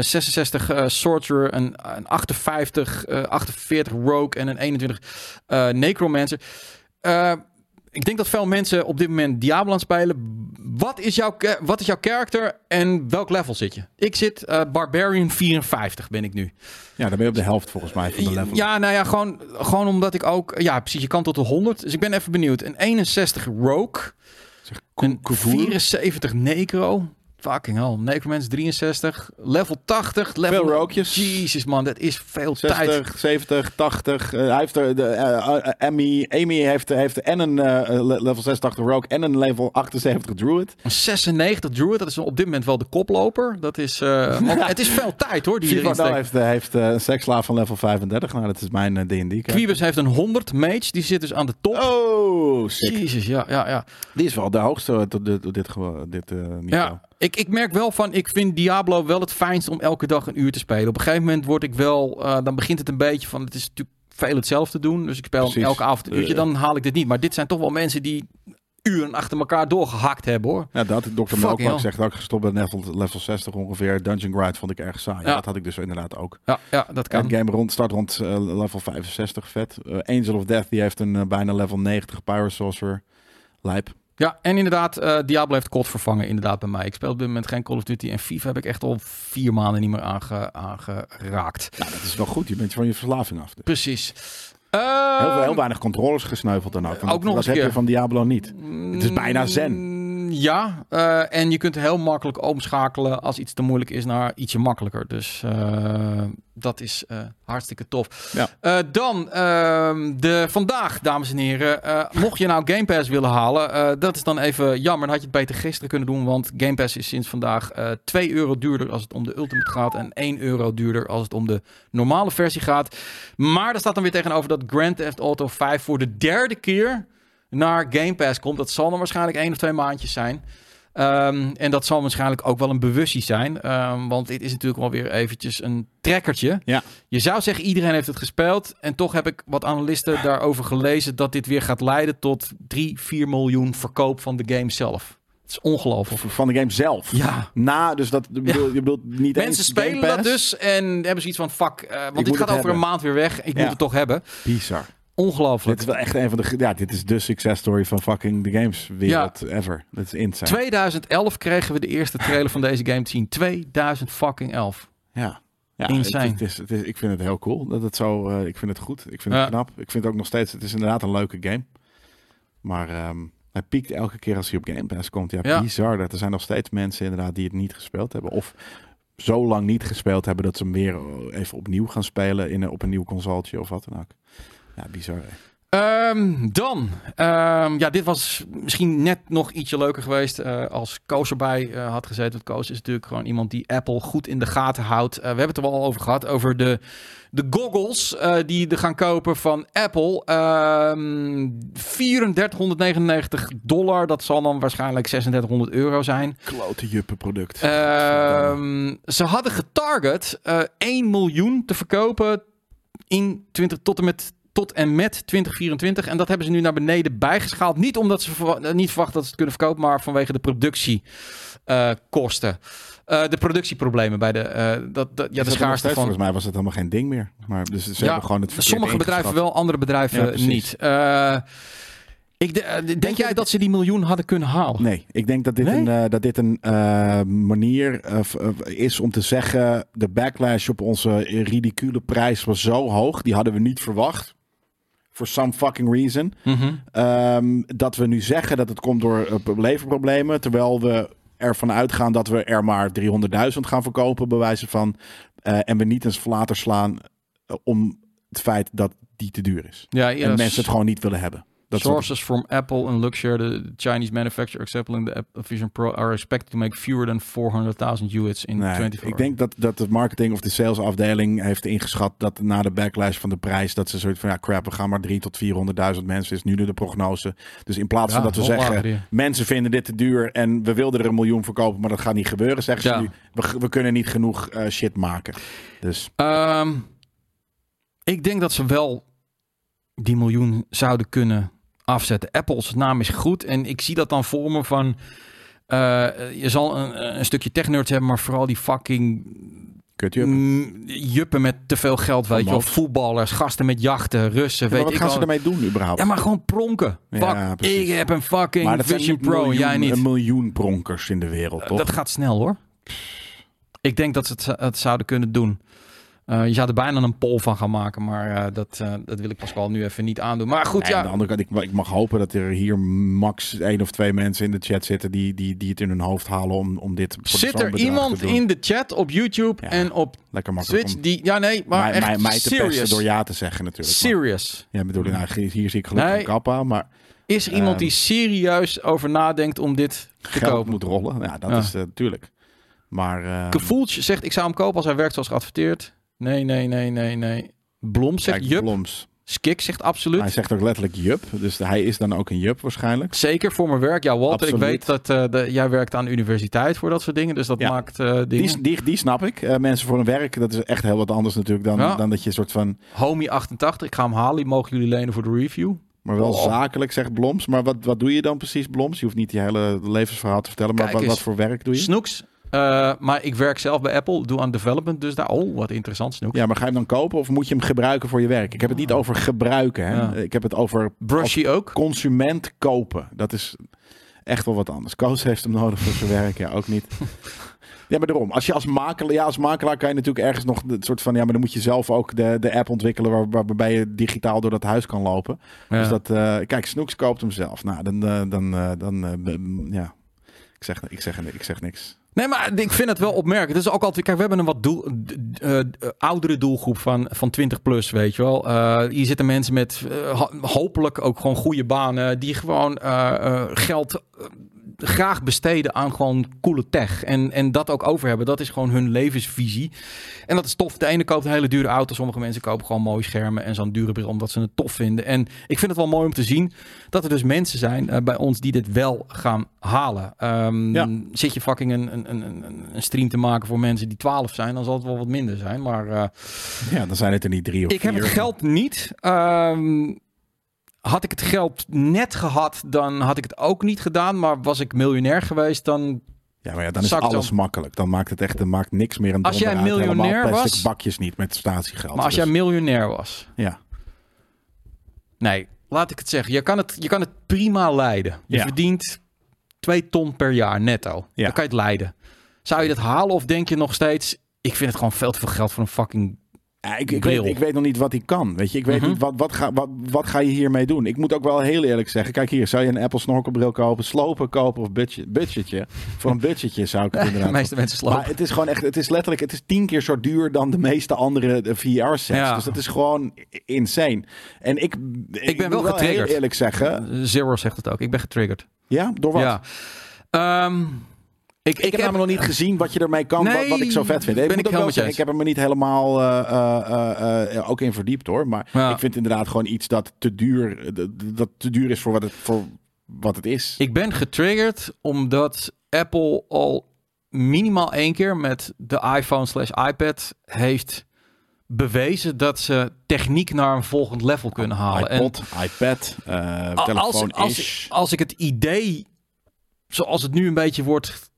66 Sorcerer, een, een 58, 48... 40 Rogue en een 21 uh, eh, Necromancer. Eh, ik denk dat veel mensen op dit moment Diablo aan spelen. Wat is, jouw, wat is jouw character en welk level zit je? Ik zit eh, Barbarian 54 ben ik nu. Ja, dan ben je op de helft volgens mij van de level. Ja, nou ja, gewoon, gewoon omdat ik ook... Ja, precies, je kan tot de 100. Dus ik ben even benieuwd. Een 61 Rogue. Zeg, een 74 Necro. Fucking hell. Necromans 63. Level 80. Level... Veel rookjes. Jezus man, dat is veel tijd. 60, 70, 80. eh, hij heeft er de eh, eh, Amy, Amy heeft, heeft en een eh, le- level 86 Rogue en een level 78 Druid. Een 96 Druid, dat is op dit moment wel de koploper. Dat is... eh, het is veel tijd hoor, die steekt. heeft, eh, heeft eh, een sekslaaf van level 35. Nou, dat is mijn eh, D&D. Quibus heeft een 100 mage, die zit dus aan de top. Oh, sick. Jezus, ja, ja, ja. Die is wel de hoogste tot dit, tot dit, eh, niveau. Ja, ik, ik merk wel van, ik vind Diablo wel het fijnst om elke dag een uur te spelen. Op een gegeven moment word ik wel, eh, dan begint het een beetje van, het is natuurlijk veel hetzelfde doen. Dus ik speel Precies. elke avond een uurtje, Eh. dan haal ik dit niet. Maar dit zijn toch wel mensen die uren achter elkaar doorgehakt hebben hoor. Ja, dat Dr. Hell. zegt ook gestopt bij level, level 60 ongeveer. Dungeon Grind vond ik erg saai. Ja. Dat had ik dus inderdaad ook. Ja, ja dat kan. Game rond, start rond eh, level 65, vet. Eh, Angel of Death, die heeft een eh, bijna level 90 Pyro Sorcerer. Lijp. Ja, en inderdaad, eh, Diablo heeft COD vervangen inderdaad bij mij. Ik speel op dit moment geen Call of Duty en FIFA heb ik echt al vier maanden niet meer aange, aangeraakt. Ja, dat is wel goed. Je bent van je verslaving af. Dus. Precies. Heel, Ehm, heel weinig controles gesneuveld dan ook. Ook nog dat heb je keer. van Diablo niet. Het is bijna zen. Ja, eh, en je kunt heel makkelijk omschakelen als iets te moeilijk is naar ietsje makkelijker. Dus eh, dat is eh, hartstikke tof. Ja. Dan ehm, de vandaag, dames en heren. mocht je nou Game Pass willen halen, dat is dan even jammer. Dan had je het beter gisteren kunnen doen, want Game Pass is sinds vandaag eh 2 euro duurder als het om de Ultimate gaat en 1 euro duurder als het om de normale versie gaat. Maar daar staat dan weer tegenover dat Grand Theft Auto 5 voor de derde keer naar Game Pass komt. Dat zal dan waarschijnlijk één of twee maandjes zijn. Ehm, en dat zal waarschijnlijk ook wel een bewustie zijn. Ehm, want dit is natuurlijk wel weer eventjes een trekkertje. Ja. Je zou zeggen, iedereen heeft het gespeeld. En toch heb ik wat analisten daarover gelezen... dat dit weer gaat leiden tot 3, 4 miljoen verkoop van de game zelf. Het is ongelooflijk. Van de game zelf. Ja. Na, dus dat, bedoel, je bedoelt niet Mensen eens spelen dat dus en hebben zoiets van... fuck, eh, want dit gaat over een maand weer weg. Ik Ja. moet het toch hebben. Bizar. Ongelooflijk. Dit is wel echt een van de... Ja, dit is de success story van fucking de games wereld ever. Dat is insane. 2011 kregen we de eerste trailer van deze game te zien. 2000 fucking 11. Ja. Ja, Insane. Het, het is, het is, ik vind het heel cool dat het zo. eh, ik vind het goed. Ik vind Ja. het knap. Ik vind het ook nog steeds. Het is inderdaad een leuke game. Maar ehm, hij piekt elke keer als hij op Game Pass komt. Ja, Ja. bizar. Dat er zijn nog steeds mensen inderdaad die het niet gespeeld hebben. Of zo lang niet gespeeld hebben dat ze hem weer eh, even opnieuw gaan spelen in, op een nieuw consoletje of wat dan ook. Ja, bizar. hè. Ehm, dan, ehm, ja, dit was misschien net nog ietsje leuker geweest eh, als Koos erbij eh, had gezeten. Want Koos is natuurlijk gewoon iemand die Apple goed in de gaten houdt. Eh, we hebben het er wel al over gehad, over de, de goggles die er gaan kopen van Apple. Ehm 3499 dollar, dat zal dan waarschijnlijk 3600 euro zijn. Klote juppe product. Ze hadden getarget eh 1 miljoen te verkopen in 20 tot en met tot en met 2024 en dat hebben ze nu naar beneden bijgeschaald. Niet omdat ze eh, niet verwachten dat ze het kunnen verkopen, maar vanwege de productiekosten. Eh, de productieproblemen bij de, eh, dat, dat, ja, de schaarste steeds? van. Volgens mij was het helemaal geen ding meer. Maar dus ze Ja, hebben gewoon het Sommige bedrijven wel, andere bedrijven Ja, niet. Eh, ik, de- eh, denk jij dat ze die miljoen hadden kunnen halen? Nee, ik denk dat dit Nee? een, eh, dat dit een eh, manier eh, eh, is om te zeggen... de backlash op onze ridicule prijs was zo hoog. Die hadden we niet verwacht. For some fucking reason. Mhm. Ehm, dat we nu zeggen dat het komt door eh, leverproblemen. Terwijl we ervan uitgaan dat we er maar 300.000 gaan verkopen. Bij wijze van. eh, en we niet eens later slaan eh, om het feit dat die te duur is. Ja, en mensen het gewoon niet willen hebben. Dat Sources from Apple and Luxshare, the Chinese manufacturer accepting the Apple Vision Pro, are expected to make fewer than 400.000 units in Nee, 24 ik denk dat, dat de marketing of de salesafdeling heeft ingeschat dat na de backlash van de prijs, dat ze zoiets van ja crap, we gaan maar 3 tot 400.000 mensen is nu de prognose. Dus in plaats Ja, van dat we zeggen, lager mensen vinden dit te duur en we wilden er een miljoen verkopen, maar dat gaat niet gebeuren, zeggen Ja. ze nu. We, we kunnen niet genoeg eh, shit maken. Dus Ehm, ik denk dat ze wel die miljoen zouden kunnen afzetten. Apple's naam is goed en ik zie dat dan voor me van... eh, je zal een, een stukje technerds hebben, maar vooral die fucking kut je. mm, juppen met te veel geld, weet je wel. Voetballers, gasten met jachten, Russen, maar weet wat ik gaan ze ermee doen überhaupt? Ja, maar gewoon pronken. Ja, Fuck, ik heb een fucking maar dat zijn Vision Pro, miljoen, jij niet. een miljoen pronkers in de wereld, toch? Dat gaat snel hoor. Ik denk dat ze het zouden kunnen doen. Eh, je zou er bijna een poll van gaan maken, maar eh, dat, eh, dat wil ik Pascal nu even niet aandoen. Maar goed, Nee, aan de ja. andere kant, ik, ik mag hopen dat er hier max één of twee mensen in de chat zitten die, die, die het in hun hoofd halen om, om dit voor Zit er iemand in de chat op YouTube Ja, en op Lekker makkelijk Switch om die... Ja, nee, maar mij, echt mij, mij te pesten door ja te zeggen natuurlijk. Maar- Serious. ja, bedoel, nou, hier, zie ik gelukkig Nee. een kappa, maar Is er iemand Ehm, die serieus over nadenkt om dit te geld kopen? moet rollen. Ja, dat Ja. is natuurlijk. Maar eh, Gevoeltje zegt, ik zou hem kopen als hij werkt zoals geadverteerd. Nee, nee, nee, nee, nee. Blom zegt kijk, Jup. Bloms, Skik zegt absoluut. hij zegt ook letterlijk jup, dus hij is dan ook een jup waarschijnlijk. Zeker voor mijn werk. Ja, Walter, ik weet dat eh, de- jij werkt aan de universiteit voor dat soort dingen. Dus dat Ja. maakt eh. Die, die, die snap ik. Eh, mensen voor hun werk, dat is echt heel wat anders natuurlijk dan, Ja. dan dat je een soort van... Homie88, ik ga hem halen. Die mogen jullie lenen voor de review. Maar wel Oh. zakelijk, zegt Bloms. Maar wat, wat doe je dan precies, Bloms? Je hoeft niet je hele levensverhaal te vertellen. Maar wat, wat voor werk doe je? Snoeks. Eh, maar ik werk zelf bij Apple, doe aan development, dus daar... Oh, wat interessant, Snoeks. Ja, maar ga je hem dan kopen of moet je hem gebruiken voor je werk? Ik heb het niet over gebruiken. Hè? Ja. Ik heb het over Brushy ook. consument kopen. Dat is echt wel wat anders. Koos heeft hem nodig voor zijn werk. Ja, ook niet. Ja, maar daarom. Als je als makelaar, ja, als makelaar kan je natuurlijk ergens nog het soort van, ja, maar dan moet je zelf ook de, de app ontwikkelen waar, waar- waarbij je digitaal door dat huis kan lopen. Ja. Dus dat, eh, kijk, Snoeks koopt hem zelf. Nou, dan, eh, dan, dan, ja, ik zeg, ik zeg, ik zeg niks. Nee, maar ik vind het wel opmerkelijk. Het is ook altijd, kijk, we hebben een wat doel, eh, eh, oudere doelgroep van, van 20 plus, weet je wel. Eh, hier zitten mensen met ho- hopelijk ook gewoon goede banen, die gewoon geld graag besteden aan gewoon coole tech. En, en dat ook over hebben. Dat is gewoon hun levensvisie. En dat is tof. De ene koopt een hele dure auto. Sommige mensen kopen gewoon mooie schermen en zo'n dure bril omdat ze het tof vinden. En ik vind het wel mooi om te zien dat er dus mensen zijn eh, bij ons die dit wel gaan halen. Ehm, Ja. Zit je fucking een, een, een, een- een stream te maken voor mensen die 12 zijn, dan zal het wel wat minder zijn. Maar eh, Ja, dan zijn het er niet drie of ik heb vier. het geld niet. Ehm, had ik het geld net gehad, dan had ik het ook niet gedaan. Maar was ik miljonair geweest, dan Ja, maar ja, dan is alles dan. makkelijk. Dan maakt het echt, dan maakt niks meer een Als jij uit. Miljonair plastic was- bakjes niet met statiegeld. Maar als Dus, jij miljonair was. ja. Nee, laat ik het zeggen. Je kan het, je kan het prima leiden. Je Ja. verdient 2 ton per jaar netto. Ja. Dan kan je het leiden. Zou je dat halen of denk je nog steeds... Ik vind het gewoon veel te veel geld voor een fucking... Ja, ik, ik, weet, ik weet nog niet wat hij kan. Weet je, ik weet Mhm. niet wat, wat, ga, wat, wat ga je hiermee doen. Ik moet ook wel heel eerlijk zeggen. Kijk hier, zou je een Apple snorkelbril kopen, slopen kopen of budget, budgetje? Voor een budgetje zou ik het De inderdaad. meeste mensen slopen. Maar het is gewoon echt, het is letterlijk, het is tien keer zo duur dan de meeste andere VR-sets. Ja. Dus dat is gewoon insane. En ik, ik, ben wel getriggerd. heel eerlijk zeggen. Zero zegt het ook. Ik ben getriggerd. Ja, door wat? Ja. Ehm, ik, Ik, heb namelijk nog niet gezien wat je ermee kan, wat, Nee, wat ik zo vet vind. Ik ben ik met ik heb er me niet helemaal eh, eh, eh, ook in verdiept hoor. Maar Ja. ik vind inderdaad gewoon iets dat te duur, dat- te duur is voor wat het, voor wat het is. Ik ben getriggerd omdat Apple al minimaal één keer met de iPhone slash iPad heeft bewezen dat ze techniek naar een volgend level kunnen halen. En iPod, iPad, eh, als, telefoon als, is. als ik het idee, zoals het nu een beetje wordt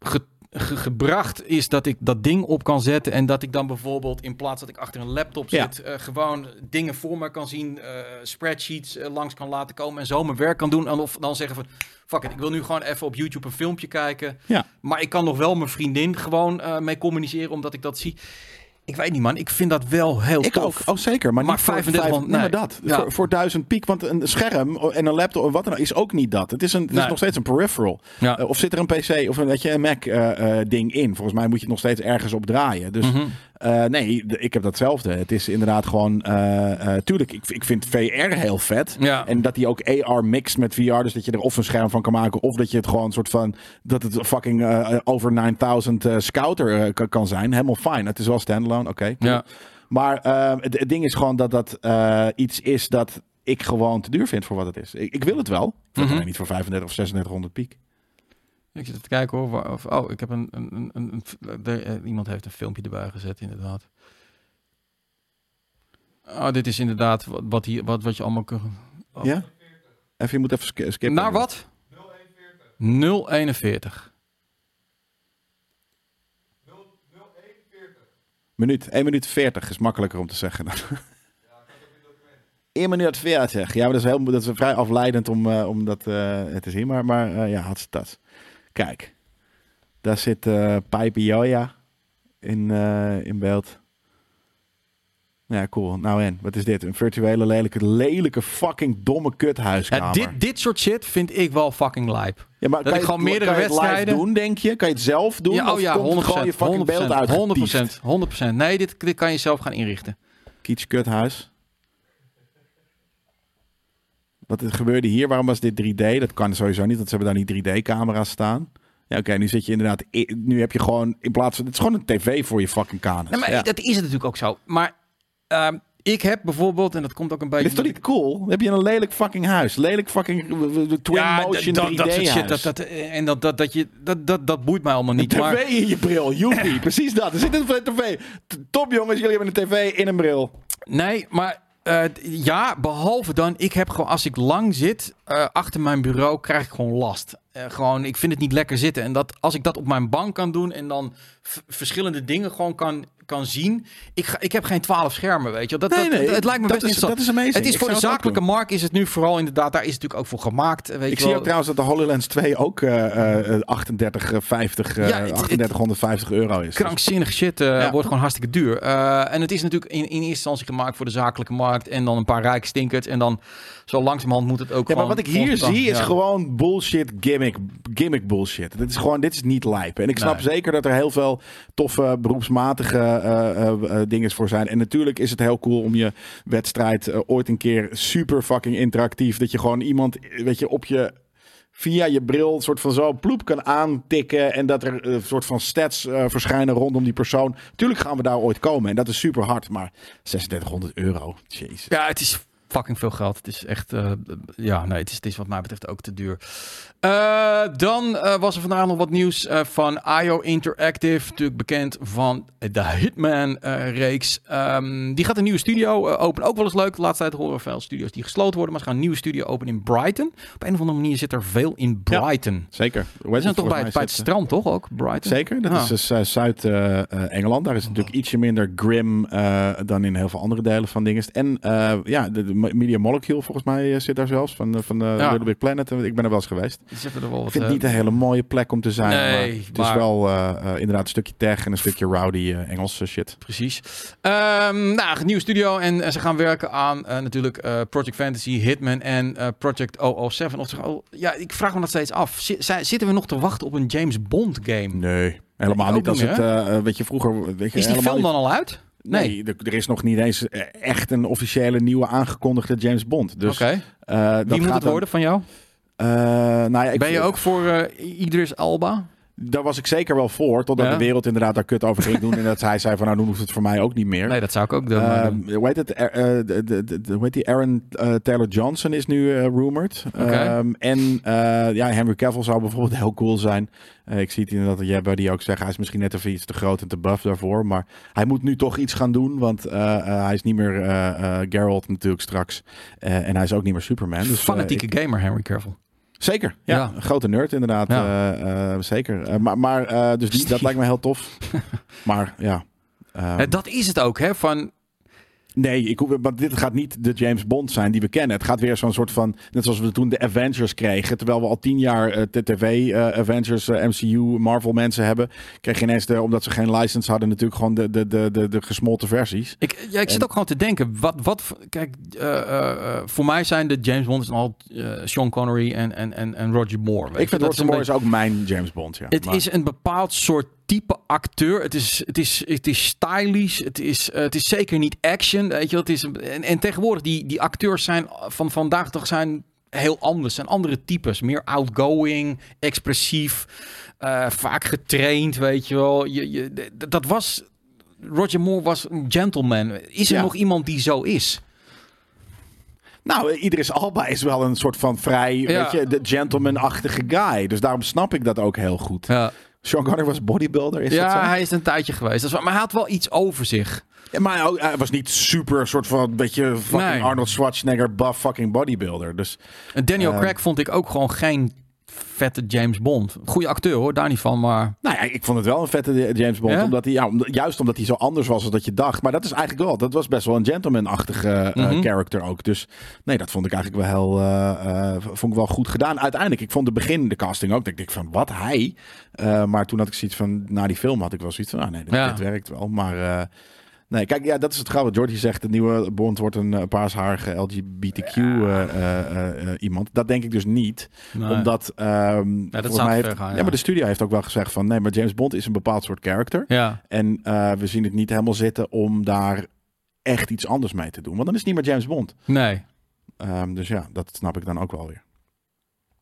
ge- ge- gebracht, is dat ik dat ding op kan zetten en dat ik dan bijvoorbeeld in plaats dat ik achter een laptop Ja. zit, eh, gewoon dingen voor me kan zien, eh, spreadsheets eh, langs kan laten komen en zo mijn werk kan doen. En of dan zeggen van, fuck it, ik wil nu gewoon even op YouTube een filmpje kijken. Ja. Maar ik kan nog wel mijn vriendin gewoon mee communiceren, omdat ik dat zie. Ik weet niet man, ik vind dat wel heel Ik tof. ook. Oh, zeker. Maar, Maar niet voor 3500 vijf- nee, nee. maar dat. Ja. Voor, voor duizend piek. Want een scherm en een laptop of wat dan ook is ook niet dat. Het is, een, het is nog steeds een peripheral. Ja. Eh, of zit er een PC of een, weet je, een Mac eh, eh, ding in. Volgens mij moet je het nog steeds ergens op draaien. Dus Mhm. Eh, nee, ik heb datzelfde. Het is inderdaad gewoon... eh, eh, tuurlijk, ik, ik vind VR heel vet. Ja. En dat die ook AR mixt met VR. Dus dat je er of een scherm van kan maken. Of dat je het gewoon een soort van... Dat het fucking over 9000 eh, scouter kan- zijn. Helemaal fijn. Het is wel standalone. Oké. cool. Ja. Maar het, het ding is gewoon dat dat iets is dat ik gewoon te duur vind voor wat het is. Ik, ik wil het wel. Ik Mhm. niet voor 35 of 3600 piek. Ik zit te kijken hoor. Of, oh, ik heb een. een, een, een, er- eh, iemand heeft een filmpje erbij gezet, inderdaad. Oh, dit is inderdaad wat, wat, hier, wat, wat je allemaal kunt. Oh. Ja? Even, je moet even sk- skippen. Naar wat? 041. Minuut, 1 minuut 40 is makkelijker om te zeggen. dan. 1 minuut 40. Ja, maar dat is, heel, dat is vrij afleidend om, eh, om dat eh, te zien. Maar, maar ja, had ze dat. Kijk, daar zit eh Pijpe Joja in, eh, in beeld. Ja, cool. Nou en, wat is dit? Een virtuele lelijke, lelijke fucking domme kuthuiskamer. Ja, dit, dit soort shit vind ik wel fucking lijp. Ja, maar Dat ik je- gewoon meerdere kan je het live wedstrijden- doen, denk je? Kan je het zelf doen? ja, oh Of ja, komt 100%. gewoon je fucking 100%, beeld uit? 100%. 100%. Nee, dit, dit kan je zelf gaan inrichten. Kiets kuthuis. Wat gebeurde hier? Waarom was dit 3D? Dat kan sowieso niet, want ze hebben daar niet 3D-camera's staan. Ja, oké, nu zit je inderdaad... Nu heb je gewoon in plaats van... Het is gewoon een tv voor je fucking kanus. Nee, maar ja. dat is het natuurlijk ook zo. Maar ehm, ik heb bijvoorbeeld, en dat komt ook een beetje... Dit is toch niet cool? Dan heb je een lelijk fucking huis. Lelijk fucking uh, uh, twin motion dat, 3D dat soort shit, dat, dat, en dat, dat, dat, je, dat, dat, dat boeit mij allemaal niet. TV Maar, in je bril, joepie. Precies dat. Er zit een tv. Top jongens, jullie hebben een tv in een bril. nee, maar Eh, ja, behalve dan, ik heb gewoon, als ik lang zit eh, achter mijn bureau, krijg ik gewoon last. Eh, gewoon, ik vind het niet lekker zitten. En dat, als ik dat op mijn bank kan doen en dan verschillende dingen gewoon kan, kan zien. Ik, ga, ik heb geen twaalf schermen, weet je. wel. Dat, Nee, dat, het lijkt me dat best is- interessant. dat is amazing. Het is Ik voor de zakelijke markt is het nu vooral inderdaad, daar is het natuurlijk ook voor gemaakt. Weet Ik je zie wel. ook trouwens dat de HoloLens 2 ook eh, eh, 38, eh, 50, eh, Ja, het- het- 3850 euro is. krankzinnige shit eh, Ja. wordt gewoon hartstikke duur. Eh, en het is natuurlijk in, in eerste instantie gemaakt voor de zakelijke markt en dan een paar rijke stinkers en dan zo langzamerhand moet het ook Ja, maar wat ik hier zie is gewoon bullshit gimmick, gimmick bullshit. Dit is gewoon, dit is niet lijp. En ik snap Nee. zeker dat er heel veel toffe beroepsmatige eh, eh, eh, dingen voor zijn. En natuurlijk is het heel cool om je wedstrijd ooit een keer super fucking interactief, dat je gewoon iemand, weet je, op je via je bril soort van zo ploep kan aantikken en dat er een soort van stats verschijnen rondom die persoon. Tuurlijk gaan we daar ooit komen en dat is super hard, maar 3600 euro, jezus. Ja, het is fucking veel geld. Het is echt, ja, nee, het is, het is wat mij betreft ook te duur. Eh, dan eh, was er vandaag nog wat nieuws eh, van IO Interactive, natuurlijk bekend van de Hitman-reeks. Ehm, die gaat een nieuwe studio openen. Ook wel eens leuk. De laatste tijd horen we veel studio's die gesloten worden, maar ze gaan een nieuwe studio openen in Brighton. Op een of andere manier zit er veel in Ja. Brighton. Zeker. We zijn toch bij, het- bij het strand, toch ook? Brighton. Zeker, dat Ah. is dus Zuid-Engeland. Daar is het natuurlijk ietsje minder grim dan in heel veel andere delen van dingen. En ja, de, de Media Molecule volgens mij zit daar zelfs, van, de- van Ja. Little Big Planet. Ik ben er wel eens geweest. Zitten er wel Ik wat, vind het niet een hele mooie plek om te zijn. Nee, maar het is wel eh, eh, inderdaad een stukje tech en een stukje rowdy eh, Engelse shit. Precies. Ehm nou, een nieuwe studio en, ze gaan werken aan natuurlijk Project Fantasy, Hitman en Project 007. Of, oh, ja, ik vraag me dat steeds af. Zitten we nog te wachten op een James Bond game? Nee, helemaal niet als het, weet je, vroeger... Weet je, Is die film niet- dan al uit? Nee, er, er is nog niet eens echt een officiële nieuwe aangekondigde James Bond. Dus, Oké. dat Wie moet het dan- worden van jou? Eh, nou ja, ik ben je ook voor eh, Idris Alba? Daar was ik zeker wel voor, totdat Ja. de wereld inderdaad daar kut over ging doen. en dat hij zei van, nou, nu hoeft het voor mij ook niet meer. Nee, dat zou ik ook doen. Ehm, hoe heet het? Er- eh, de- de- de- de- hoe heet die? Aaron eh, Taylor Johnson is nu eh, rumored. Oké. Ehm, en eh, ja, Henry Cavill zou bijvoorbeeld heel cool zijn. Eh, ik zie het inderdaad, jij bij die ook zeggen, hij is misschien net even iets te groot en te buff daarvoor. Maar hij moet nu toch iets gaan doen, want eh, eh, hij is niet meer eh eh Geralt natuurlijk straks. Eh, en hij is ook niet meer Superman. Dus, Fanatieke gamer, Henry Cavill. Zeker, ja. Ja. Een grote nerd inderdaad. Ja. eh, eh, zeker. Eh, maar maar dus die, dat lijkt me heel tof. maar ja. Eh, dat is het ook, hè? Van, nee, ik, hoef- want dit gaat niet de James Bond zijn die we kennen. Het gaat weer zo'n soort van, net zoals we toen de Avengers kregen. Terwijl we al tien jaar eh, de tv eh, Avengers, eh, MCU, Marvel mensen hebben. Kreeg je ineens, de, omdat ze geen license hadden, natuurlijk gewoon de, de, de, de, de gesmolten versies. Ik, ja, ik zit En- ook gewoon te denken, wat, wat kijk, eh, eh, eh, voor mij zijn de James Bond al eh, Sean Connery en, en, en, en Roger Moore. ik vind Roger Moore is ook mijn James Bond, ja. Het Maar- is een bepaald soort type acteur. Het is, het is, het is stylish. Het is, eh, het is zeker niet action. Weet je, het is, en, en tegenwoordig, die, die acteurs zijn van vandaag dag zijn heel anders. Zijn andere types. Meer outgoing, expressief. eh, vaak getraind, weet je wel. Je, je, dat was... Roger Moore was een gentleman. Is er Ja. nog iemand die zo is? Nou, eh, Idris Alba is wel een soort van vrij, Ja. weet je, de gentleman-achtige guy. Dus daarom snap ik dat ook heel goed. Ja, Sean Connery was bodybuilder, is dat zo? ja hij is een tijdje geweest. Dat is, waar- maar hij had wel iets over zich. Ja, maar hij, was niet super soort van, beetje fucking Nee. Arnold Schwarzenegger buff fucking bodybuilder. Dus En Daniel Ehm. Craig vond ik ook gewoon geen vette James Bond. Goeie acteur hoor, daar niet van, maar... nou ja, ik vond het wel een vette James Bond. Ja? Omdat hij, ja, om- juist omdat hij zo anders was dan dat je dacht. Maar dat is eigenlijk wel, dat was best wel een gentleman-achtige eh, Mhm. character ook. Dus nee, dat vond ik eigenlijk wel heel, eh, eh, vond ik wel goed gedaan. Uiteindelijk, ik vond de begin, de casting ook, dat ik denk van, wat hij? Eh, maar toen had ik zoiets van, na die film had ik wel zoiets van, ah nee, dit, Ja. dit werkt wel. Maar eh, nee, kijk, ja, dat is het grappige. Jordi zegt, de nieuwe Bond wordt een LGBTQ eh, eh, eh, eh, iemand. Dat denk ik dus niet. Omdat, ehm dat volgens zou mij heeft, gaan, ja. ja. maar de studio heeft ook wel gezegd van, nee, maar James Bond is een bepaald soort character. Ja, En we zien het niet helemaal zitten om daar echt iets anders mee te doen. Want dan is het niet meer James Bond. nee. Ehm, dus ja, dat snap ik dan ook wel weer.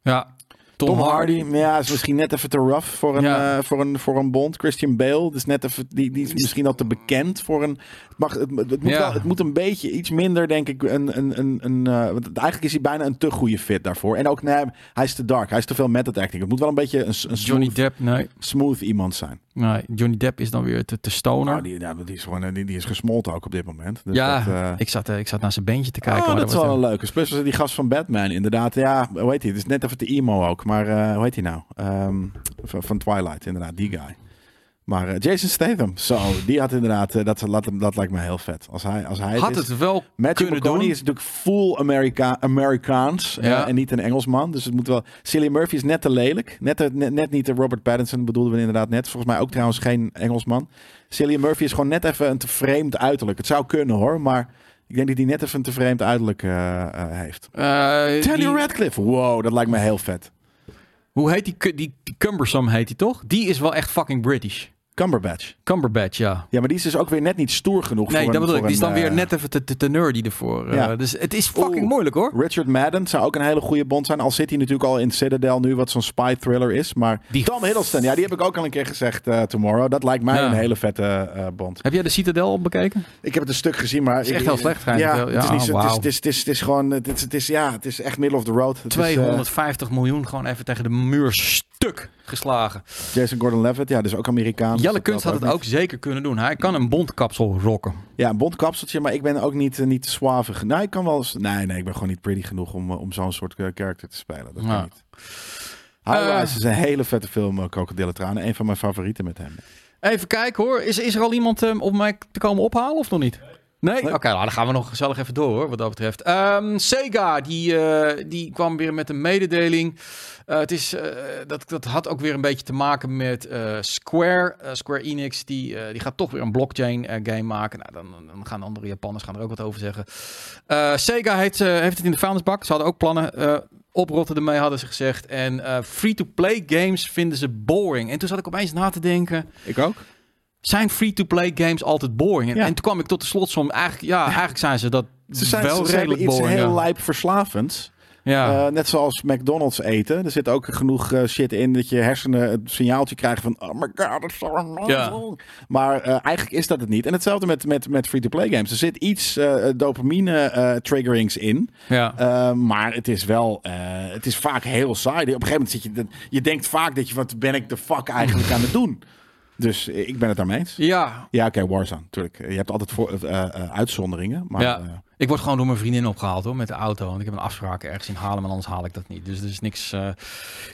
Ja. Tom, Tom Hardy. Hardy, ja, is misschien net even te rough voor een, Ja. eh, voor een, voor een bond. Christian Bale, dus net even, die, die is misschien al te bekend voor een. Het, mag, het, het, moet Ja. wel, het moet een beetje iets minder, denk ik. Een, een, een, een, eh, want eigenlijk is hij bijna een te goede fit daarvoor. En ook, nee, hij is te dark. Hij is te veel method acting. Het moet wel een beetje een, een Johnny smooth, Depp, nee. smooth iemand zijn. nee. Johnny Depp is dan weer te, te stoner. Nou, die, die, is gewoon, die, die is gesmolten ook op dit moment. Dus ja, dat, eh, ik, zat, eh, ik zat naar zijn beentje te kijken. oh, maar dat is wel een- leuke. Plus was die gast van Batman, inderdaad. Ja, heet hij? Het is net even te emo ook. Maar eh, hoe heet hij nou? Ehm, van, van Twilight, inderdaad. Die guy. Maar eh, Jason Statham, zo, die had inderdaad, eh, dat, dat, dat lijkt me heel vet. Als hij, als hij Had is. het wel Matthew kunnen McConaughey is natuurlijk full Amerika Amerikaans Ja. en niet een Engelsman. Dus het moet wel. Cillian Murphy is net te lelijk. Net, te- net, net niet de Robert Pattinson bedoelden we inderdaad net. Volgens mij ook trouwens geen Engelsman. Cillian Murphy is gewoon net even een te vreemd uiterlijk. Het zou kunnen hoor, maar ik denk dat hij net even een te vreemd uiterlijk heeft. Eh, Daniel die- Radcliffe, wow, dat lijkt me heel vet. Hoe heet die, die, die Cumbersome heet die toch? Die is wel echt fucking British. Cumberbatch. Cumberbatch, ja. Ja, maar die is dus ook weer net niet stoer genoeg Nee, voor dat een, bedoel ik. Die is dan weer eh, net even te, te, te nerdy ervoor. Ja. Eh, dus het is fucking Oeh. moeilijk hoor. Richard Madden zou ook een hele goede bond zijn. Al zit hij natuurlijk al in Citadel nu, wat zo'n spy thriller is. Maar Die- Tom Hiddleston, ja, die heb ik ook al een keer gezegd, eh, Tomorrow. Dat lijkt mij Ja. een hele vette bond. Heb jij de Citadel al bekeken? Ik heb het een stuk gezien, maar... is echt heel slecht, Ja, het het is, Ja, niet, zo- het, is, het, is, het, is, het is gewoon... Het is, het is, ja, het is echt middle of the road. Het is, eh, 250 miljoen gewoon even tegen de muur stuk geslagen. Jason Gordon-Levitt, ja, dus ook Amerikaan. Jelle Dus Kunst had het niet. ook zeker kunnen doen. Hij kan een bondkapsel rocken. Ja, een bond kapseltje, maar ik ben ook niet, eh, niet suave. Nee, ik kan wel eens... Nee, nee, ik ben gewoon niet pretty genoeg om, eh, om zo'n soort eh, character te spelen. Dat kan Ja. niet. Rise is een hele vette film, uh, Krokodillen Tranen. Een van mijn favorieten met hem. Even kijken hoor. Is, is er al iemand om mij te komen ophalen of nog niet? Nee? Oké, nou, dan gaan we nog gezellig even door hoor, wat dat betreft. Ehm, Sega, die, eh, die kwam weer met een mededeling. Eh, het is, eh, dat, dat had ook weer een beetje te maken met Square. Square Enix, die, die gaat toch weer een blockchain game maken. Nou, dan, dan gaan andere Japanners gaan er ook wat over zeggen. Sega heeft, heeft het in de vuilnisbak. Ze hadden ook plannen oprotten ermee, hadden ze gezegd. En free-to-play games vinden ze boring. En toen zat ik opeens na te denken Ik ook. Zijn free-to-play games altijd boring? En, Ja. en toen kwam ik tot de slotsom. Eigenlijk, ja, eigenlijk zijn ze dat Ze zijn wel ze, redelijk iets boring. heel lijp verslavends. Ja. Eh, net zoals McDonald's eten. Er zit ook genoeg eh, shit in dat je hersenen het signaaltje krijgen van... Oh my god, so amazing. Ja. Maar eh, eigenlijk is dat het niet. En hetzelfde met, met, met free-to-play games. Er zit iets eh, dopamine eh, triggerings in. ja. Maar het is wel, het is vaak heel saai. Op een gegeven moment zit je, je denkt vaak dat je, wat ben ik de fuck eigenlijk aan het doen? Dus ik ben het daarmee eens. ja. Ja, oké, Warzone, natuurlijk. Je hebt altijd voor, eh, eh, uitzonderingen. Maar Ja. eh, Ik word gewoon door mijn vriendin opgehaald hoor, met de auto. Want ik heb een afspraak ergens in Haarlem en anders haal ik dat niet. Dus er is niks,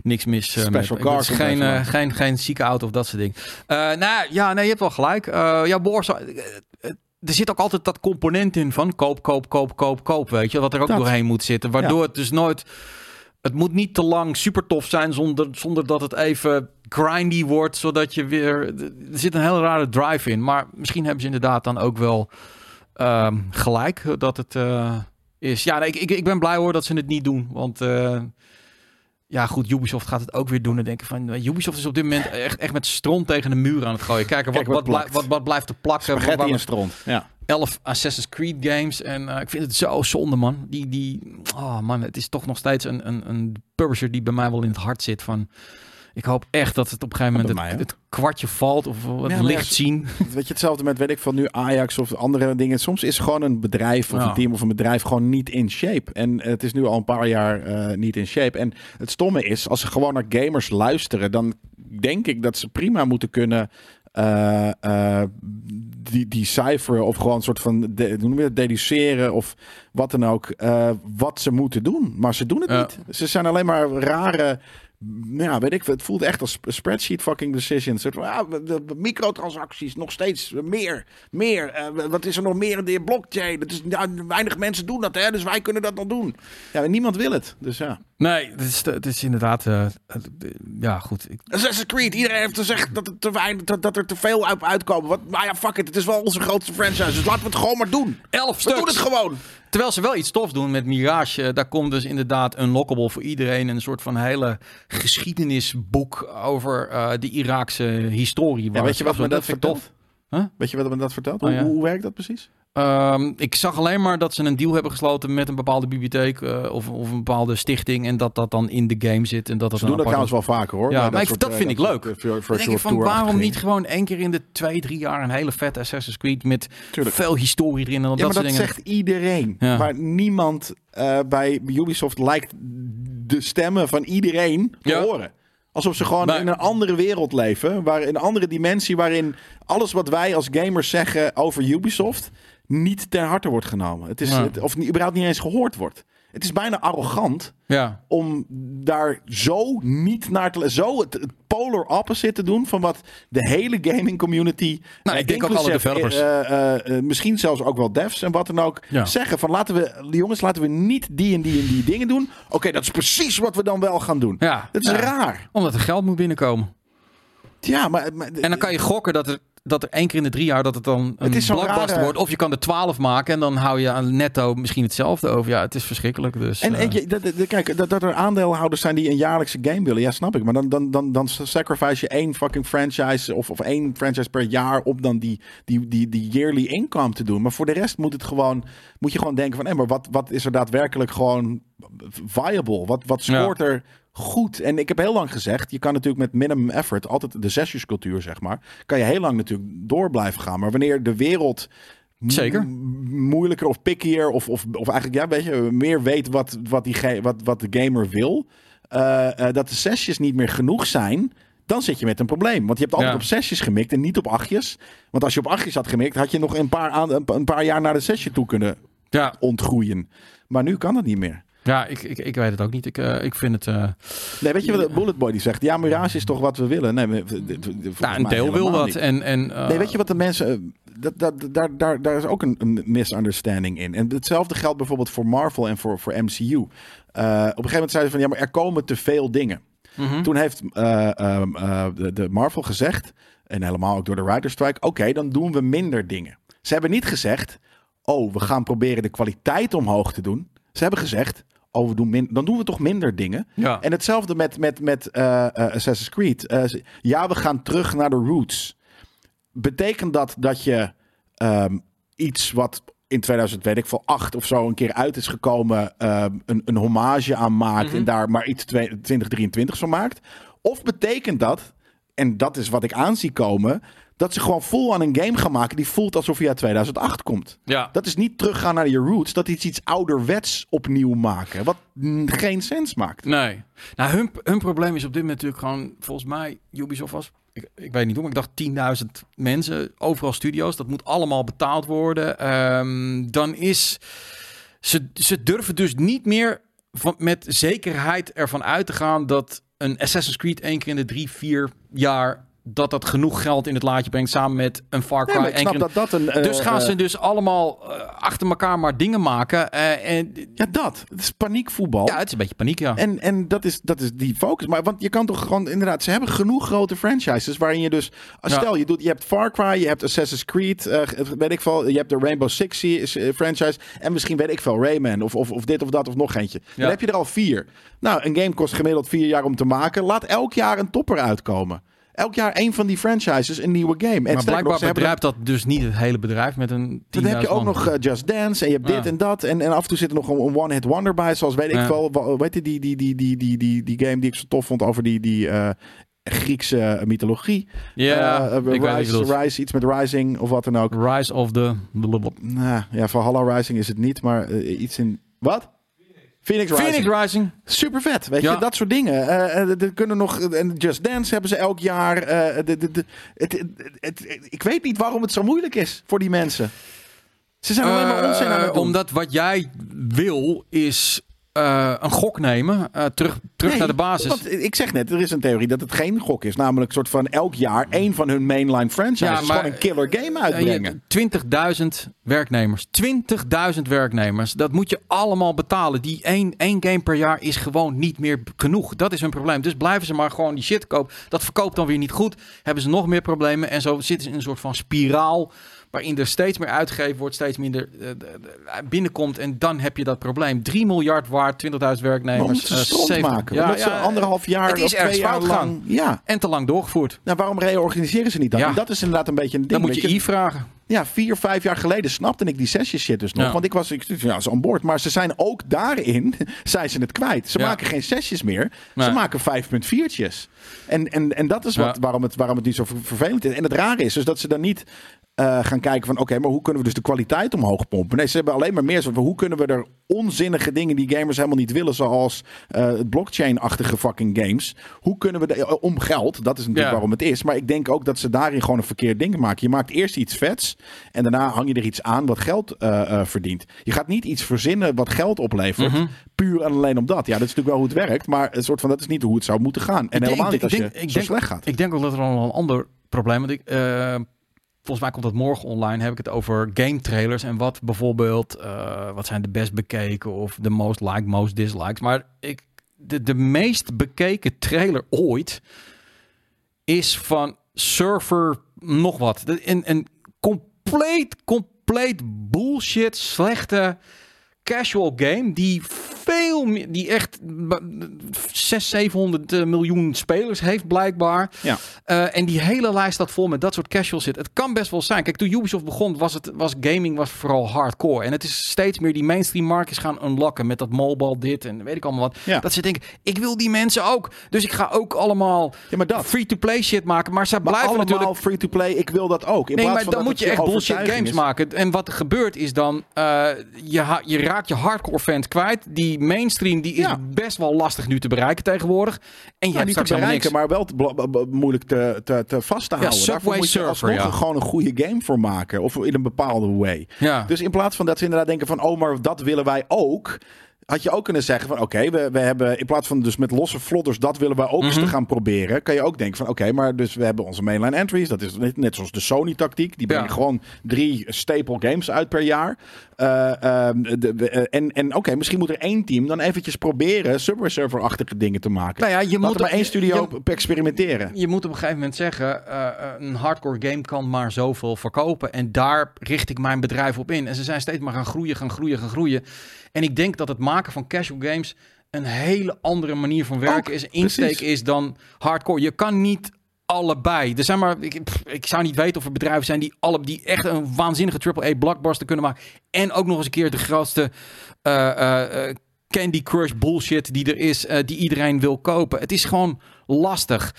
niks mis Special met. car Het is komt geen, geen, geen zieke auto of dat soort dingen. Nou ja, nee, je hebt wel gelijk. Ja, eh, er zit ook altijd dat component in van koop, koop, koop, koop, koop. Weet je, wat er ook Dat. doorheen moet zitten. Waardoor het dus nooit. Het moet niet te lang super tof zijn zonder, zonder dat het even grindy wordt. Zodat je weer. Er zit een hele rare drive in. Maar misschien hebben ze inderdaad dan ook wel ehm, gelijk dat het eh, is. Ja, nee, ik, ik, ik ben blij hoor dat ze het niet doen. Want. eh, ja, goed, Ubisoft gaat het ook weer doen. En denken van, eh, Ubisoft is op dit moment echt, echt met stront tegen de muur aan het gooien. Kijken, wat, Kijk wat wat, wat, wat blijft er plakken? spaghetti en stront. Ja. 11 Assassin's Creed games. En ik vind het zo zonde, man. Die, die, oh man, het is toch nog steeds een, een, een publisher die bij mij wel in het hart zit. Van, ik hoop echt dat het op een gegeven moment het, mij, het kwartje valt of het Ja, licht ja, zien. Weet je, hetzelfde met, weet ik van nu Ajax of andere dingen. Soms is gewoon een bedrijf of een team of een bedrijf gewoon niet in shape. En het is nu al een paar jaar eh, niet in shape. En het stomme is, als ze gewoon naar gamers luisteren, dan denk ik dat ze prima moeten kunnen eh, die, die cijferen of gewoon een soort van de, noem je het, deduceren of wat dan ook, wat ze moeten doen. Maar ze doen het niet. Ze zijn alleen maar rare nou ja, weet ik, het voelt echt als spreadsheet fucking decisions. Ah, de, de microtransacties, nog steeds meer, meer. Eh, wat is er nog meer in de blockchain? Het is, ja, weinig mensen doen dat, hè, dus wij kunnen dat nog doen. Ja, niemand wil het, dus ja. Nee, het is, het is inderdaad... eh, ja, goed. Ik, Assassin's Creed, iedereen heeft gezegd dat, het te weinig, dat, dat er te veel uit uitkomen. Wat, maar ja, fuck it, het is wel onze grootste franchise, dus laten we het gewoon maar doen. elf We stuks. doen het gewoon. Terwijl ze wel iets tofs doen met Mirage. eh, Daar komt dus inderdaad unlockable voor iedereen. Een soort van hele geschiedenisboek over eh, de Iraakse historie. Ja, weet je wat me dat vertelt? Huh? Weet je wat me dat vertelt? Oh, hoe, ja. hoe werkt dat precies? Ehm, ik zag alleen maar dat ze een deal hebben gesloten met een bepaalde bibliotheek eh, of, of een bepaalde stichting en dat dat dan in de game zit en dat dat Ze doen dat trouwens wel vaker hoor. Ja, maar ik- soort, dat eh, vind ik leuk. eh, denk ik van waarom niet gewoon één keer in de twee, drie jaar een hele vette Assassin's Creed met Tuurlijk. veel historie erin en dat, Ja, maar soort dat dingen. zegt iedereen. Ja. Maar niemand bij Ubisoft lijkt de stemmen van iedereen te Ja. horen. Alsof ze gewoon Maar- in een andere wereld leven. Waar, in een andere dimensie waarin alles wat wij als gamers zeggen over Ubisoft niet ter harte wordt genomen. Het is, Ja. het- of niet, überhaupt niet eens gehoord wordt. Het is bijna arrogant Ja, om daar zo niet naar te... Zo het, het polar opposite te doen van wat de hele gaming community... Nou, eh, ik denk ook alle inclusief, developers. eh, eh, eh, misschien zelfs ook wel devs en wat dan ook. Ja. Zeggen van laten we... Jongens, laten we niet die en die en die dingen doen. Oké, dat is precies wat we dan wel gaan doen. ja. Dat is raar. Omdat er geld moet binnenkomen. Ja, maar... maar En dan kan je gokken dat er, dat er één keer in de drie jaar dat het dan een Het blockbuster wordt. Of je kan er twaalf maken en dan hou je aan netto misschien hetzelfde over. Ja, het is verschrikkelijk. Dus, En, en je, dat, dat- kijk, dat, dat er aandeelhouders zijn die een jaarlijkse game willen, ja, snap ik. Maar dan, dan, dan, dan sacrifice je één fucking franchise of, of één franchise per jaar op dan die, die, die, die yearly income te doen. Maar voor de rest moet, het gewoon, moet je gewoon denken van, hé, maar wat, wat is er daadwerkelijk gewoon viable? Wat, wat scoort er goed? En ik heb heel lang gezegd, je kan natuurlijk met minimum effort, altijd de zesjescultuur zeg maar, kan je heel lang natuurlijk door blijven gaan. Maar wanneer de wereld Zeker. moeilijker of pickier of, of, of eigenlijk ja, weet je, meer weet wat, wat, die wat, wat de gamer wil, eh, eh, dat de sessies niet meer genoeg zijn, dan zit je met een probleem. Want je hebt altijd Ja. op sessies gemikt en niet op achtjes. Want als je op achtjes had gemikt, had je nog een paar, aan, een paar jaar naar de sessie toe kunnen ja, ontgroeien. Maar nu kan dat niet meer. Ja ik, ik, ik weet het ook niet. Ik, eh, ik vind het... eh, Nee, weet je wat Bullet Boy die zegt? Ja, Mirage is toch wat we willen? Nee, nou, een deel wil dat. niet. En, en, eh, Nee, weet je wat de mensen. eh, Dat, dat, daar, daar, daar is ook een, een misunderstanding in. En hetzelfde geldt bijvoorbeeld voor Marvel en voor, voor MCU. Eh, op een gegeven moment zeiden ze van ja, maar er komen te veel dingen. mhm. Toen heeft eh, ehm, eh, de, de Marvel gezegd, en helemaal ook door de Writer Strike, oké, dan doen we minder dingen. Ze hebben niet gezegd, oh, we gaan proberen de kwaliteit omhoog te doen. Ze hebben gezegd, oh, we doen min dan doen we toch minder dingen. ja. En hetzelfde met, met, met eh, eh, Assassin's Creed. Eh, ja, we gaan terug naar de roots. Betekent dat dat je ehm, iets wat in 2000, weet ik veel, 8 of zo een keer uit is gekomen, ehm, een, een hommage aan maakt Mhm. en daar maar iets twee- 2023 van maakt? Of betekent dat, en dat is wat ik aan zie komen, dat ze gewoon vol aan een game gaan maken die voelt alsof hij uit 2008 komt? ja. Dat is niet teruggaan naar je roots, dat iets iets ouderwets opnieuw maken, wat geen sens maakt. Nee. Nou, hun, hun probleem is op dit moment natuurlijk gewoon, volgens mij, Ubisoft was, ik, ik weet niet hoe, maar ik dacht 10.000 mensen, overal studio's, dat moet allemaal betaald worden. Ehm, dan is, ze, ze durven dus niet meer van, met zekerheid ervan uit te gaan dat een Assassin's Creed één keer in de drie, vier jaar, dat dat genoeg geld in het laadje brengt samen met een Far Cry. Nee, in- dat dat een... eh, dus gaan eh, ze dus allemaal eh, achter elkaar maar dingen maken. eh, en Ja, dat. Het is paniekvoetbal. ja, het is een beetje paniek, ja. En, en dat, is, dat is die focus. Maar want je kan toch gewoon inderdaad, ze hebben genoeg grote franchises waarin je dus, Ja. stel je doet, je hebt Far Cry, je hebt Assassin's Creed, eh, weet ik veel, je hebt de Rainbow Six se- eh, franchise en misschien weet ik veel Rayman of, of, of dit of dat of nog eentje. Dan heb je er al vier. Nou, een game kost gemiddeld vier jaar om te maken. Laat elk jaar een topper uitkomen. Elk jaar één van die franchises een nieuwe game. En Maar nog, blijkbaar bedrijft dat dus niet het hele bedrijf met een dan heb je ook 10.000 nog eh, Just Dance en je hebt Ja. dit en dat. En, en af en toe zit er nog een, een one-hit wonder bij. Zoals weet ik wel, weet je, die, die, die, die, die, die, die game die ik zo tof vond over die, die eh, Griekse mythologie. Ja, Eh, Rise. Rise, iets met Rising of wat dan ook. Rise of the... Nou, ja, Valhalla Rising is het niet, maar iets in... Wat? Phoenix Rising. Phoenix Rising. Super vet, weet Ja. je, dat soort dingen. Eh, eh, er kunnen nog, en Just Dance hebben ze elk jaar. eh, de, de, de, het, het, het- ik weet niet waarom het zo moeilijk is voor die mensen. Ze zijn alleen maar onzin aan het Eh, doen. Omdat wat jij wil is eh, een gok nemen. eh, terug terug Nee, naar de basis. Want ik zeg net, er is een theorie dat het geen gok is. Namelijk een soort van elk jaar één van hun mainline franchises Ja, maar- gewoon een killer game Eh, uitbrengen. je- 20.000 werknemers. 20.000 werknemers. Dat moet je allemaal betalen. Die één, één game per jaar is gewoon niet meer genoeg. Dat is hun probleem. Dus blijven ze maar gewoon die shit kopen. Dat verkoopt dan weer niet goed. Hebben ze nog meer problemen. En zo zitten ze in een soort van spiraal. Waarin er steeds meer uitgegeven wordt. Steeds minder eh, eh, binnenkomt. En dan heb je dat probleem. 3 miljard waard. 20.000 Maar om werknemers. 70 maken. Ja, anderhalf jaar het is of twee jaar lang... Ja, En te lang doorgevoerd. nou waarom reorganiseren ze niet dan? Ja. En dat is inderdaad een beetje een ding. Dan moet je I vragen. ja, vier, vijf jaar geleden snapte ik die sessies shit dus nog. Ja. Want ik was ik, ja, ze aan boord. Maar ze zijn ook daarin, zijn ze het kwijt. Ze Ja. maken geen sessies meer. Nee. Ze maken 5.4'tjes. En, en, en dat is wat, Ja. waarom, het, waarom het niet zo ver- vervelend is. En het rare is dus dat ze dan niet eh, gaan kijken van... oké, maar hoe kunnen we dus de kwaliteit omhoog pompen? Nee, ze hebben alleen maar meer zo van... hoe kunnen we er onzinnige dingen die gamers helemaal niet willen... zoals eh, het blockchain-achtige fucking games... hoe kunnen we... De, eh, om geld, dat is natuurlijk Ja. waarom het is. Maar ik denk ook dat ze daarin gewoon een verkeerd ding maken. Je maakt eerst iets vets... en daarna hang je er iets aan wat geld verdient. Je gaat niet iets verzinnen wat geld oplevert... Mhm. puur en alleen om dat. Ja, dat is natuurlijk wel hoe het werkt... maar een soort van, dat is niet hoe het zou moeten gaan. En Ik helemaal niet als denk- je ik zo denk- slecht gaat. Ik denk ook dat er nog een ander probleem Want ik, volgens mij komt dat morgen online. Heb ik het over game trailers. En wat bijvoorbeeld. eh, wat zijn de best bekeken? Of de most liked, most dislikes. Maar ik, de, de meest bekeken trailer ooit. Is van Surfer nog wat. Een, een compleet, compleet bullshit. Slechte casual game die veel meer, die echt 600, 700 eh, miljoen spelers heeft blijkbaar. Ja. Eh, en die hele lijst staat vol met dat soort casual shit. Het kan best wel zijn. Kijk, toen Ubisoft begon, was het was gaming was vooral hardcore. En het is steeds meer die mainstream markets gaan unlocken met dat mobile dit en weet ik allemaal wat. Ja. Dat ze denken, ik wil die mensen ook. Dus ik ga ook allemaal Ja, maar dat. free-to-play shit maken. Maar ze Maar blijven allemaal natuurlijk free-to-play, ik wil dat ook. In Nee, maar dan moet je echt bullshit games is. maken. En wat er gebeurt is dan, eh, je, je raakt je hardcore fans kwijt. Die mainstream die is Ja. best wel lastig nu te bereiken tegenwoordig. En je Nou, hebt niet te bereiken, niks. maar wel te moeilijk te, te, te vast te houden. Subway Daarvoor moet je Surfer, alsnog ja. gewoon een goede game voor maken. Of in een bepaalde way. Ja. Dus in plaats van dat ze inderdaad denken van... oh, maar dat willen wij ook... Had je ook kunnen zeggen van oké, we, we hebben in plaats van dus met losse vlodders dat willen wij ook eens Mhm. te gaan proberen. Kan je ook denken van oké, maar dus we hebben onze mainline entries. Dat is net, net zoals de Sony tactiek. Die brengen Ja. gewoon drie staple games uit per jaar. Eh, ehm, de, we- eh, en en oké, misschien moet er één team dan eventjes proberen Subway Server-achtige dingen te maken. Nou ja, je Laat moet er maar één studio je- op experimenteren. Je moet op een gegeven moment zeggen, eh, een hardcore game kan maar zoveel verkopen. En daar richt ik mijn bedrijf op in. En ze zijn steeds maar gaan groeien, gaan groeien, gaan groeien. En ik denk dat het maken van casual games een hele andere manier van werken Ook, is, insteek precies. is dan hardcore. Je kan niet allebei. Er zijn maar, ik, pff, ik zou niet weten of er bedrijven zijn die, alle, die echt een waanzinnige AAA blockbuster kunnen maken. En ook nog eens een keer de grootste eh, eh, eh, Candy Crush bullshit die er is, die iedereen wil kopen. Het is gewoon lastig.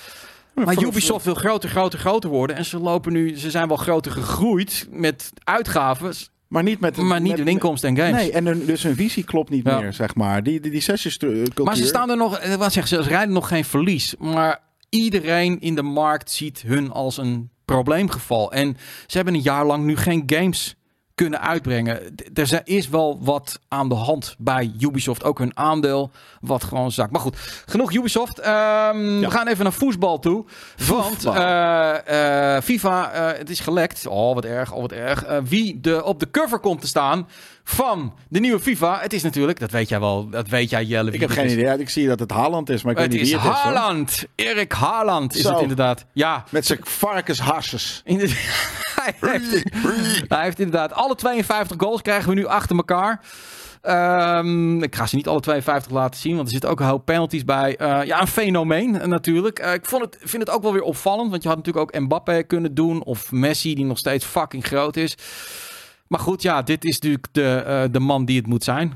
Maar Ubisoft wil groter, groter, groter worden. En ze lopen nu, ze zijn wel groter gegroeid met uitgaven, Maar niet met maar niet met, inkomsten en games. Nee, en hun, dus hun visie klopt niet Ja. meer, zeg maar. Die, die, die sessiescultuur. maar ze staan er nog, wat zeggen ze, ze rijden nog geen verlies. Maar iedereen in de markt ziet hun als een probleemgeval. En ze hebben een jaar lang nu geen games kunnen uitbrengen. Er is wel wat aan de hand bij Ubisoft. Ook hun aandeel wat gewoon zakt. Maar goed, genoeg Ubisoft. Ehm, We gaan even naar voetbal toe. Want eh, FIFA, eh, het is gelekt. Oh, wat erg, oh, wat erg. Wie de, op de cover komt te staan van de nieuwe FIFA. Het is natuurlijk, dat weet jij wel, dat weet jij Jelle. Ik heb geen is. idee. Ik zie dat het Haaland is, maar ik Het weet niet is wie het is. hoor. Haaland. Erik Haaland is Zo. het inderdaad. Ja, Met zijn varkensharses. Inderdaad. hij, heeft, hij heeft inderdaad alle 52 goals krijgen we nu achter elkaar. Ehm, ik ga ze niet alle 52 laten zien, want er zitten ook een hoop penalties bij. Eh, ja, een fenomeen eh, natuurlijk. Eh, ik vond het, vind het ook wel weer opvallend, want je had natuurlijk ook Mbappé kunnen doen. Of Messi, die nog steeds fucking groot is. Maar goed, ja, dit is natuurlijk de, eh, de man die het moet zijn.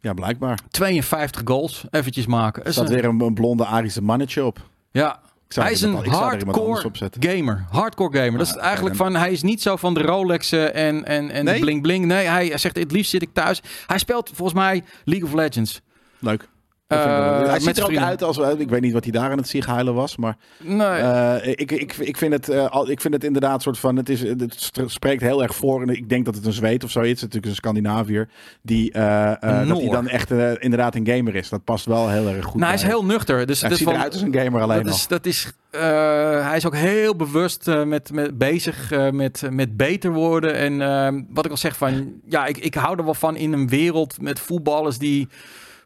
Ja, blijkbaar. 52 goals, eventjes maken. Er staat weer een, een blonde Arische mannetje op. ja, hij is een hardcore gamer. Hardcore gamer. dat is Ja, eigenlijk van, hij is niet zo van de Rolexen en, en, en Nee? de bling bling. Nee, hij zegt het liefst zit ik thuis. Hij speelt volgens mij League of Legends. Leuk. Eh, hij ziet er ook uit als... Ik weet niet wat hij daar aan het zieghuilen was, maar... Nee. Eh, ik, ik, ik, vind het, eh, al- ik vind het inderdaad soort van. Het, is, het spreekt heel erg voor. En ik denk dat het een Zweed of zoiets. Het is natuurlijk een Scandinaviër. Die, eh, eh, Een dat hij dan echt eh, inderdaad een gamer is. Dat past wel heel erg goed. nou, hij is heel nuchter. Dus dat Hij is ziet van- eruit als een gamer alleen dat nog. is, dat is, eh, hij is ook heel bewust eh, met, met bezig eh, met, met beter worden. En eh, wat ik al zeg van, ja, ik, ik hou er wel van in een wereld met voetballers die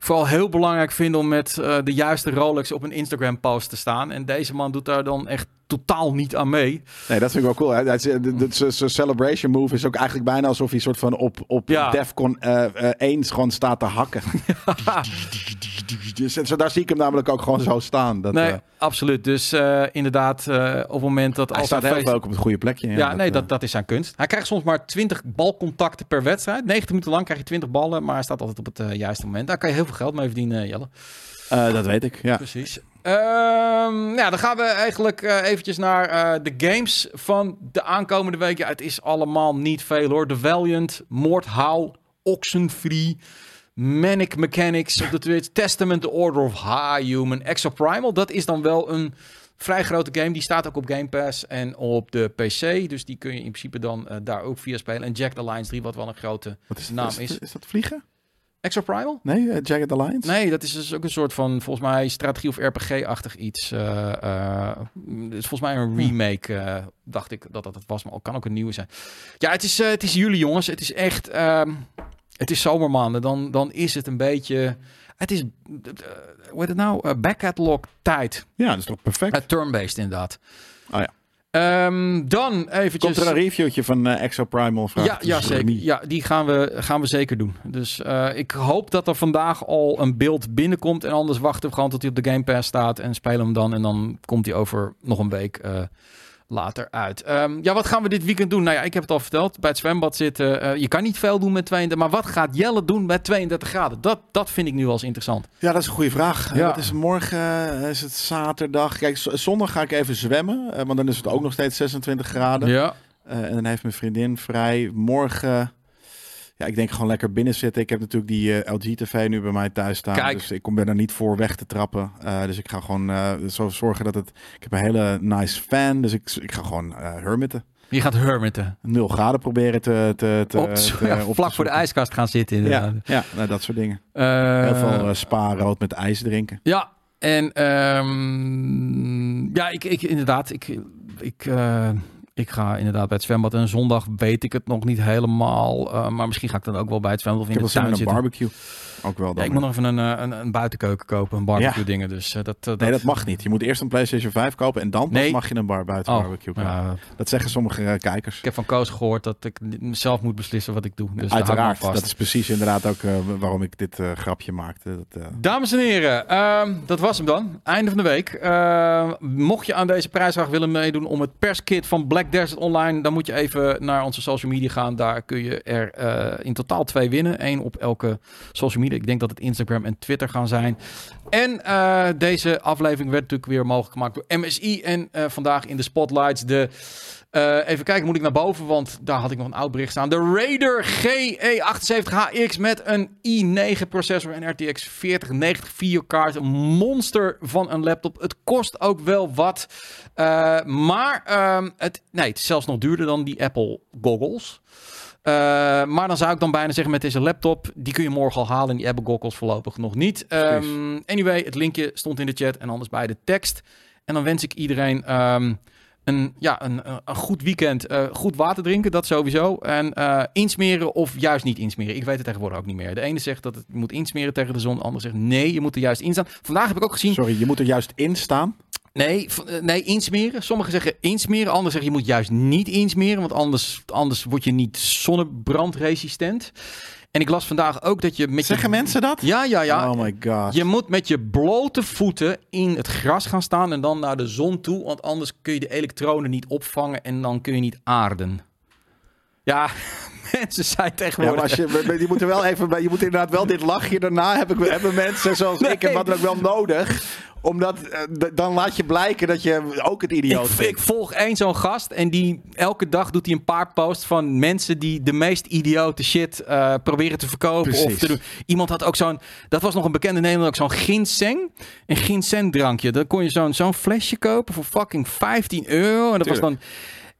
vooral heel belangrijk vinden om met eh, de juiste Rolex op een Instagram post te staan. En deze man doet daar dan echt totaal niet aan mee. Nee, dat vind ik wel cool. De- Zijn celebration move is ook eigenlijk bijna alsof hij soort van op, op Ja. Defcon eh eh, 1 gewoon staat te hakken. Dus zo- daar zie ik hem namelijk ook gewoon zo staan. Dat, Nee, eh, absoluut. Dus eh, inderdaad, eh, op het moment dat hij als staat heel op het goede plekje. Ja, nee, eh, dat, dat is zijn kunst. Hij krijgt soms maar 20 balcontacten per wedstrijd. 90 minuten lang krijg je 20 ballen, maar hij staat altijd op het eh, juiste moment. Daar kan je heel veel geld mee verdienen, eh, Jelle. eh, dat weet ik, ja. Precies. Ehm, ja, dan gaan we eigenlijk eh, eventjes naar eh, de games van de aankomende week. Ja, het is allemaal niet veel hoor. The Valiant, Moordhouw, Oxenfree, Manic Mechanics op de Twitch, Testament, The Order of High Human, Exoprimal. Dat is dan wel een vrij grote game. Die staat ook op Game Pass en op de PC. Dus die kun je in principe dan eh, daar ook via spelen. En Jack the Lions 3, wat wel een grote Wat is, naam is. is dat vliegen? Exoprimal? Nee, eh, Jagged Alliance? Nee, dat is dus ook een soort van, volgens mij, strategie of RPG-achtig iets. eh eh, het is volgens mij een remake, dacht ik dat dat het was. Maar het kan ook een nieuwe zijn. Ja, het is, het is juli, jongens. Het is echt, ehm, het is zomermaanden. Dan, dan is het een beetje, het is, hoe heet het nou? Uh, backcatalog tijd. Ja, dat is toch perfect? Uh, Turn-based, inderdaad. Oh ja. Ehm, dan eventjes... Komt er een reviewtje van eh Exo Primal? vraagt Ja, ja, zeker. Remy. Ja, die gaan we, gaan we zeker doen. Dus eh, ik hoop dat er vandaag al een beeld binnenkomt. En anders wachten we gewoon tot hij op de Game Pass staat. En spelen hem dan. En dan komt hij over nog een week eh, later uit. Ehm, ja, wat gaan we dit weekend doen? Nou ja, ik heb het al verteld. Bij het zwembad zitten. eh, je kan niet veel doen met 32. Maar wat gaat Jelle doen met 32 graden? Dat, dat vind ik nu wel eens interessant. Ja, dat is een goede vraag. Ja. Ja. Het is morgen, eh, is het zaterdag. Kijk, zondag ga ik even zwemmen. eh, want dan is het ook nog steeds 26 graden. Ja. Eh, en dan heeft mijn vriendin vrij. Morgen, ja, ik denk gewoon lekker binnen zitten. Ik heb natuurlijk die eh, LG-TV nu bij mij thuis staan. Kijk. Dus ik kom ben er niet voor weg te trappen. Eh, dus ik ga gewoon eh, zo zorgen dat het... Ik heb een hele nice fan, dus ik, ik ga gewoon hermitten. Je gaat hermiten. 0 graden proberen te, te, te, Op, te- ja, op te vlak voor de ijskast gaan zitten. Inderdaad. Ja, ja nou, dat soort dingen. Heel veel eh, spa rood met ijs drinken. Ja, en ehm, ja, ik, ik inderdaad, ik, ik, ik ga inderdaad bij het zwembad. En zondag weet ik het nog niet helemaal, eh, maar misschien ga ik dan ook wel bij het zwembad of Ik in de tuin een zitten. barbecue. Ook wel Ja, dan. ik moet nog even een, eh, een, een buitenkeuken kopen, een barbecue Ja. dingen. Dus eh, dat, Nee, dat mag niet. Je moet eerst een PlayStation 5 kopen en dan Nee. mag je een bar buiten Oh, barbecue kopen. Dat zeggen sommige kijkers. ik heb van Koos gehoord dat ik zelf moet beslissen wat ik doe. Dus Uiteraard. Dat is precies inderdaad ook waarom ik dit grapje maakte. Dat, Dames en heren, ehm, dat was hem dan. Einde van de week. Ehm, mocht je aan deze prijsvraag willen meedoen om het perskit van Black Desert Online, dan moet je even naar onze social media gaan. Daar kun je er eh, in totaal twee winnen. Eén op elke social media. Ik denk dat het Instagram en Twitter gaan zijn. En eh, deze aflevering werd natuurlijk weer mogelijk gemaakt door MSI. En eh, vandaag in de spotlights de... eh, even kijken, moet ik naar boven, want daar had ik nog een oud bericht staan. De Raider GE78HX met een i9 processor en RTX 4090 videokaart. Een monster van een laptop. Het kost ook wel wat. Eh, maar ehm, het, nee, het is zelfs nog duurder dan die Apple goggles. Eh, maar dan zou ik dan bijna zeggen met deze laptop, die kun je morgen al halen en die Apple goggles voorlopig nog niet. Ehm, anyway, het linkje stond in de chat en anders bij de tekst. En dan wens ik iedereen ehm, een, ja, een, een- een goed weekend. eh, goed water drinken, dat sowieso. En eh, insmeren of juist niet insmeren. Ik weet het tegenwoordig ook niet meer. De ene zegt dat het je moet insmeren tegen de zon. De ander zegt nee, je moet er juist in staan. Vandaag heb ik ook gezien, Sorry, je moet er juist in staan. nee, eh, nee insmeren. Sommigen zeggen insmeren. Anderen zeggen je moet juist niet insmeren. Want anders, anders word je niet zonnebrandresistent. En ik las vandaag ook dat je met Zeggen je... mensen dat? Ja, ja, ja. Oh my god. Je moet met je blote voeten in het gras gaan staan en dan naar de zon toe. Want anders kun je de elektronen niet opvangen en dan kun je niet aarden. Ja, mensen zijn Ja, tegenwoordig... maar als je, je moet er wel even je moet inderdaad wel dit lachje daarna heb ik, hebben mensen zoals ik en wat ook wel nodig. Omdat eh, dan laat je blijken dat je ook het idioot Ik, bent. ik volg één zo'n gast en die elke dag doet hij een paar posts van mensen die de meest idiote shit eh, proberen te verkopen of te doen. Iemand had ook zo'n, dat was nog een bekende Nederlander, ook zo'n ginseng, een ginseng drankje. Dan kon je zo'n zo'n flesje kopen voor fucking 15 euro en dat was dan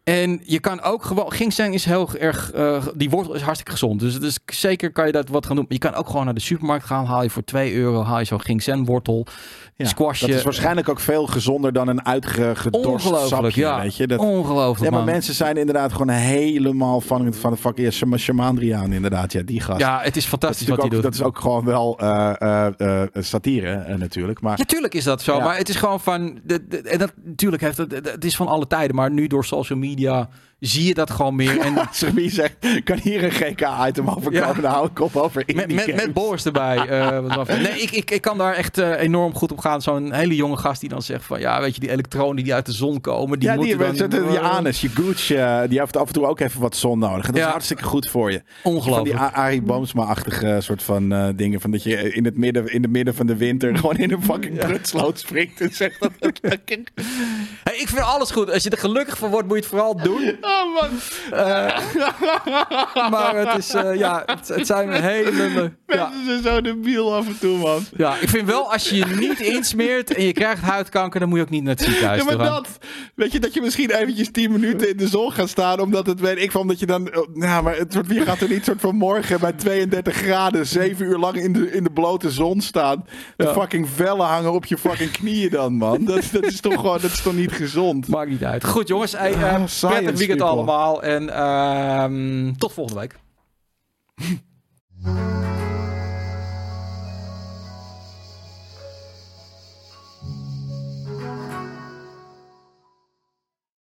En je kan ook gewoon, ginseng is heel erg, eh, die wortel is hartstikke gezond. Dus het is zeker kan je dat wat gaan doen. Je kan ook gewoon naar de supermarkt gaan, haal je voor 2 euro, haal je zo'n ginsengwortel, Ja, squashje. Dat is waarschijnlijk ook veel gezonder dan een uitgedorst sapje, ja. weet je. Dat, Ongelooflijk, ja, maar man. mensen zijn inderdaad gewoon helemaal van, van de fucking ja, Shama- Shamandriaan inderdaad. Ja, die gast. Ja, het is dat, is fantastisch wat hij doet. dat is ook gewoon wel eh, eh, satire natuurlijk. Maar Natuurlijk is dat zo, Ja. maar het is gewoon van. En dat, natuurlijk heeft het, het is van alle tijden, maar nu door social media Media zie je dat gewoon meer. En wie zegt, kan hier een GK-item over Ja. komen? Dan hou ik op over met, indie met, met games. Boris erbij. eh, wat nee, ik, ik, ik kan daar echt eh, enorm goed op gaan. Zo'n hele jonge gast die dan zegt van ja, weet je, die elektronen die uit de zon komen, die ja, die moeten hebben dan. je anus, je gooch, eh, die heeft af en toe ook even wat zon nodig. En dat Ja. is hartstikke goed voor je. Van die Ongelooflijk. Arie Boomsma-achtige soort van eh, dingen. Van dat je in het midden, in het midden van de winter gewoon in een fucking prutsloot springt en zegt dat het Hey, ik vind alles goed. Als je er gelukkig van wordt, moet je het vooral doen. Oh man, Maar het is, eh, ja, het, het zijn hele. Ja, mensen zijn zo debiel af en toe, man. ja, ik vind wel, als je je niet insmeert en je krijgt huidkanker, dan moet je ook niet naar het ziekenhuis Ja, maar dat, weet je, dat je misschien eventjes 10 minuten in de zon gaat staan, omdat het, weet ik van, omdat je dan, nou, maar het soort, wie gaat er niet soort van morgen bij 32 graden, 7 uur lang in de, in de blote zon staan, de Ja. fucking vellen hangen op je fucking knieën dan, man. Dat, dat is toch gewoon, dat is toch niet gezond? Maakt niet uit. Goed jongens, hey, eh, science het allemaal. En ehm, tot volgende week.